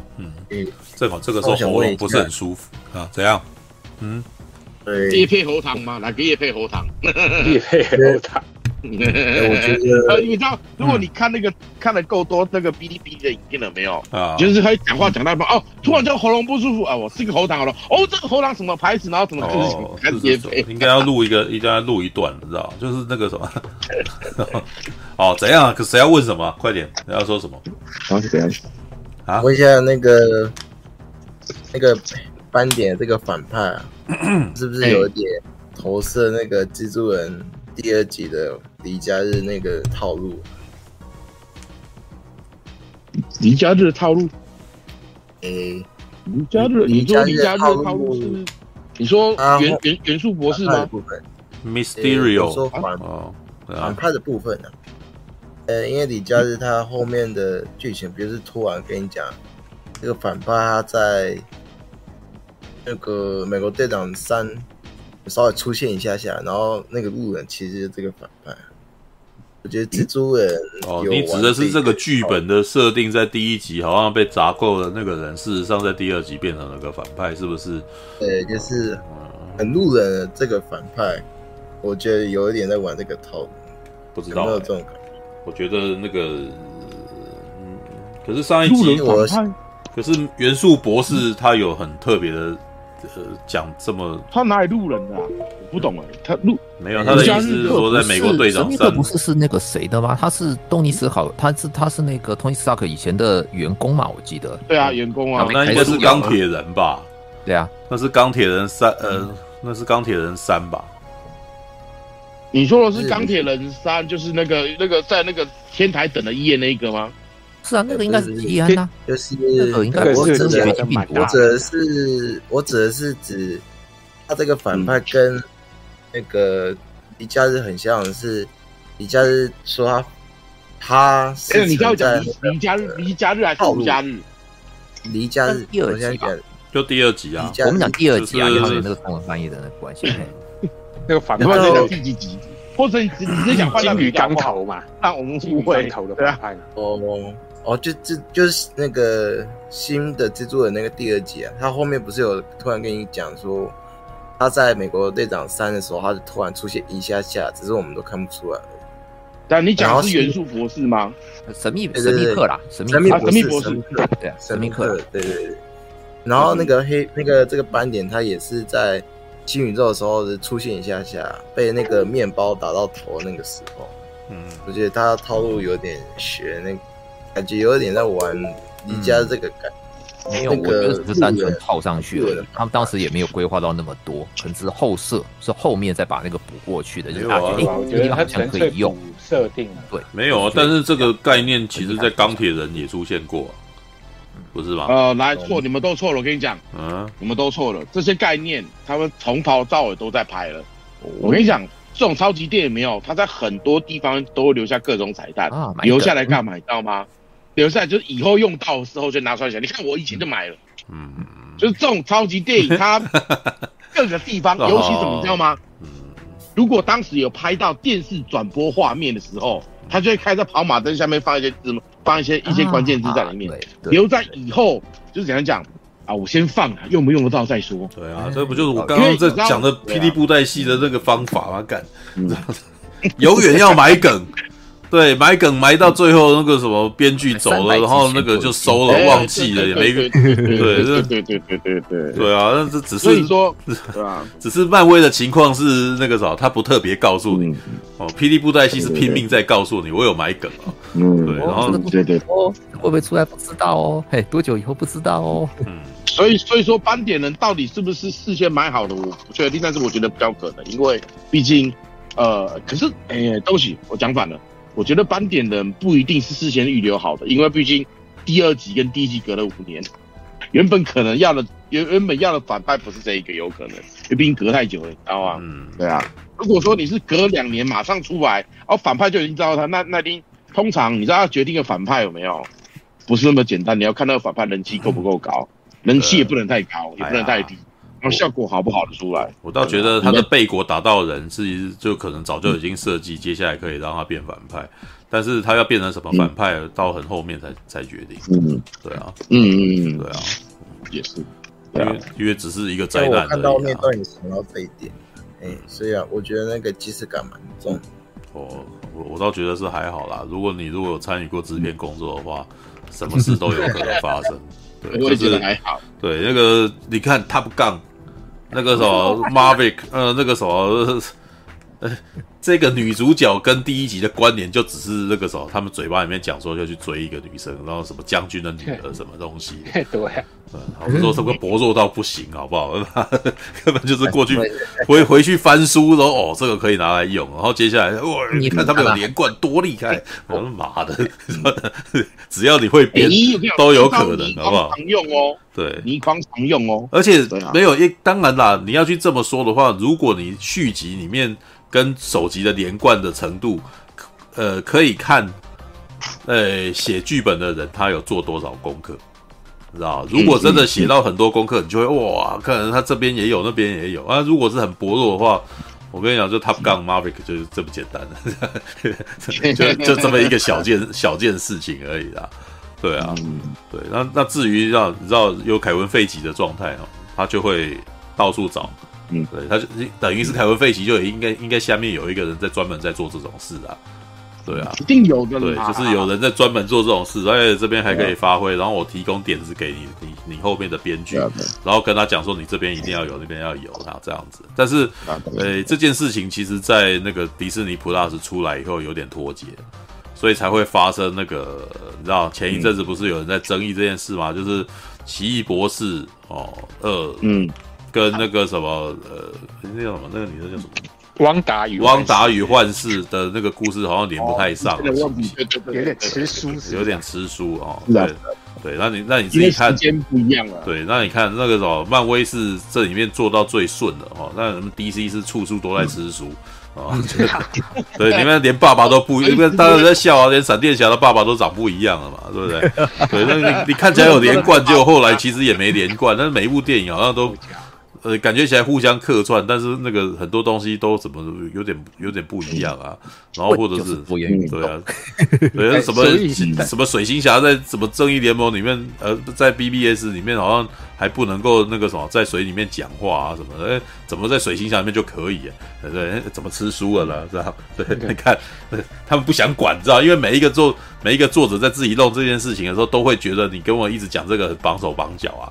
嗯，正好这个时候喉咙不是很舒服啊，怎样？嗯，对，叶配喉糖吗？来个叶配喉糖，叶配喉糖。我觉得，呃，你知道，如果你看那个、嗯、看的够多那个哔哩哔哩的影片了没有？啊，就是他讲话讲到一半，哦，突然就喉咙不舒服啊，我是个喉糖好了，哦，这个喉糖什么牌子，然后怎么开始开始，应该要录一个，应该要录一段，你知道就是那个什么，哦，怎样？可谁要问什么？快点，你要说什么？然后是怎样？啊，问一下那个那个斑点这个反派啊，是不是有一点投射那个蜘蛛人？第二集的离家日那个套路，离家日的套路，诶，离家日，你说离家日的套路是？你说元元元素博士吗？部分，Mysterio，说反反派的部分呢？呃，因为离家日他后面的剧情不是突然跟你讲，这个反派他在那个美国队长三。稍微出现一下下，然后那个路人其实是这个反派。我觉得蜘蛛人哦，你指的是这个剧本的设定，在第一集好像被砸够的那个人，事实上在第二集变成了个反派，是不是？对，就是很路人的这个反派，我觉得有一点在玩这个套路，不知道有没有这种感觉？我觉得那个，嗯，可是上一集我，可是元素博士他有很特别的。呃，讲这么，他哪里路人的啊？我不懂哎，他路没有他的意思是说，在美国队长三不是是那个谁的吗？他是东尼斯考，他是他是那个托尼·斯塔克以前的员工嘛？我记得。对啊，员工啊，那应该是钢铁人吧？对啊，那是钢铁人三，呃，那是钢铁人三吧？你说的是钢铁人三，就是那个那个在那个天台等了一夜那个吗？是啊，那个应该是迪安呐，就是那个应该不是。我指的是，我指的是指他这个反派跟那个李佳日很像，是李佳日说他他是你要讲离家日，李佳日还是离家日？离家日第二集吧，就第二集啊。我们讲第二集啊，因为那个中文翻译的那个关系。那个反派是第几集？或者你你是想换金鱼缸头嘛？那我们金鱼缸头的反派哦。哦，就就就是那个新的蜘蛛人那个第二集啊，他后面不是有突然跟你讲说，他在美国队长三的时候，他就突然出现一下下，只是我们都看不出来。但你讲的是元素博士吗？神秘神秘客啦，神秘神秘神秘博士，对，神秘客，对对对。然后那个黑那个这个斑点，他也是在新宇宙的时候是出现一下下，被那个面包打到头那个时候。嗯，我觉得他套路有点学那个。感觉有点在玩离家这个感觉，没有，那个我觉得只是单纯套上去而路人。已他们当时也没有规划到那么多，可能是后设，是后面再把那个补过去的。就是没有啊啊，哎，对吧？我这地方好觉得它纯粹像可以用补。设定啊，对，没有啊，但是这个概念其实在钢铁人也出现过、啊，不是吧？呃，来错，你们都错了。我跟你讲，嗯，你们都错了。这些概念，他们从头到尾都在拍了。我跟你讲，这种超级电影没有，他在很多地方都会留下各种彩蛋，啊留下来干嘛？你知道吗？留下来就是以后用到的时候就拿出来讲。你看我以前就买了，嗯，就是这种超级电影，它 各个地方，尤其什么，你知道吗？如果当时有拍到电视转播画面的时候，他就会开在跑马灯下面放一些字，放一些一些关键字在里面，留在以后就是怎样讲啊？我先放啊，用不用得到再说。对啊，这不就是我刚刚在讲的霹雳布袋戏的那个方法吗？干，嗯 永远要买梗。对，埋梗埋到最后，那个什么编剧走了，然后那个就收了，忘记了，也没对对对对对对对对啊，那这只是说，对啊，只是漫威的情况是那个啥，他不特别告诉你哦。霹雳布袋戏是拼命在告诉你，我有埋梗哦。嗯，对，然后对对，哦，会不会出来不知道哦？嘿，多久以后不知道哦？嗯，所以所以说斑点人到底是不是事先埋好的，我不确定，但是我觉得比较可能，因为毕竟呃，可是哎，对不起，我讲反了。我觉得斑点人不一定是事先预留好的，因为毕竟第二集跟第一集隔了五年，原本可能要的原原本要的反派不是这一个，有可能，因为毕竟隔太久了，你知道吗？嗯，对啊。如果说你是隔两年马上出来，哦，反派就已经知道他，那那你通常你知道要决定个反派有没有，不是那么简单，你要看那个反派人气够不够高，人气也不能太高，也不能太低。然后效果好不好的出来，我倒觉得他的背国打到人是就可能早就已经设计，接下来可以让他变反派，但是他要变成什么反派，到很后面才才决定。嗯，对啊，嗯嗯嗯，对啊，也是，因为因为只是一个灾难。我看到那段也想到这一点，哎，所以啊，我觉得那个即视感蛮重。哦，我我倒觉得是还好啦。如果你如果有参与过制片工作的话，什么事都有可能发生。对，我也觉得还好。对，那个你看 Top Gun。那个什么 Maverick，呃，那个什么，呃，这个女主角跟第一集的关联就只是那个时候，他们嘴巴里面讲说要去追一个女生，然后什么将军的女儿什么东西，对啊，嗯，我们说什么薄弱到不行，好不好？根本就是过去回回去翻书，然后哦，这个可以拿来用，然后接下来哇，你看他们有连贯多厉害，我的妈的，只要你会编，都有可能，好不好？常用哦。对，倪匡常用哦，而且没有，一当然啦，你要去这么说的话，如果你续集里面跟首集的连贯的程度，呃，可以看，呃，写剧本的人他有做多少功课，知道？如果真的写到很多功课，你就会哇，可能他这边也有，那边也有啊。如果是很薄弱的话，我跟你讲，就 Top Gun Maverick 就是这么简单的，就就这么一个小件 小件事情而已啦。对啊，嗯、对，那那至于让你知道有凯文费吉的状态哦，他就会到处找，嗯，对，他就等于是凯文费奇就应该应该下面有一个人在专门在做这种事啊，对啊，一定有的，对，就是有人在专门做这种事，而且这边还可以发挥，然后我提供点子给你，你你后面的编剧，然后跟他讲说你这边一定要有，那边要有，然后这样子，但是呃这件事情其实在那个迪士尼 Plus 出来以后有点脱节。所以才会发生那个，你知道前一阵子不是有人在争议这件事吗？嗯、就是奇异博士哦二，嗯，跟那个什么呃，那叫什么？那个女的叫什么？汪达与汪达与幻视的那个故事好像连不太上，有点吃书，有点吃书哦。对对，那你那你自己看，时间不一样了。对，那你看那个什么，漫威是这里面做到最顺的哦，那什么 DC 是处处都在吃书。嗯哦，对，你们连爸爸都不，因为大家在笑啊，连闪电侠的爸爸都长不一样了嘛，对不对？对，那你你看起来有连贯，结果后来其实也没连贯，但是每一部电影好像都。呃，感觉起来互相客串，但是那个很多东西都怎么有点有点不一样啊，然后或者是对啊，对什么什么水行侠在什么正义联盟里面，呃，在 BBS 里面好像还不能够那个什么在水里面讲话啊什么的，哎，怎么在水行侠里面就可以？对对，怎么吃书了呢？知道？对，你看他们不想管，知道？因为每一个作每一个作者在自己弄这件事情的时候，都会觉得你跟我一直讲这个绑手绑脚啊。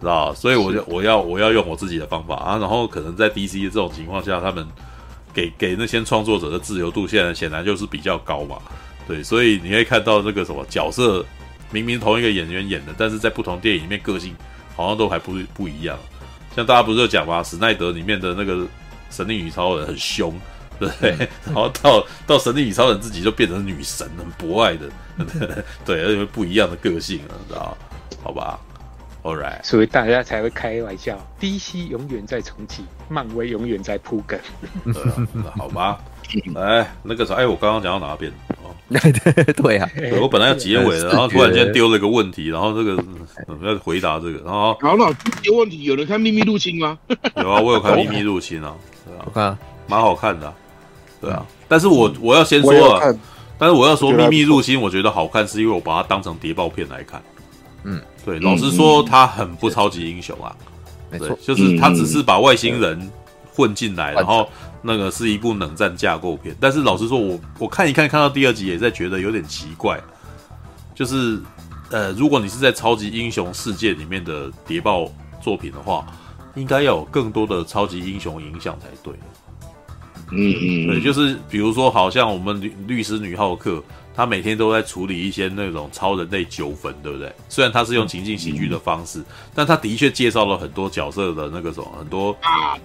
知道，所以我就我要我要用我自己的方法啊，然后可能在 DC 这种情况下，他们给给那些创作者的自由度，现在显然就是比较高嘛，对，所以你会看到这个什么角色明明同一个演员演的，但是在不同电影里面个性好像都还不不一样。像大家不是就讲嘛？史奈德里面的那个神力女超人很凶，对不对？嗯、然后到到神力女超人自己就变成女神，很博爱的，对，而且不一样的个性了，知道？好吧，All right，所以大家才会开玩笑，DC 永远在重启，漫威永远在铺梗，对啊，好吧。哎，那个啥，哎，我刚刚讲到哪边？哦，对啊，我本来要结尾的，然后突然间丢了一个问题，然后这个要回答这个，然后好了，有问题，有人看《秘密入侵》吗？有啊，我有看《秘密入侵》啊，对啊，我看，蛮好看的，对啊，但是我我要先说了，但是我要说《秘密入侵》，我觉得好看是因为我把它当成谍报片来看，嗯，对，老实说，他很不超级英雄啊，没错，就是他只是把外星人混进来，然后。那个是一部冷战架构片，但是老实说我，我我看一看，看到第二集也在觉得有点奇怪，就是呃，如果你是在超级英雄世界里面的谍报作品的话，应该要有更多的超级英雄影响才对。嗯嗯，对，就是比如说，好像我们律律师女浩克。他每天都在处理一些那种超人类纠纷，对不对？虽然他是用情景喜剧的方式，但他的确介绍了很多角色的那个什么，很多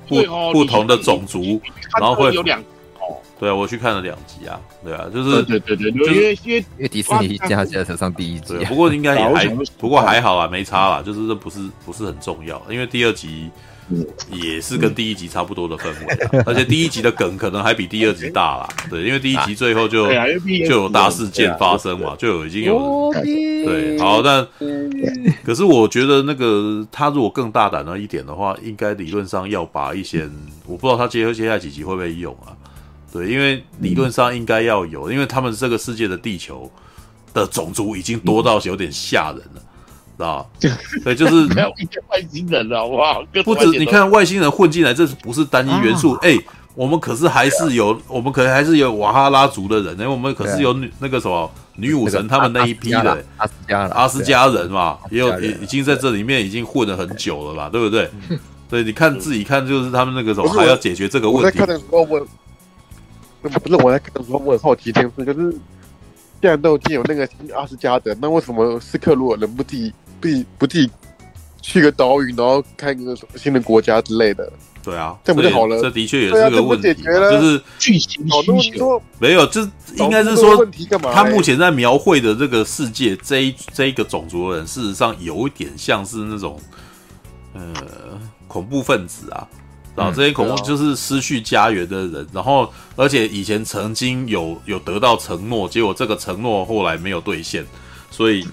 不不同的种族，然后会有两哦，对啊，我去看了两集啊，对啊，就是对对对，因为因为迪士尼加起来才上第一集，不过应该也还不过还好啊，没差啦，就是这不是不是很重要，因为第二集。也是跟第一集差不多的氛围，而且第一集的梗可能还比第二集大啦。对，因为第一集最后就就有大事件发生嘛，就有已经有对。好，但可是我觉得那个他如果更大胆了一点的话，应该理论上要把一些我不知道他接接下来几集会不会用啊？对，因为理论上应该要有，因为他们这个世界的地球的种族已经多到有点吓人了。啊，对，就是 外星人了，好不好？不止你看外星人混进来，这是不是单一元素？哎、啊欸，我们可是还是有，我们可能还是有瓦哈拉族的人，因为我们可是有女那个什么女武神他们那一批的阿斯加阿斯加人嘛，也有也已经在这里面已经混了很久了吧，对不对？对，你看自己看，就是他们那个什么还要解决这个问题。我在看的时候，我不是我在看的时候，我很好奇一件事，就是既然都已经有那个阿斯加德，那为什么斯克鲁尔人不自己？不不自己去个岛屿，然后开一个新的国家之类的。对啊，这不就好了？这的确也是个问题，就是剧情需求。没有，这应该是说，他目前在描绘的这个世界，这一这一个种族的人，事实上有一点像是那种呃恐怖分子啊。然后这些恐怖就是失去家园的人，然后而且以前曾经有有得到承诺，结果这个承诺后来没有兑现，所以。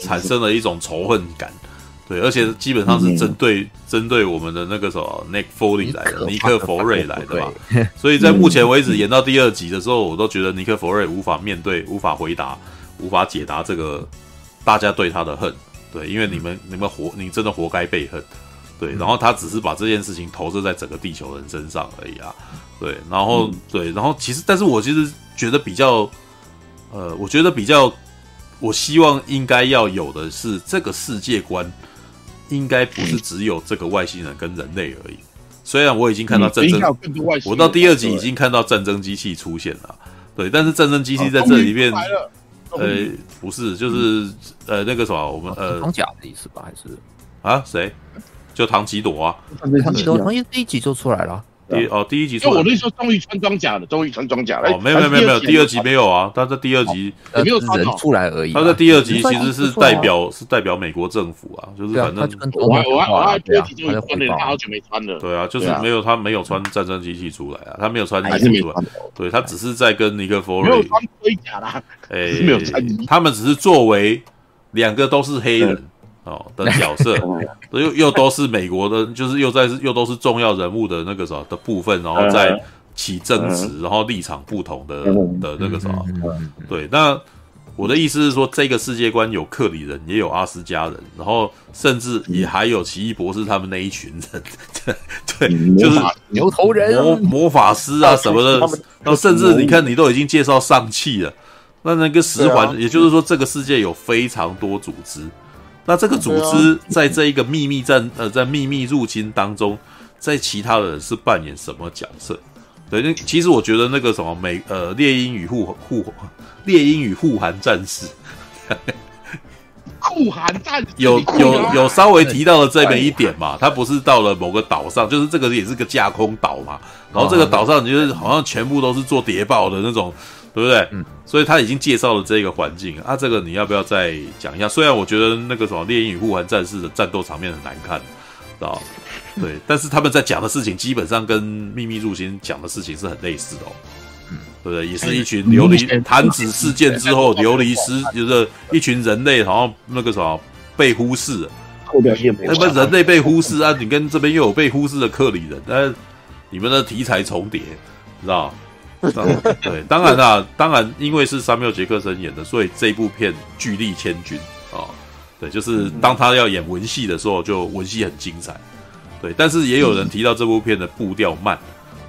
产生了一种仇恨感，对，而且基本上是针对针、嗯、对我们的那个什么 Nick Foley 来的，尼克佛瑞来的嘛。所以在目前为止演到第二集的时候，我都觉得尼克佛瑞无法面对、无法回答、无法解答这个大家对他的恨，对，因为你们你们活，你真的活该被恨，对。然后他只是把这件事情投射在整个地球人身上而已啊，对。然后对，然后其实，但是我其实觉得比较，呃，我觉得比较。我希望应该要有的是这个世界观，应该不是只有这个外星人跟人类而已。虽然我已经看到战争，我到第二集已经看到战争机器出现了，对，但是战争机器在这里面，呃，不是，就是呃那个什么，我们呃唐甲的意思吧？还是啊谁？就唐奇朵啊，唐奇朵，唐奇第一集就出来了。第哦，第一集，就我那时候终于穿装甲了，终于穿装甲了。哦，没有没有没有没有，第二集没有啊，他在第二集没有人出来而已。他在第二集其实是代表是代表美国政府啊，就是反正我我我第二集就穿了，他好久没穿了。对啊，就是没有他没有穿战争机器出来啊，他没有穿衣服出来。对，他只是在跟尼克弗瑞没有穿盔甲啦，哎，没有穿。他们只是作为两个都是黑人。哦的角色，又又都是美国的，就是又在又都是重要人物的那个什么的部分，然后再起争执，然后立场不同的的那个什么，对。那我的意思是说，这个世界观有克里人，也有阿斯加人，然后甚至也还有奇异博士他们那一群人，对，就是牛头人、魔魔法师啊什么的，然后甚至你看，你都已经介绍上气了，那那个十环，也就是说，这个世界有非常多组织。那这个组织在这一个秘密战呃，在秘密入侵当中，在其他的人是扮演什么角色？对，那其实我觉得那个什么美呃猎鹰与护护猎鹰与护航战士，护航战士？有有啊有稍微提到了这么一点嘛，他不是到了某个岛上，就是这个也是个架空岛嘛，然后这个岛上就是好像全部都是做谍报的那种，对不对？嗯，所以他已经介绍了这个环境啊，这个你要不要再讲一下？虽然我觉得那个什么猎鹰与护航战士的战斗场面很难看，知道？对，但是他们在讲的事情基本上跟秘密入侵讲的事情是很类似的哦。对不对？也是一群流离弹指事件之后流离失，就是一群人类好像那个什么被忽视了。后表现没那么人类被忽视啊，你跟这边又有被忽视的克里人，但你们的题材重叠，知道？对，当然啦，当然，因为是沙缪杰克森演的，所以这部片巨力千钧啊。对，就是当他要演文戏的时候，就文戏很精彩。对，但是也有人提到这部片的步调慢。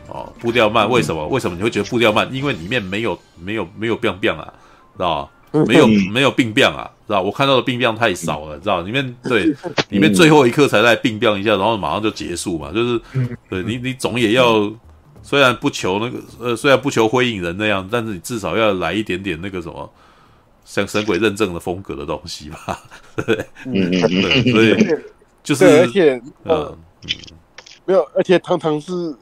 哦，步调慢，为什么？为什么你会觉得步调慢？因为里面没有没有没有病病啊，知道吧？没有没有病变啊，知道？我看到的病变太少了，知道？里面对 里面最后一刻才来病变一下，然后马上就结束嘛，就是对你你总也要，虽然不求那个呃，虽然不求灰影人那样，但是你至少要来一点点那个什么，像神鬼认证的风格的东西吧，对不对？嗯对，所以就是对，而且呃嗯，没有，而且堂堂是。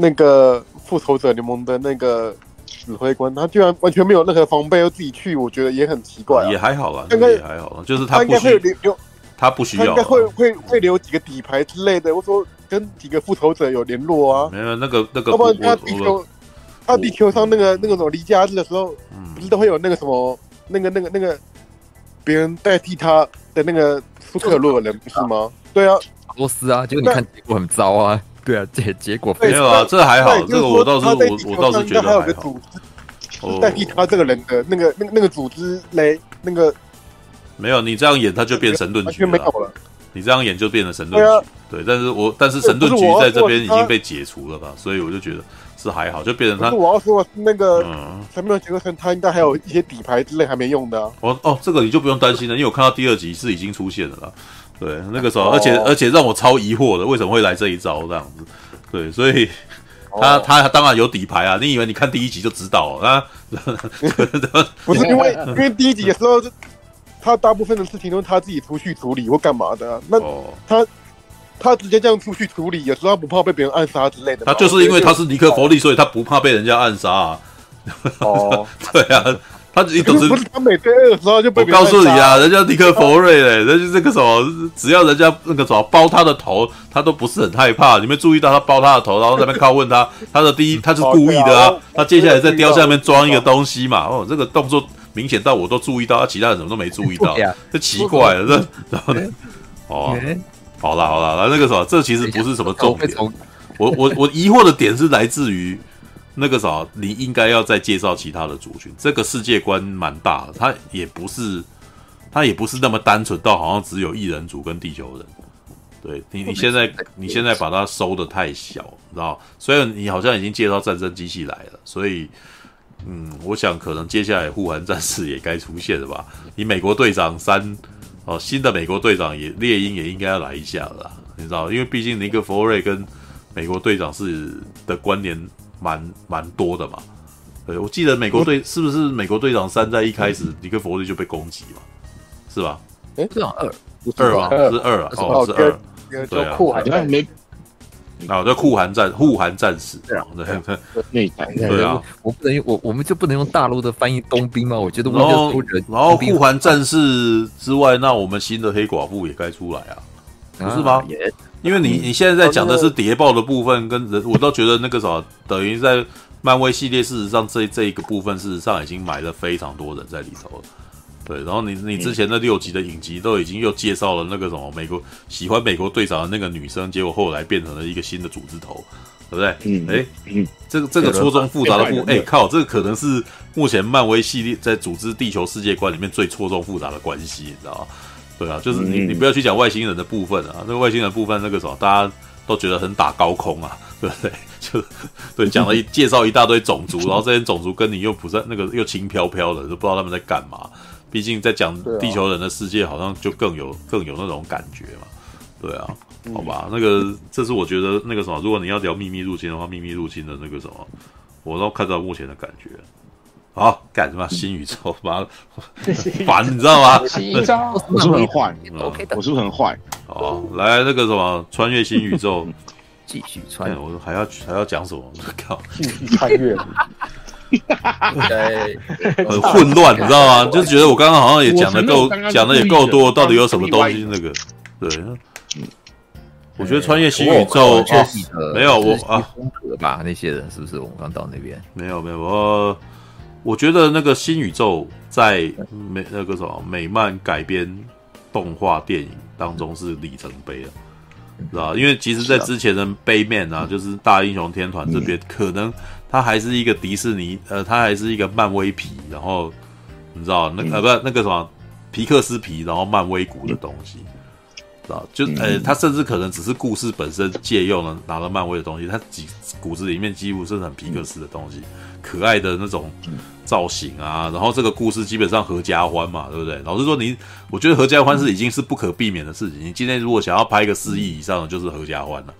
那个复仇者联盟的那个指挥官，他居然完全没有任何防备，又自己去，我觉得也很奇怪、啊。也还好啦，应该也还好啦，就是他他应该会留，他不需要，他应该会会会留几个底牌之类的，我说跟几个复仇者有联络啊。没有那个那个，要不然他地球，他地球上那个那个什么离家日的时候，嗯、不是都会有那个什么那个那个那个别人代替他的那个苏克洛的人不是吗？对啊，罗斯啊，结果你看结果很糟啊。对啊，结结果没有啊，这还好，这个我倒是我我倒是觉得还有个组织代替他这个人的那个那个那个组织来那个没有，你这样演他就变神盾局了，了。你这样演就变成神盾局，对，但是我但是神盾局在这边已经被解除了吧，所以我就觉得是还好，就变成他。我要说那个神盾杰克森，他应该还有一些底牌之类还没用的。哦哦，这个你就不用担心了，因为我看到第二集是已经出现了啦。对，那个时候，而且而且让我超疑惑的，为什么会来这一招这样子？对，所以他他当然有底牌啊！你以为你看第一集就知道啊？不是因为因为第一集的时候，他大部分的事情都是他自己出去处理或干嘛的。那他他直接这样出去处理，有时候他不怕被别人暗杀之类的。他就是因为他是尼克弗利，所以他不怕被人家暗杀啊。哦，对啊。他一总是不是他每天二的时候就被我告诉你啊，人家尼克弗瑞嘞，人家这个什么，只要人家那个什么包他的头，他都不是很害怕。你没注意到他包他的头，然后在那边拷问他，他的第一他是故意的啊，他接下来在雕像里面装一个东西嘛，哦，这个动作明显到我都注意到，其他人怎么都没注意到，这奇怪了，这然后呢，哦，好了好了，那个什么，这其实不是什么重点，我我我疑惑的点是来自于。那个啥，你应该要再介绍其他的族群。这个世界观蛮大的，它也不是，它也不是那么单纯到好像只有异人族跟地球人。对你，你现在你现在把它收的太小，知道？虽然你好像已经介绍战争机器来了，所以，嗯，我想可能接下来护航战士也该出现了吧？你美国队长三哦，新的美国队长也猎鹰也应该要来一下了，你知道？因为毕竟尼克弗瑞跟美国队长是的关联。蛮蛮多的嘛，对，我记得美国队是不是美国队长三在一开始尼克弗瑞就被攻击嘛，是吧？哎，队长二，二吗？是二啊，哦，是二，对啊，啊，叫护寒战护航战士，对对对啊，我不能用我我们就不能用大陆的翻译冬兵吗？我觉得然后然后护航战士之外，那我们新的黑寡妇也该出来啊，不是吗？因为你你现在在讲的是谍报的部分，跟人我倒觉得那个什么，等于在漫威系列，事实上这这一个部分，事实上已经埋了非常多人在里头了。对，然后你你之前那六集的影集都已经又介绍了那个什么美国喜欢美国队长的那个女生，结果后来变成了一个新的组织头，对不对？嗯，哎，嗯，这个这个错综复杂的部，哎靠，这个可能是目前漫威系列在组织地球世界观里面最错综复杂的关系，你知道吗？对啊，就是你，你不要去讲外星人的部分啊，那个外星人的部分，那个什么，大家都觉得很打高空啊，对不对？就对，讲了一 介绍一大堆种族，然后这些种族跟你又不在那个又轻飘飘的，都不知道他们在干嘛。毕竟在讲地球人的世界，好像就更有更有那种感觉嘛。对啊，好吧，那个这是我觉得那个什么，如果你要聊秘密入侵的话，秘密入侵的那个什么，我都看到目前的感觉。好干什么 新宇宙？妈烦，你知道吗？新宇宙，我是不是很坏？OK 的我是不是很坏？哦，来那个什么穿越新宇宙，继续穿看。我还要还要讲什么？靠，继续穿越。对，很混乱，你知道吗？就觉得我刚刚好像也讲的够，讲的也够多，到底有什么东西？那个，对，我觉得穿越新宇宙啊没有我啊，风格吧？那些人是不是？我们刚到那边没有没有我，我觉得那个新宇宙在美那个什么美漫改编动画电影当中是里程碑了，知道因为其实，在之前的 Bayman 啊，就是大英雄天团这边可能。它还是一个迪士尼，呃，它还是一个漫威皮，然后你知道那个、呃不那个什么皮克斯皮，然后漫威骨的东西，知道就呃，它甚至可能只是故事本身借用了拿了漫威的东西，它几骨子里面几乎是很皮克斯的东西，可爱的那种造型啊，然后这个故事基本上合家欢嘛，对不对？老实说你，你我觉得合家欢是已经是不可避免的事情。你今天如果想要拍一个四亿以上的，就是合家欢了。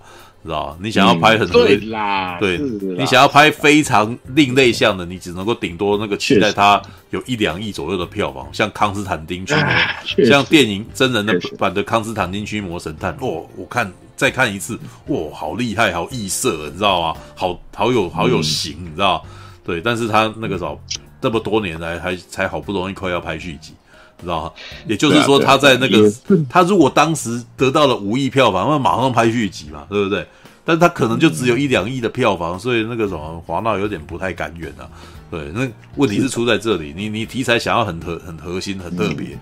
知道你想要拍很多，对啦，对，你想要拍非常另类向的，你只能够顶多那个期待它有一两亿左右的票房，像康斯坦丁驱魔，像电影真人的版的康斯坦丁驱魔神探，哦，我看再看一次，哇，好厉害，好异色，你知道吗？好好有好有型，你知道？对，但是他那个时候这么多年来还才好不容易快要拍续集。知道吗？也就是说，他在那个 他如果当时得到了五亿票房，那马上拍续集嘛，对不对？但是他可能就只有一两亿的票房，所以那个什么华纳有点不太甘愿啊。对，那问题是出在这里，你你题材想要很核很核心很特别，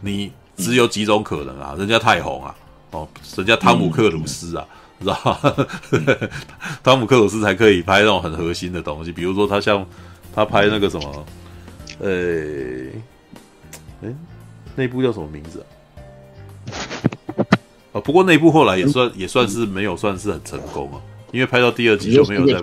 你只有几种可能啊，人家太红啊，哦，人家汤姆克鲁斯啊，知道吗？汤姆克鲁斯才可以拍那种很核心的东西，比如说他像他拍那个什么，呃。哎，那部叫什么名字啊？啊，不过那部后来也算也算是没有算是很成功啊，因为拍到第二集就没有再。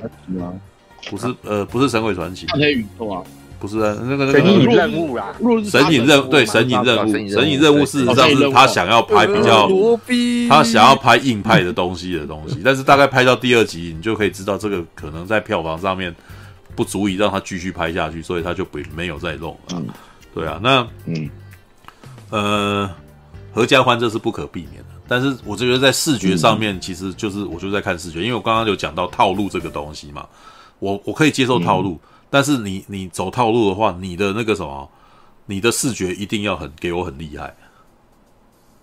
不是呃，不是神鬼传奇。黑宇宙啊，不是啊，那个那个。神隐任务啦，神隐任对神隐任务，神隐任务事实上是他想要拍比较，他想要拍硬派的东西的东西，但是大概拍到第二集，你就可以知道这个可能在票房上面不足以让他继续拍下去，所以他就不没有再弄了。对啊，那嗯，呃，合家欢这是不可避免的，但是我觉得在视觉上面，其实就是我就在看视觉，因为我刚刚有讲到套路这个东西嘛，我我可以接受套路，但是你你走套路的话，你的那个什么，你的视觉一定要很给我很厉害，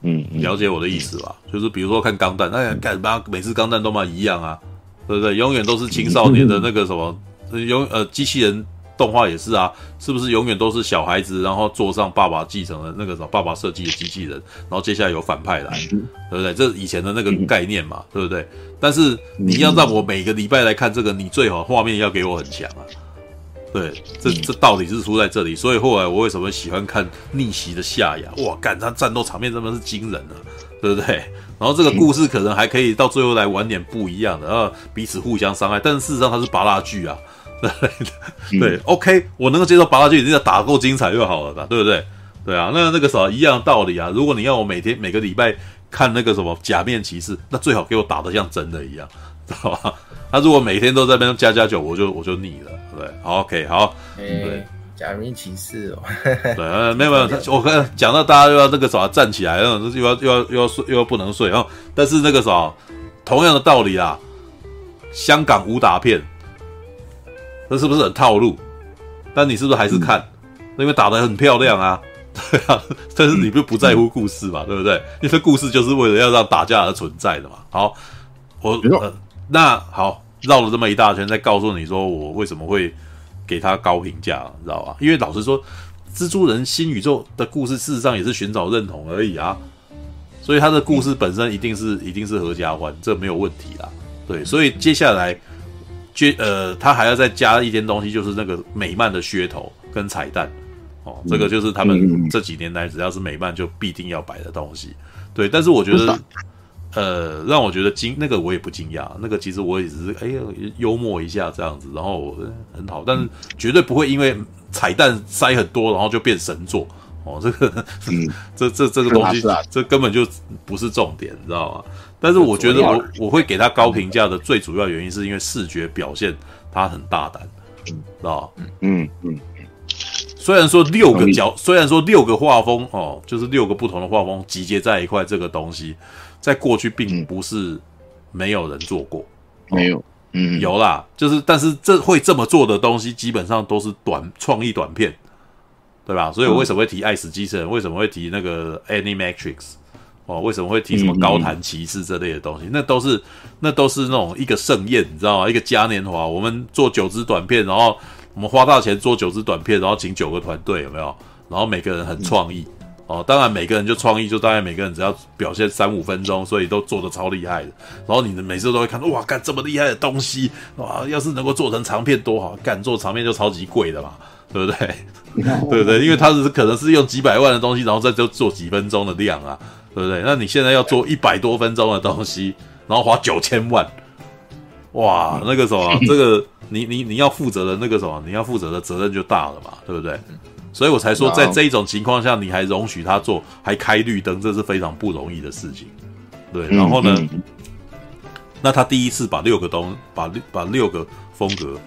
嗯，了解我的意思吧？就是比如说看钢弹，那干嘛每次钢弹都嘛一样啊，对不对？永远都是青少 年的那个什么，永呃机器人。动画也是啊，是不是永远都是小孩子，然后坐上爸爸继承的那个什么爸爸设计的机器人，然后接下来有反派来，对不对？这以前的那个概念嘛，对不对？但是你要让我每个礼拜来看这个，你最好画面要给我很强啊。对，这这道理是出在这里。所以后来我为什么喜欢看逆袭的夏亚？哇，干他战斗场面真的是惊人啊，对不对？然后这个故事可能还可以到最后来玩点不一样的，然后彼此互相伤害，但是事实上它是拔拉剧啊。对对，OK，我能够接受八大剧，你只要打够精彩就好了吧，对不对？对啊，那那个什么一样的道理啊。如果你要我每天每个礼拜看那个什么假面骑士，那最好给我打的像真的一样，知道吧？他如果每天都在那边加加酒，我就我就腻了，对好，OK，好，欸、对，假面骑士哦，对，呃，没有没有，我刚讲到大家又要那个什么站起来，又要又要又要睡又要不能睡啊。但是那个什么同样的道理啊，香港武打片。这是不是很套路？但你是不是还是看？嗯、因为打得很漂亮啊，对啊。但是你不不在乎故事嘛，嗯、对不对？因为故事就是为了要让打架而存在的嘛。好，我呃，那好，绕了这么一大圈，再告诉你说我为什么会给他高评价，你知道吧？因为老实说，蜘蛛人新宇宙的故事事实上也是寻找认同而已啊。所以他的故事本身一定是、嗯、一定是合家欢，这没有问题啦。对，所以接下来。呃，他还要再加一件东西，就是那个美漫的噱头跟彩蛋，哦，这个就是他们这几年来只要是美漫就必定要摆的东西。对，但是我觉得，呃，让我觉得惊那个我也不惊讶，那个其实我也只是哎呀幽默一下这样子，然后很好，但是绝对不会因为彩蛋塞很多，然后就变神作哦。这个，嗯。这这这个东西，这根本就不是重点，你知道吗？但是我觉得我我会给他高评价的最主要原因是因为视觉表现他很大胆，知道嗯？嗯嗯，虽然说六个角，虽然说六个画风哦，就是六个不同的画风集结在一块，这个东西在过去并不是没有人做过，没有，嗯，有啦，就是但是这会这么做的东西，基本上都是短创意短片，对吧？所以我为什么会提《爱死机器人》？为什么会提那个《Animatrix》？哦，为什么会提什么高谈骑士这类的东西？那都是那都是那种一个盛宴，你知道吗？一个嘉年华，我们做九支短片，然后。我们花大钱做九支短片，然后请九个团队，有没有？然后每个人很创意、嗯、哦，当然每个人就创意，就大概每个人只要表现三五分钟，所以都做的超厉害的。然后你们每次都会看到，哇，干这么厉害的东西，哇，要是能够做成长片多好，干做长片就超级贵的嘛，对不对？对不对？因为他是可能是用几百万的东西，然后再就做几分钟的量啊，对不对？那你现在要做一百多分钟的东西，然后花九千万。哇，那个什么，这个你你你要负责的那个什么，你要负责的责任就大了嘛，对不对？所以我才说，在这一种情况下，你还容许他做，还开绿灯，这是非常不容易的事情。对，然后呢，那他第一次把六个东，把六把六个风格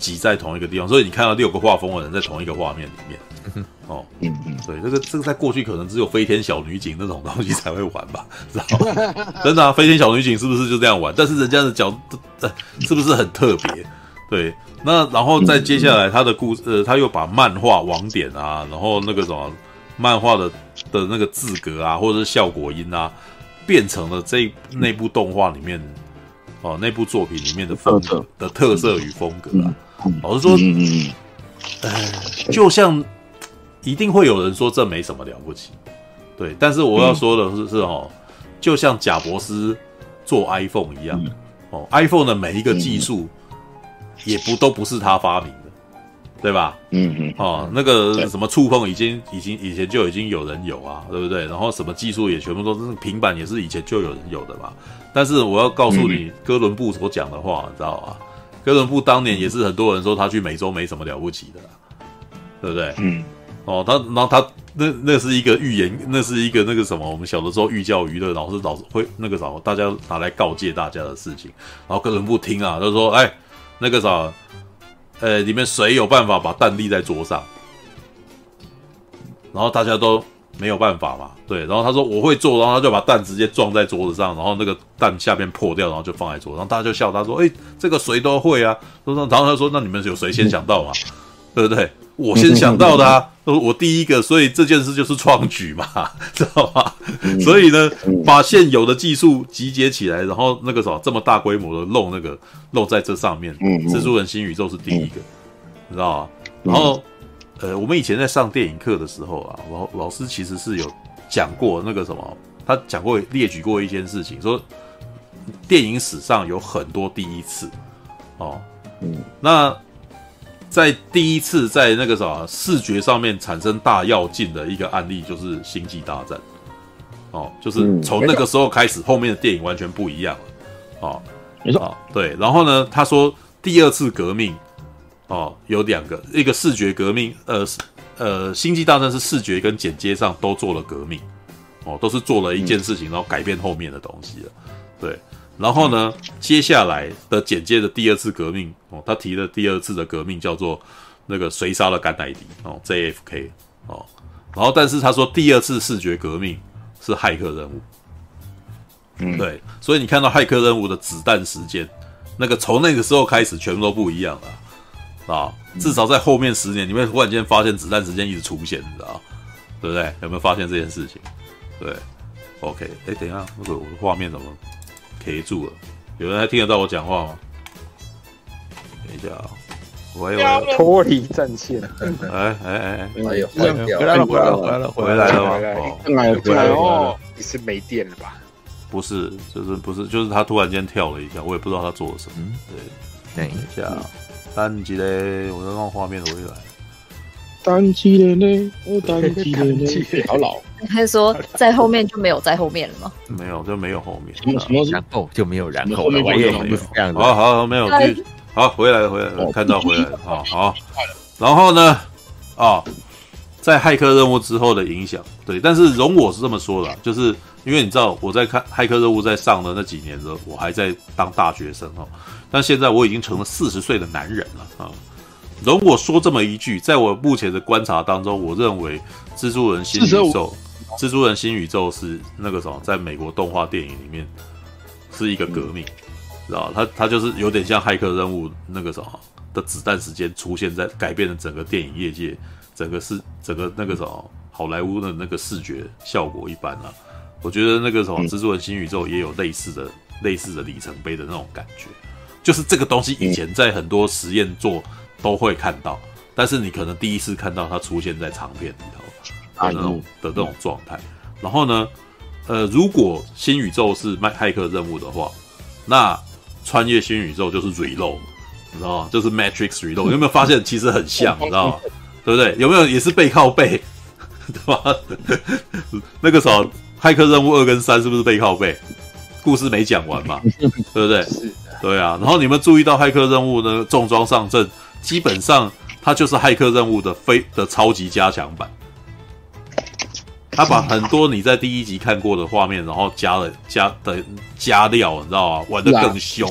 挤在同一个地方，所以你看到六个画风的人在同一个画面里面。哦，嗯嗯，对，这个这个在过去可能只有飞天小女警那种东西才会玩吧，知道 吗？真的啊，飞天小女警是不是就这样玩？但是人家的角，呃，是不是很特别？对，那然后再接下来他的故事，呃，他又把漫画网点啊，然后那个什么漫画的的那个字格啊，或者是效果音啊，变成了这那部动画里面哦，那部作品里面的风格的特色与风格啊。老实说，嗯，呃，就像。一定会有人说这没什么了不起，对。但是我要说的是，是哦，就像贾博斯做 iPhone 一样，哦，iPhone 的每一个技术也不都不是他发明的，对吧？嗯嗯。哦，那个什么触碰已经已经以前就已经有人有啊，对不对？然后什么技术也全部都是平板也是以前就有人有的嘛。但是我要告诉你，哥伦布所讲的话，你知道吧？哥伦布当年也是很多人说他去美洲没什么了不起的，对不对？嗯。哦，他然后他那那是一个预言，那是一个那个什么，我们小的时候寓教于乐，老师老师会那个啥，大家拿来告诫大家的事情。然后哥伦布听啊，他说：“哎，那个啥，呃，里面谁有办法把蛋立在桌上？”然后大家都没有办法嘛，对。然后他说：“我会做。”然后他就把蛋直接撞在桌子上，然后那个蛋下面破掉，然后就放在桌上。然后大家就笑他说：“哎，这个谁都会啊。”然后他说：“那你们有谁先想到嘛？对不对？”我先想到的啊，我第一个，所以这件事就是创举嘛，知道吧？所以呢，把现有的技术集结起来，然后那个什么这么大规模的弄那个弄在这上面，蜘蛛人新宇宙是第一个，你知道吧？然后呃，我们以前在上电影课的时候啊，老老师其实是有讲过那个什么，他讲过列举过一件事情，说电影史上有很多第一次哦，嗯那。在第一次在那个什么视觉上面产生大跃进的一个案例，就是《星际大战》哦，就是从那个时候开始，后面的电影完全不一样了哦。没错，对。然后呢，他说第二次革命哦有两个，一个视觉革命，呃呃，《星际大战》是视觉跟剪接上都做了革命哦，都是做了一件事情，然后改变后面的东西了，对。然后呢，接下来的剪接的第二次革命哦，他提的第二次的革命叫做那个谁杀了甘乃迪哦，JFK 哦，然后但是他说第二次视觉革命是骇客任务，嗯，对，所以你看到骇客任务的子弹时间，那个从那个时候开始全部都不一样了啊，至少在后面十年，你会忽然间发现子弹时间一直出现，你知道对不对？有没有发现这件事情？对，OK，哎，等一下，那个我的画面怎么？K 住了，有人还听得到我讲话吗？等一下啊，我有脱离战线。哎哎哎，哎呦，回来了，回来了，回来了，回来了吗？回来了哦，你是没电了吧？不是，就是不是，就是他突然间跳了一下，我也不知道他做了什么。对，等一下，单机嘞，我要让画面回来。单机的呢？我 单机的呢？好老。他说在后面就没有在后面了吗？没有，就没有后面。什么？然后就没有然后了。我也没有这样的。好好，没有。好，回来了，回来了，看到回来了。好好。然后呢？啊，在骇客任务之后的影响，对。但是容我是这么说的，就是因为你知道我在看骇客任务在上的那几年的时候，我还在当大学生哦。但现在我已经成了四十岁的男人了啊。容我说这么一句，在我目前的观察当中，我认为蜘蛛人新宇宙，蜘蛛人新宇宙是那个什么，在美国动画电影里面是一个革命，知道吧？它它就是有点像骇客任务那个什么的子弹时间出现在改变了整个电影业界，整个是整个那个什么好莱坞的那个视觉效果一般啊。我觉得那个什么蜘蛛人新宇宙也有类似的类似的里程碑的那种感觉，就是这个东西以前在很多实验做。都会看到，但是你可能第一次看到它出现在长片里头的那种的这种状态。然后呢，呃，如果新宇宙是麦骇客任务的话，那穿越新宇宙就是 Reload，你知道吗？就是 Matrix Reload。有没有发现其实很像，你知道吗？对不对？有没有也是背靠背，对吧？那个时候骇客任务二跟三是不是背靠背？故事没讲完嘛，对不对？对啊。然后你们注意到骇客任务呢，重装上阵。基本上，它就是骇客任务的非的超级加强版。他把很多你在第一集看过的画面，然后加了加的加料，你知道吗？玩的更凶，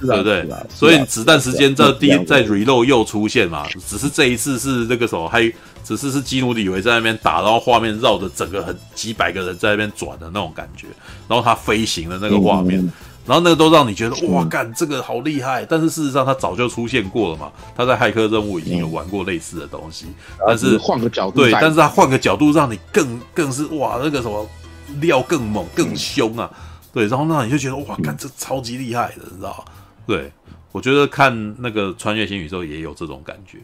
对不对？所以子弹时间在第在 reload 又出现嘛，只是这一次是那个时候还只是是基努里维在那边打，然后画面绕着整个很几百个人在那边转的那种感觉，然后他飞行的那个画面。然后那个都让你觉得哇，干这个好厉害！但是事实上，它早就出现过了嘛。他在《骇客任务》已经有玩过类似的东西，但是换个角度，对，但是他换个角度让你更更是哇，那个什么料更猛、更凶啊！对，然后那你就觉得哇，干这超级厉害的，你知道？对，我觉得看那个《穿越新宇宙》也有这种感觉。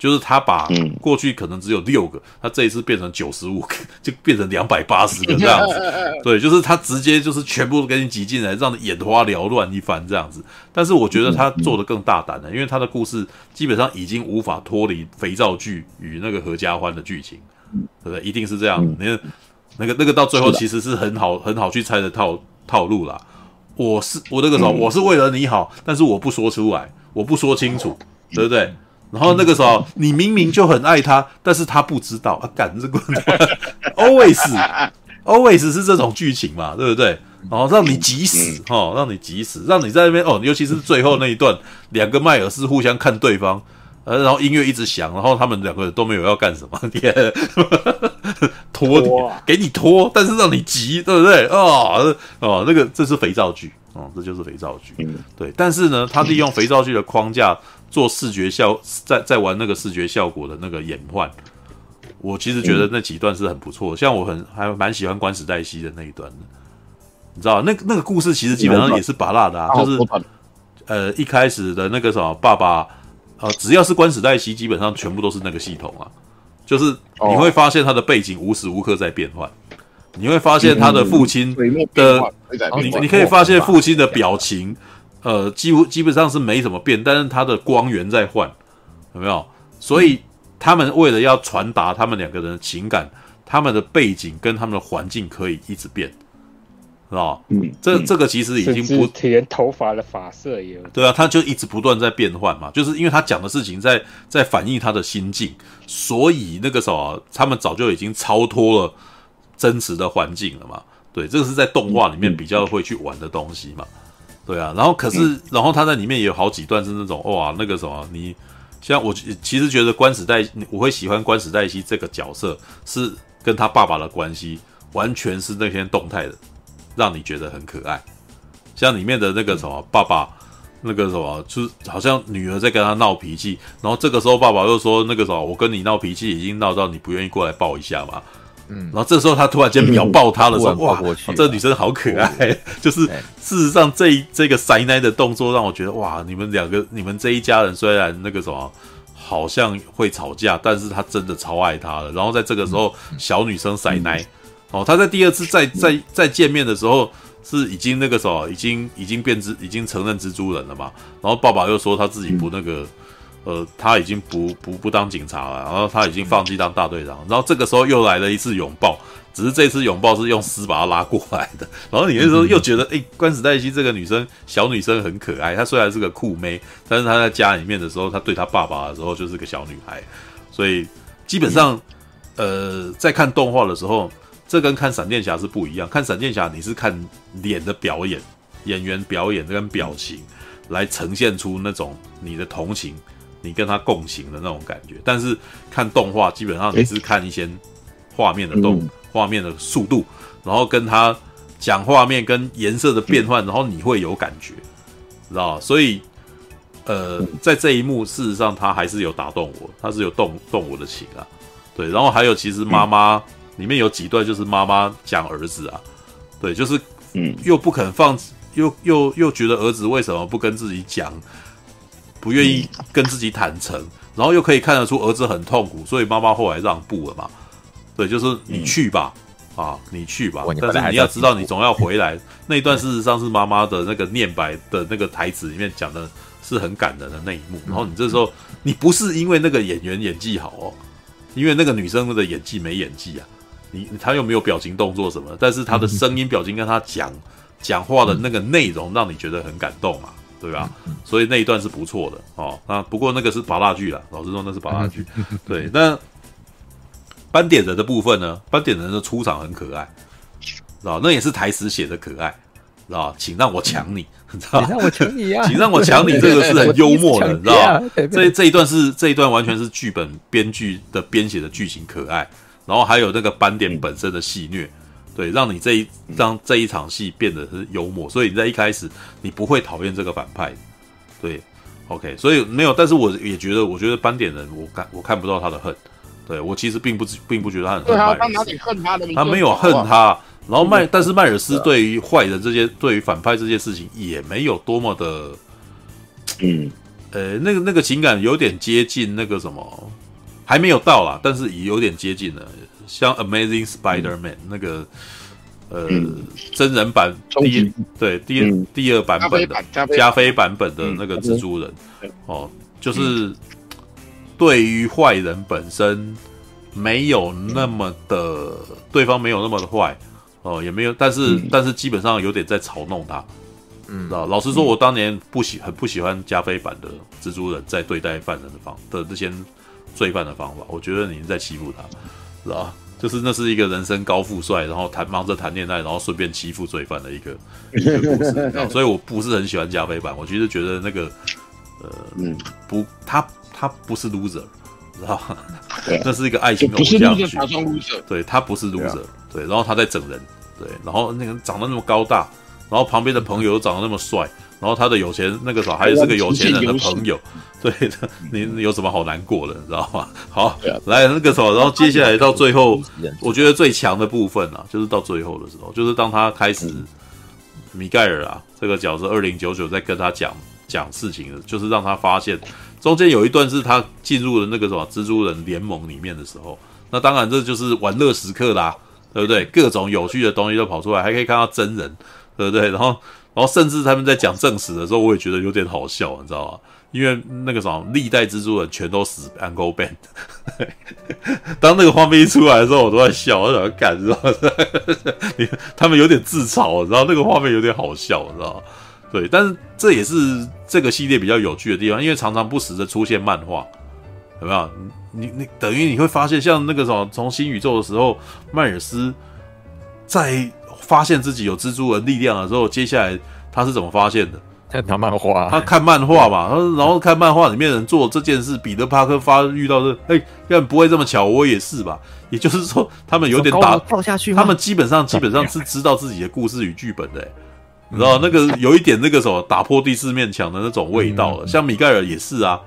就是他把过去可能只有六个，他这一次变成九十五个，就变成两百八十个这样子。对，就是他直接就是全部都给你挤进来，让你眼花缭乱一番这样子。但是我觉得他做的更大胆了，因为他的故事基本上已经无法脱离肥皂剧与那个合家欢的剧情，对不对？一定是这样。你看那个那个到最后其实是很好很好去猜的套套路啦。我是我那个时候我是为了你好，但是我不说出来，我不说清楚，对不对？然后那个时候，你明明就很爱他，但是他不知道啊，干这个，always always 是这种剧情嘛，对不对？然后让你急死，哦，让你急死，让你在那边哦，尤其是最后那一段，两个迈尔斯互相看对方，呃，然后音乐一直响，然后他们两个人都没有要干什么，天，拖你，给你拖，但是让你急，对不对？哦哦，那个这是肥皂剧，哦，这就是肥皂剧，对。但是呢，他利用肥皂剧的框架。做视觉效，在在玩那个视觉效果的那个演换，我其实觉得那几段是很不错。像我很还蛮喜欢关史黛西的那一段的，你知道那个那个故事其实基本上也是拔辣的啊，就是呃一开始的那个什么爸爸，呃只要是关史黛西，基本上全部都是那个系统啊，就是你会发现他的背景无时无刻在变换，你会发现他的父亲的，你你可以发现父亲的表情。呃，几乎基本上是没怎么变，但是它的光源在换，有没有？所以他们为了要传达他们两个人的情感，他们的背景跟他们的环境可以一直变，是吧？嗯，这这个其实已经不连头发的发色也有。对啊，他就一直不断在变换嘛，就是因为他讲的事情在在反映他的心境，所以那个时候他们早就已经超脱了真实的环境了嘛。对，这个是在动画里面比较会去玩的东西嘛。对啊，然后可是，嗯、然后他在里面也有好几段是那种哇，那个什么，你像我其实觉得关史黛，我会喜欢关史黛西这个角色，是跟他爸爸的关系完全是那些动态的，让你觉得很可爱。像里面的那个什么爸爸，那个什么，就是好像女儿在跟他闹脾气，然后这个时候爸爸又说那个什么，我跟你闹脾气已经闹到你不愿意过来抱一下嘛。嗯，然后这时候他突然间秒爆他的时候，哇，这女生好可爱。就是事实上这一这个塞奶的动作让我觉得哇，你们两个你们这一家人虽然那个什么好像会吵架，但是他真的超爱他的。然后在这个时候，小女生塞奶，哦，他在第二次再再再见面的时候是已经那个什么已经已经变蜘已经承认蜘蛛人了嘛。然后爸爸又说他自己不那个。呃，他已经不不不当警察了，然后他已经放弃当大队长，然后这个时候又来了一次拥抱，只是这次拥抱是用丝把他拉过来的，然后你那时候又觉得，哎，关史黛西这个女生小女生很可爱，她虽然是个酷妹，但是她在家里面的时候，她对她爸爸的时候就是个小女孩，所以基本上，呃，在看动画的时候，这跟看闪电侠是不一样，看闪电侠你是看脸的表演，演员表演跟表情来呈现出那种你的同情。你跟他共情的那种感觉。但是看动画，基本上你是看一些画面的动画、嗯、面的速度，然后跟他讲画面跟颜色的变换，然后你会有感觉，知道？所以，呃，在这一幕，事实上他还是有打动我，他是有动动我的情啊。对，然后还有其实妈妈里面有几段就是妈妈讲儿子啊，对，就是嗯，又不肯放。又又又觉得儿子为什么不跟自己讲，不愿意跟自己坦诚，然后又可以看得出儿子很痛苦，所以妈妈后来让步了嘛。对，就是你去吧，啊，你去吧。但是你要知道，你总要回来。那一段事实上是妈妈的那个念白的那个台词里面讲的是很感人的那一幕。然后你这时候，你不是因为那个演员演技好哦，因为那个女生的演技没演技啊，你她又没有表情动作什么，但是她的声音表情跟她讲。讲话的那个内容让你觉得很感动嘛，对吧？所以那一段是不错的哦。那不过那个是八大剧啦，老实说那是八大剧。对，那斑点人的部分呢？斑点人的出场很可爱，知道？那也是台词写的可爱，知道？请让我抢你，知道？请让我抢你啊！请让我抢你，这个是很幽默的，你知道？这这一段是这一段完全是剧本编剧的编写的剧情可爱，然后还有那个斑点本身的戏谑。对，让你这一让这一场戏变得是幽默，所以你在一开始你不会讨厌这个反派。对，OK，所以没有，但是我也觉得，我觉得斑点人，我看我看不到他的恨。对，我其实并不并不觉得他很恨麦尔斯。他哪里恨他的？他没有恨他。然后麦，但是麦尔斯对于坏人这些，对于反派这些事情，也没有多么的，嗯，呃，那个那个情感有点接近那个什么，还没有到啦，但是也有点接近了。像 Amazing Spider-Man、嗯、那个呃、嗯、真人版第一对第二、嗯、第二版本的加菲版本的那个蜘蛛人、嗯、哦，就是对于坏人本身没有那么的、嗯、对方没有那么的坏哦，也没有，但是、嗯、但是基本上有点在嘲弄他，嗯，知道？老实说，我当年不喜很不喜欢加菲版的蜘蛛人在对待犯人的方的这些罪犯的方法，我觉得你是在欺负他。是吧？就是那是一个人生高富帅，然后谈忙着谈恋爱，然后顺便欺负罪犯的一个 一个故事。所以我不是很喜欢加菲版，我其实觉得那个呃，嗯，不，他他不是 loser，知道吗？那是一个爱情偶像剧，对，他不是 loser，对，然后他在整人，对，然后那个长得那么高大，然后旁边的朋友又长得那么帅。然后他的有钱那个时候还是个有钱人的朋友，对的，你有什么好难过的，你知道吗？好，来那个时候，然后接下来到最后，我觉得最强的部分啊，就是到最后的时候，就是当他开始米盖尔啊这个角色二零九九在跟他讲讲事情的，就是让他发现中间有一段是他进入了那个什么蜘蛛人联盟里面的时候，那当然这就是玩乐时刻啦，对不对？各种有趣的东西都跑出来，还可以看到真人，对不对？然后。然后甚至他们在讲正史的时候，我也觉得有点好笑，你知道吗？因为那个什么历代蜘蛛人全都死 Uncle Ben，当那个画面一出来的时候，我都在笑，我怎么干？知道吗？他们有点自嘲，然后那个画面有点好笑，你知道吗？对，但是这也是这个系列比较有趣的地方，因为常常不时的出现漫画，有没有？你你等于你会发现，像那个什么从新宇宙的时候，迈尔斯在。发现自己有蜘蛛人力量的时候，接下来他是怎么发现的？他看漫画，他看漫画嘛，然后看漫画里面人做这件事，彼得帕克发遇到的，哎，要不会这么巧，我也是吧？也就是说，他们有点打跳下去，他们基本上基本上是知道自己的故事与剧本的，你知道那个有一点那个什么打破第四面墙的那种味道了。像米盖尔也是啊，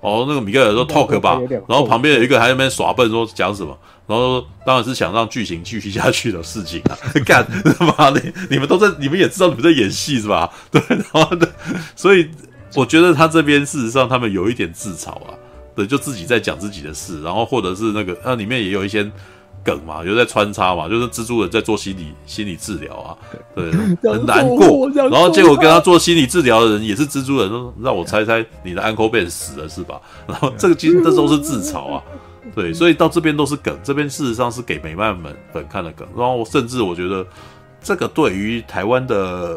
哦，那个米盖尔说 talk 吧，然后旁边有一个还在那边耍笨说讲什么。然后当然是想让剧情继续下去的事情啊！干他妈的，你们都在，你们也知道你们在演戏是吧？对，然后的，所以我觉得他这边事实上他们有一点自嘲啊，对，就自己在讲自己的事，然后或者是那个那里面也有一些梗嘛，有在穿插嘛，就是蜘蛛人在做心理心理治疗啊，对，很难过，然后结果跟他做心理治疗的人也是蜘蛛人，说让我猜猜你的 Uncle Ben 死了是吧？然后这个其实这都是自嘲啊。对，所以到这边都是梗，这边事实上是给美漫们粉看的梗。然后甚至我觉得，这个对于台湾的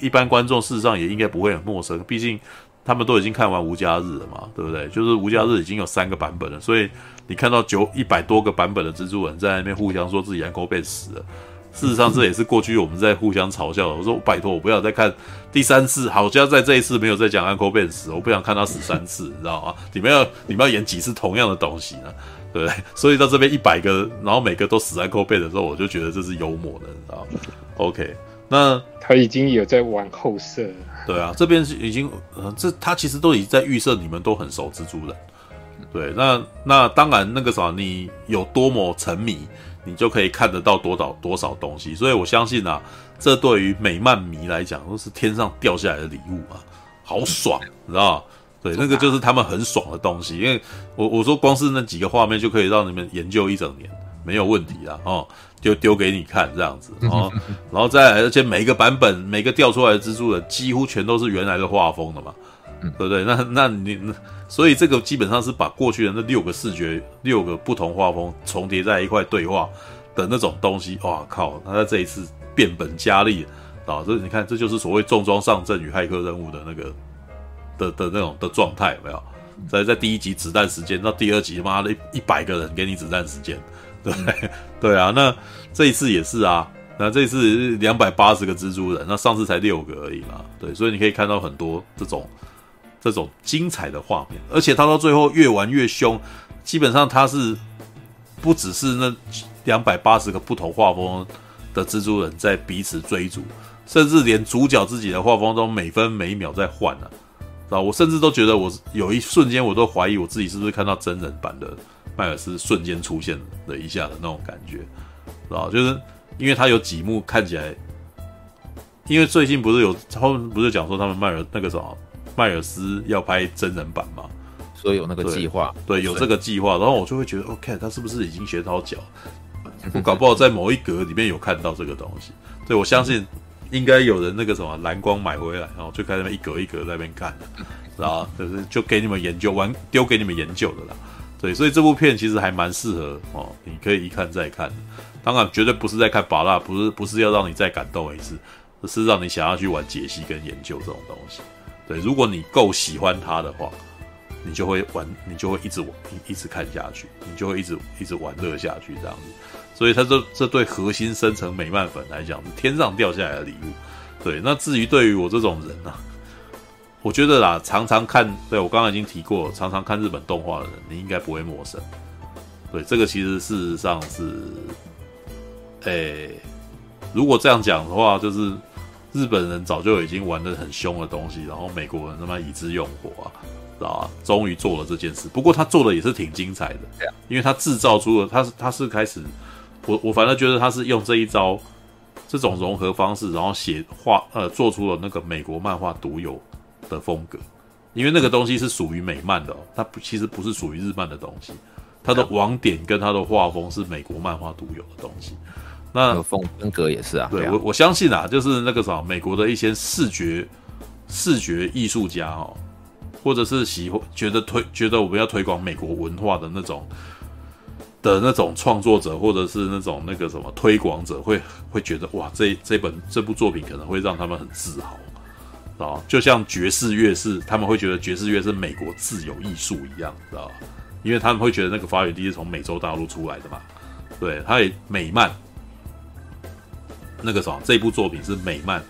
一般观众，事实上也应该不会很陌生。毕竟他们都已经看完《无家日》了嘛，对不对？就是《无家日》已经有三个版本了，所以你看到九一百多个版本的蜘蛛人在那边互相说自己 Uncle Ben 死了，事实上，这也是过去我们在互相嘲笑的。我说拜托，我不要再看第三次，好像在这一次没有再讲 Uncle Ben 死，我不想看他死三次，你知道吗？你们要你们要演几次同样的东西呢？对不对？所以到这边一百个，然后每个都死 Uncle Ben 的时候，我就觉得这是幽默的，你知道吗？OK，那他已经有在玩后设。对啊，这边是已经，呃，这他其实都已经在预设你们都很熟蜘蛛人。对，那那当然那个啥，你有多么沉迷。你就可以看得到多少多少东西，所以我相信啊，这对于美漫迷来讲都是天上掉下来的礼物啊，好爽，你知道吗？对，那个就是他们很爽的东西，因为我我说光是那几个画面就可以让你们研究一整年，没有问题啊，哦，就丢给你看这样子，然后 然后再来，而且每一个版本每个掉出来的蜘蛛人几乎全都是原来的画风的嘛，对不对？那那你那。所以这个基本上是把过去的那六个视觉、六个不同画风重叠在一块对话的那种东西，哇靠！他在这一次变本加厉啊！这你看，这就是所谓重装上阵与骇客任务的那个的的那种的状态，有没有？在在第一集子弹时间到第二集，妈的一百个人给你子弹时间，对 对啊。那这一次也是啊，那这一次两百八十个蜘蛛人，那上次才六个而已嘛，对。所以你可以看到很多这种。这种精彩的画面，而且他到最后越玩越凶，基本上他是不只是那两百八十个不同画风的蜘蛛人在彼此追逐，甚至连主角自己的画风都每分每秒在换啊，啊！我甚至都觉得我有一瞬间我都怀疑我自己是不是看到真人版的迈尔斯瞬间出现了一下的那种感觉，啊！就是因为他有几幕看起来，因为最近不是有他们不是讲说他们迈尔那个什么。迈尔斯要拍真人版嘛？所以有那个计划，对，有这个计划。然后我就会觉得，OK，他是不是已经学到脚？我 搞不好在某一格里面有看到这个东西。对，我相信应该有人那个什么蓝光买回来，然后就开那边一格一格在那边看，然后？就是就给你们研究完，丢给你们研究的啦。对，所以这部片其实还蛮适合哦，你可以一看再看。当然，绝对不是在看巴拉，不是不是要让你再感动一次，而是让你想要去玩解析跟研究这种东西。对，如果你够喜欢他的话，你就会玩，你就会一直玩，一直看下去，你就会一直一直玩乐下去这样子。所以，他这这对核心生成美漫粉来讲是天上掉下来的礼物。对，那至于对于我这种人呢、啊，我觉得啦，常常看，对我刚刚已经提过，常常看日本动画的人，你应该不会陌生。对，这个其实事实上是，诶，如果这样讲的话，就是。日本人早就已经玩得很凶的东西，然后美国人他妈以之用火啊，知道吧？终于做了这件事。不过他做的也是挺精彩的，因为他制造出了，他是他是开始，我我反正觉得他是用这一招，这种融合方式，然后写画呃做出了那个美国漫画独有的风格，因为那个东西是属于美漫的，哦，它不其实不是属于日漫的东西，它的网点跟它的画风是美国漫画独有的东西。那风风格也是啊，对，我我相信啊，就是那个什么，美国的一些视觉视觉艺术家哦，或者是喜欢觉得推觉得我们要推广美国文化的那种的那种创作者，或者是那种那个什么推广者，会会觉得哇，这这本这部作品可能会让他们很自豪啊，就像爵士乐是他们会觉得爵士乐是美国自由艺术一样，知道吧？因为他们会觉得那个发源地是从美洲大陆出来的嘛，对，它也美漫。那个什么，这部作品是美漫，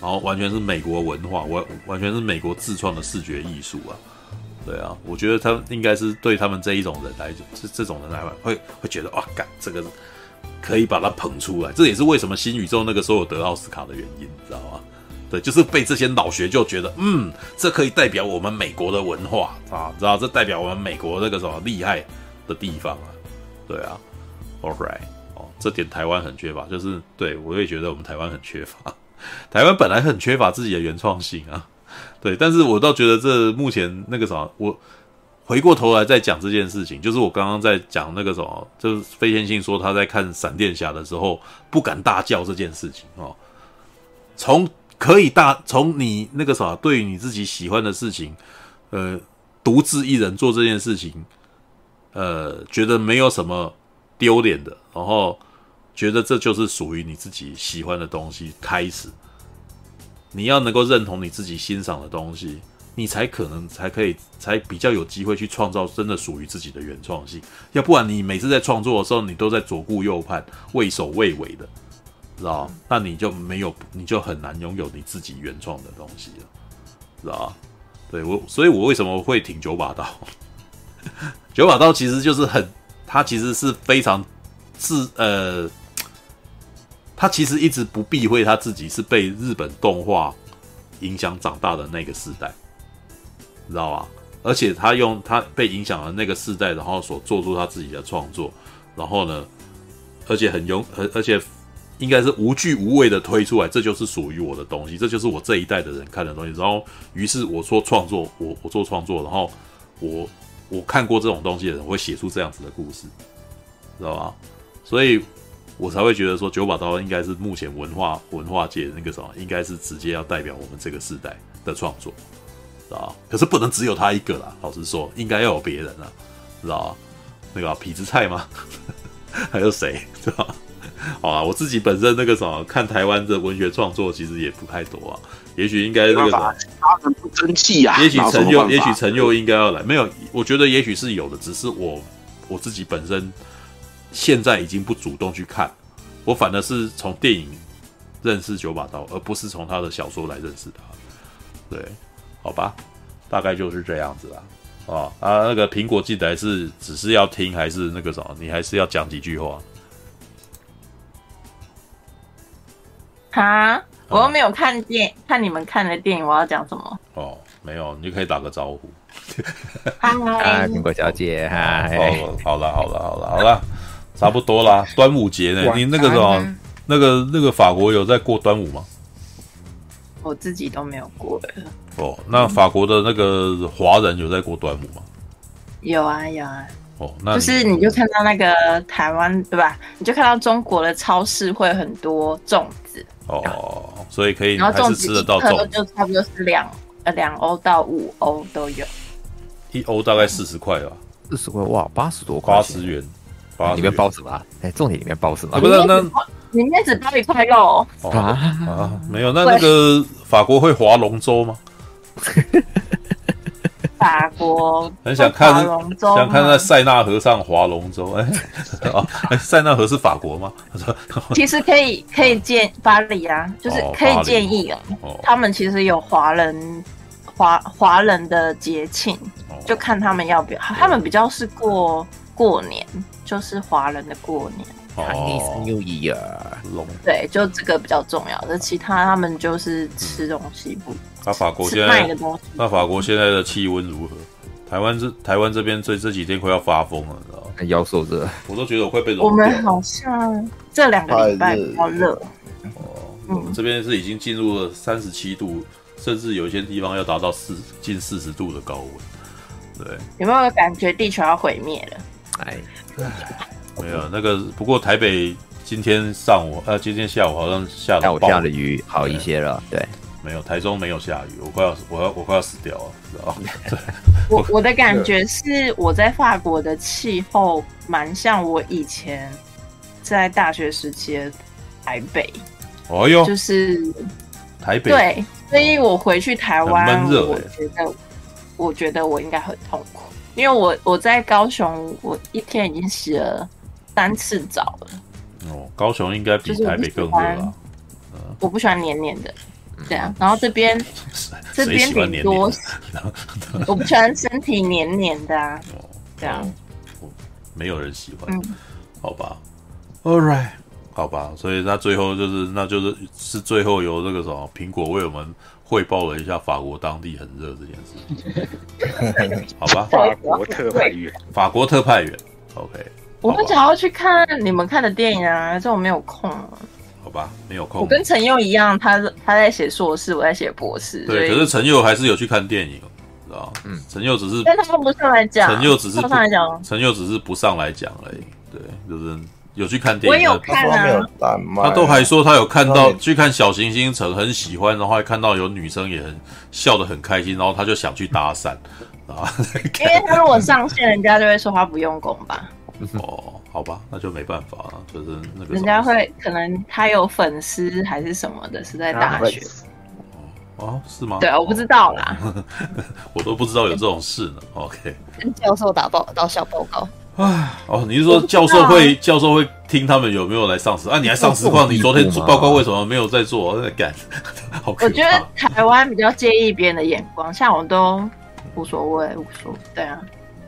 然后完全是美国文化，完完全是美国自创的视觉艺术啊，对啊，我觉得他应该是对他们这一种人来，这这种人来讲会会觉得哇，干这个可以把它捧出来，这也是为什么新宇宙那个时候有得奥斯卡的原因，你知道吗？对，就是被这些老学就觉得，嗯，这可以代表我们美国的文化啊，知道这代表我们美国那个什么厉害的地方啊，对啊，All right。这点台湾很缺乏，就是对我也觉得我们台湾很缺乏。台湾本来很缺乏自己的原创性啊，对，但是我倒觉得这目前那个什么，我回过头来再讲这件事情，就是我刚刚在讲那个什么，就是飞天信说他在看闪电侠的时候不敢大叫这件事情哦。从可以大，从你那个啥，对于你自己喜欢的事情，呃，独自一人做这件事情，呃，觉得没有什么丢脸的，然后。觉得这就是属于你自己喜欢的东西。开始，你要能够认同你自己欣赏的东西，你才可能才可以才比较有机会去创造真的属于自己的原创性。要不然，你每次在创作的时候，你都在左顾右盼、畏首畏尾的，知道？那你就没有，你就很难拥有你自己原创的东西了，知道？对我，所以我为什么会挺九把刀？九把刀其实就是很，他其实是非常自呃，他其实一直不避讳他自己是被日本动画影响长大的那个世代，知道吧？而且他用他被影响的那个世代，然后所做出他自己的创作，然后呢，而且很勇，而而且应该是无惧无畏的推出来，这就是属于我的东西，这就是我这一代的人看的东西。然后，于是我说创作，我我做创作，然后我我看过这种东西的人会写出这样子的故事，知道吧？所以我才会觉得说九把刀应该是目前文化文化界那个什么，应该是直接要代表我们这个时代的创作。知道，可是不能只有他一个啦。老实说，应该要有别人啊，知道那个痞子蔡吗？还有谁？知道？好啊，我自己本身那个什么，看台湾的文学创作其实也不太多啊。也许应该那个什么，他们不争气呀。也许陈佑，也许陈佑应该要来。没有，我觉得也许是有的，只是我我自己本身现在已经不主动去看，我反而是从电影认识九把刀，而不是从他的小说来认识他。对。好吧，大概就是这样子啦。哦啊，那个苹果记得是只是要听还是那个什么？你还是要讲几句话？啊，我又没有看电、哦、看你们看的电影，我要讲什么？哦，没有，你就可以打个招呼。嗨，苹果小姐，嗨。好了，好了，好了，好了，差不多啦。端午节呢？你那个什么，那个那个法国有在过端午吗？我自己都没有过哦，那法国的那个华人有在过端午吗？有啊，有啊。哦，那就是你就看到那个台湾对吧？你就看到中国的超市会很多粽子哦，所以可以，然后粽子吃得到粽子就差不多是两呃两欧到五欧都有，一欧大概四十块吧，四十块哇，八十多块，八十元，八里面包什么？哎，重点里面包什么？不是那。里面只包一块肉啊啊！没有，那那个法国会划龙舟吗？法国很想看龙舟，想看在塞纳河上划龙舟。哎，哦，塞纳河是法国吗？其实可以可以建巴黎啊，就是可以建议啊。他们其实有华人华华人的节庆，就看他们要不要。他们比较是过过年，就是华人的过年。对，就这个比较重要的，其他他们就是吃东西不。那法国现在那法国现在的气温如何？台湾这台湾这边这这几天快要发疯了，你知道吗？腰受热，我都觉得我快被融。我们好像这两个礼拜比较热。哦，我们这边是已经进入了三十七度，甚至有些地方要达到四近四十度的高温。对，有没有感觉地球要毁灭了？哎。没有那个，不过台北今天上午呃，今天下午好像下了下了雨，好一些了。对，没有台中没有下雨，我快要我要我快要死掉了，知道？我我的感觉是我在法国的气候蛮像我以前在大学时期的台北。哦哟，就是台北对，所以我回去台湾，闷热，我觉得我觉得我应该很痛苦，因为我我在高雄，我一天已经洗了。三次澡了哦，高雄应该比台北更热啊。我不喜欢黏黏的，这样。然后这边 这边顶多，我不喜欢身体黏黏的啊。这样，没有人喜欢，好吧？All right，好吧。所以那最后就是，那就是是最后由这个什么苹果为我们汇报了一下法国当地很热这件事，好吧？法国特派员，法国特派员，OK。我们想要去看你们看的电影啊，这我没有空。好吧，没有空。我跟陈佑一样，他他在写硕士，我在写博士。对，可是陈佑还是有去看电影，知道嗯，陈佑只是，但他们不上来讲。陈佑只是不上来讲。陈佑只是不上来讲而已。对，就是有去看电影。我有看啊。他都还说他有看到去看小行星城，很喜欢，然后还看到有女生也很笑得很开心，然后他就想去搭讪啊。因为他如果上线，人家就会说他不用功吧。哦，好吧，那就没办法了，就是那个人家会可能他有粉丝还是什么的，是在大学。哦，哦，是吗？对啊，我不知道啦，我都不知道有这种事呢。OK，跟教授打报到校报告。唉，哦，你是说教授会教授会听他们有没有来上实啊？你还上实况？你昨天报告为什么没有在做？在 干？好。我觉得台湾比较介意别人的眼光，像我都无所谓，无所谓。对啊。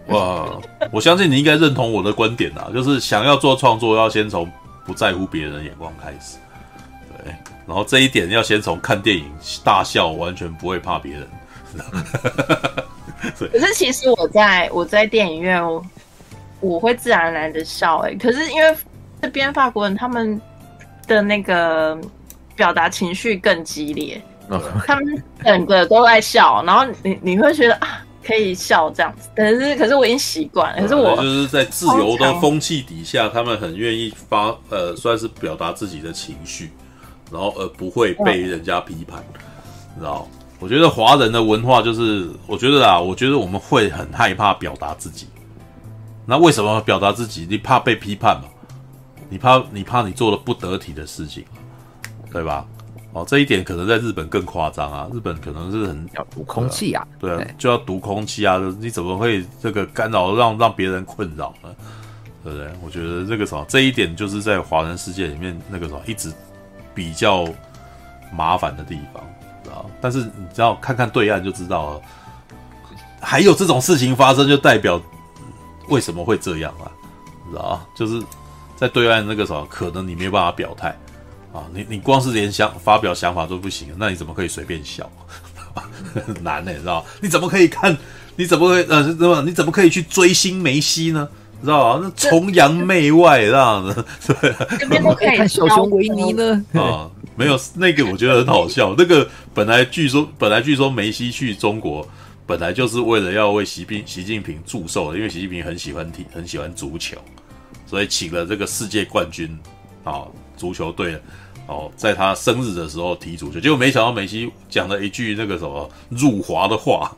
哇，我相信你应该认同我的观点啊，就是想要做创作，要先从不在乎别人的眼光开始。对，然后这一点要先从看电影大笑，完全不会怕别人。可是其实我在我在电影院，我会自然而然的笑。哎，可是因为这边法国人他们的那个表达情绪更激烈，他们整个都在笑，然后你你会觉得啊。可以笑这样子，可是可是我已经习惯了。可是我就是在自由的风气底下，他们很愿意发呃，算是表达自己的情绪，然后而不会被人家批判，你知道？我觉得华人的文化就是，我觉得啊，我觉得我们会很害怕表达自己。那为什么表达自己？你怕被批判嘛？你怕你怕你做了不得体的事情，对吧？哦，这一点可能在日本更夸张啊！日本可能是很要读空气啊，对啊，对就要读空气啊！你怎么会这个干扰让让别人困扰呢？对不对？我觉得这个什么，这一点就是在华人世界里面那个什么一直比较麻烦的地方，知道？但是你知道，看看对岸就知道了，还有这种事情发生，就代表为什么会这样啊？你知道啊？就是在对岸那个什么，可能你没有办法表态。啊，你你光是连想发表想法都不行，那你怎么可以随便笑？很难呢，知道？你怎么可以看？你怎么会呃，怎么？你怎么可以去追星梅西呢？知道吧？那崇洋媚外这样子，对。这边都可以看小熊维尼呢？啊，没有那个，我觉得很好笑。那个本来据说，本来据说梅西去中国，本来就是为了要为习近习近平祝寿的，因为习近平很喜欢踢，很喜欢足球，所以请了这个世界冠军啊，足球队。哦，在他生日的时候踢足球，结果没想到梅西讲了一句那个什么辱华的话，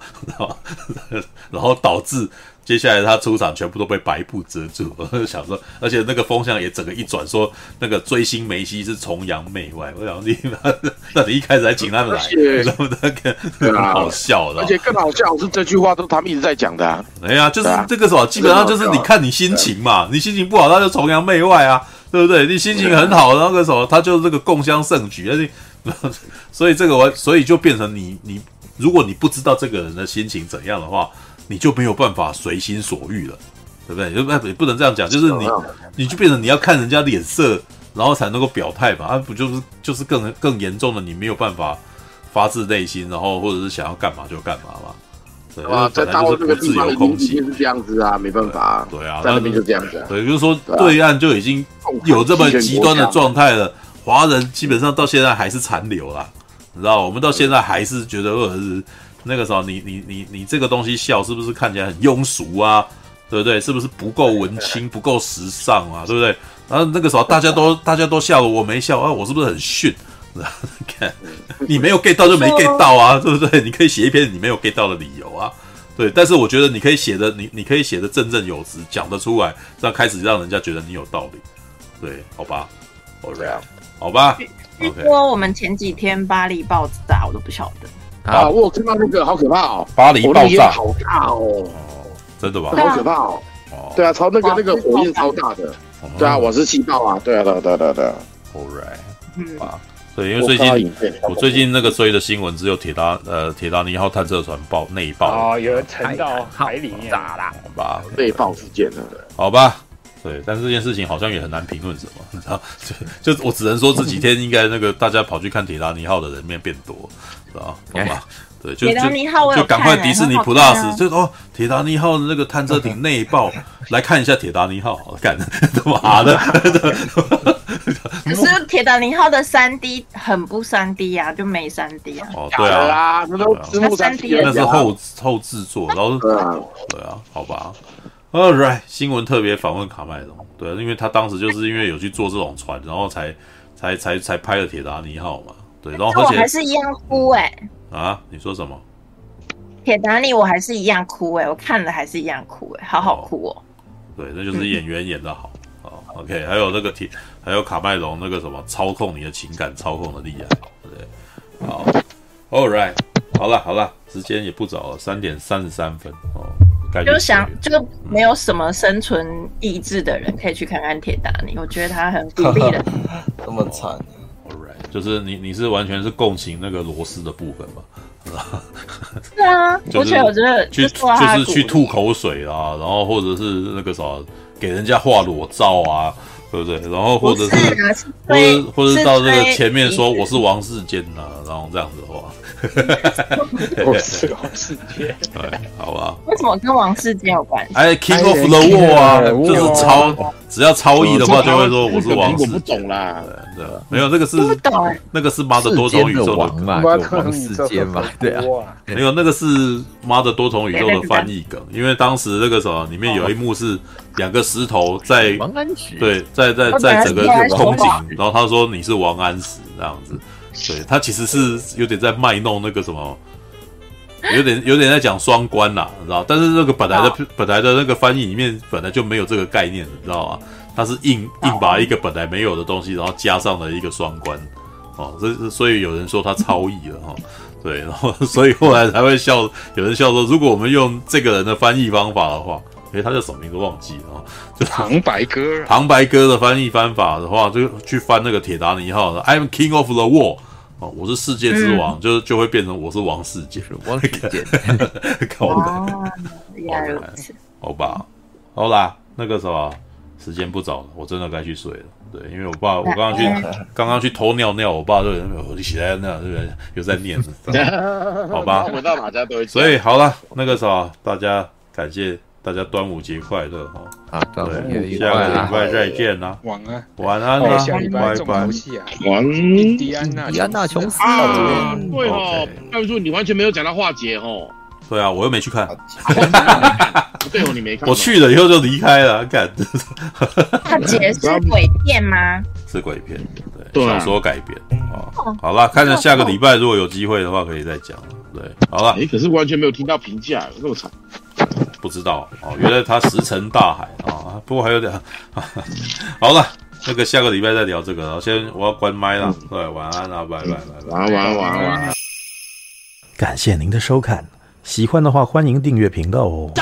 然后导致接下来他出场全部都被白布遮住。我就想说，而且那个风向也整个一转，说那个追星梅西是崇洋媚外。我想你妈，那你一开始还请他们来，那么那个很好笑的。而且更好笑是这句话都他们一直在讲的、啊。哎呀，就是这个什么，基本上就是你看你心情嘛，你心情不好，他就崇洋媚外啊。对不对？你心情很好，那个什么，他就是这个共襄盛举，而且，所以这个我，所以就变成你你，如果你不知道这个人的心情怎样的话，你就没有办法随心所欲了，对不对？就不能这样讲，就是你你就变成你要看人家脸色，然后才能够表态嘛，啊，不就是就是更更严重的，你没有办法发自内心，然后或者是想要干嘛就干嘛嘛。对啊，在大陆这个自由空气是这样子啊，没办法、啊。对啊，在那边就这样子、啊。对，就是说对岸就已经有这么极端的状态了，华人基本上到现在还是残留啦，你知道？我们到现在还是觉得，或者是那个时候，你你你你这个东西笑是不是看起来很庸俗啊？对不对？是不是不够文青、不够时尚啊？对不对？然后那个时候大家都大家都笑了，我没笑啊，我是不是很逊？看，你没有 get 到就没 get 到啊，对不对？你可以写一篇你没有 get 到的理由啊，对。但是我觉得你可以写的，你你可以写的振振有词，讲得出来，这样开始让人家觉得你有道理，对，好吧？OK，好吧。据说我们前几天巴黎爆炸，我都不晓得啊。我有看到那个，好可怕哦！巴黎爆炸，好大哦！真的吗？好可怕哦！对啊，超那个那个火焰超大的，对啊，我是气爆啊！对啊，对对对对，All right，嗯啊。对，因为最近我，我最近那个追的新闻只有铁达呃铁达尼号探测船爆内爆哦，有人沉到海里面炸啦，好吧，内爆事件了，好吧，对，但是这件事情好像也很难评论什么，你知道，就就我只能说这几天应该那个大家跑去看铁达尼号的人面变多，是吧？好吧。对，就就就赶快迪士尼 Plus，就哦，铁达尼号的那个探测艇内爆，来看一下铁达尼号，干 他妈的！可是铁达尼号的三 D 很不三 D 啊，就没三 D 啊。哦，对啊，那都字幕三 D，那是后后制作，然后对啊，好吧。All right，新闻特别访问卡麦隆，对，因为他当时就是因为有去坐这种船，然后才才才才拍了铁达尼号嘛，对，然后而且还是一样哭哎。啊！你说什么？铁达尼，我还是一样哭哎、欸，我看了还是一样哭哎、欸，好好哭哦。对，那就是演员演的好啊。嗯、OK，还有那个铁，还有卡麦隆那个什么操控你的情感，操控的厉害，对，好，All right，好了好了，时间也不早了，三点三十三分哦。感就想就没有什么生存意志的人可以去看看铁达尼，我觉得他很鼓励的。这么惨就是你你是完全是共情那个螺丝的部分吧？是啊，而且我觉得去就是去吐口水啊，然后或者是那个啥给人家画裸照啊。对不对？然后或者是，是或者或者到这个前面说我是王世坚呐、啊，然后这样子的话。我是王世杰，对，好吧？为什么跟王世杰有关系？哎，King of the World 啊，就是超，只要超译的话就会说我是王世坚。我不懂啦，对，没有那个是那个是妈的多重宇宙的王嘛，王世坚嘛，对啊，没有那个是妈的多重宇宙的翻译梗，因为当时那个什么里面有一幕是两个石头在对在在在整个空景，然后他说你是王安石这样子。对，他其实是有点在卖弄那个什么，有点有点在讲双关啦，你知道？但是那个本来的本来的那个翻译里面本来就没有这个概念，你知道吗？他是硬硬把一个本来没有的东西，然后加上了一个双关，哦，这所以有人说他超译了哈，对，然后 所以后来才会笑，有人笑说，如果我们用这个人的翻译方法的话。哎，他叫什么名字忘记了？就旁白哥，旁白哥的翻译方法的话，就去翻那个铁达尼号的 I'm King of the World 哦，我是世界之王，就就会变成我是王世界，王世坚，哦，原来如此，好吧，好啦，那个什么，时间不早了，我真的该去睡了。对，因为我爸，我刚刚去，刚刚去偷尿尿，我爸就你起来那，对不对？又在念，好吧，回到哪家都会。所以好了，那个什么，大家感谢。大家端午节快乐哈！好，端午节下个礼拜再见啦！晚安，晚安啦！拜拜！晚安，迪安娜，迪安娜琼斯啊！对哦，拜叔，你完全没有讲到化解哦。对啊，我又没去看。对哦，你没看。我去了以后就离开了，看。化解是鬼片吗？是鬼片，对，小说改编。哦，好了，看着下个礼拜如果有机会的话，可以再讲。对，好了。哎，可是完全没有听到评价，那么惨。不知道哦，原来他石沉大海啊！不过还有点，好了，那个下个礼拜再聊这个。先我要关麦了，对，晚安啊，拜拜拜拜，晚安晚安晚安晚安。感谢您的收看，喜欢的话欢迎订阅频道哦。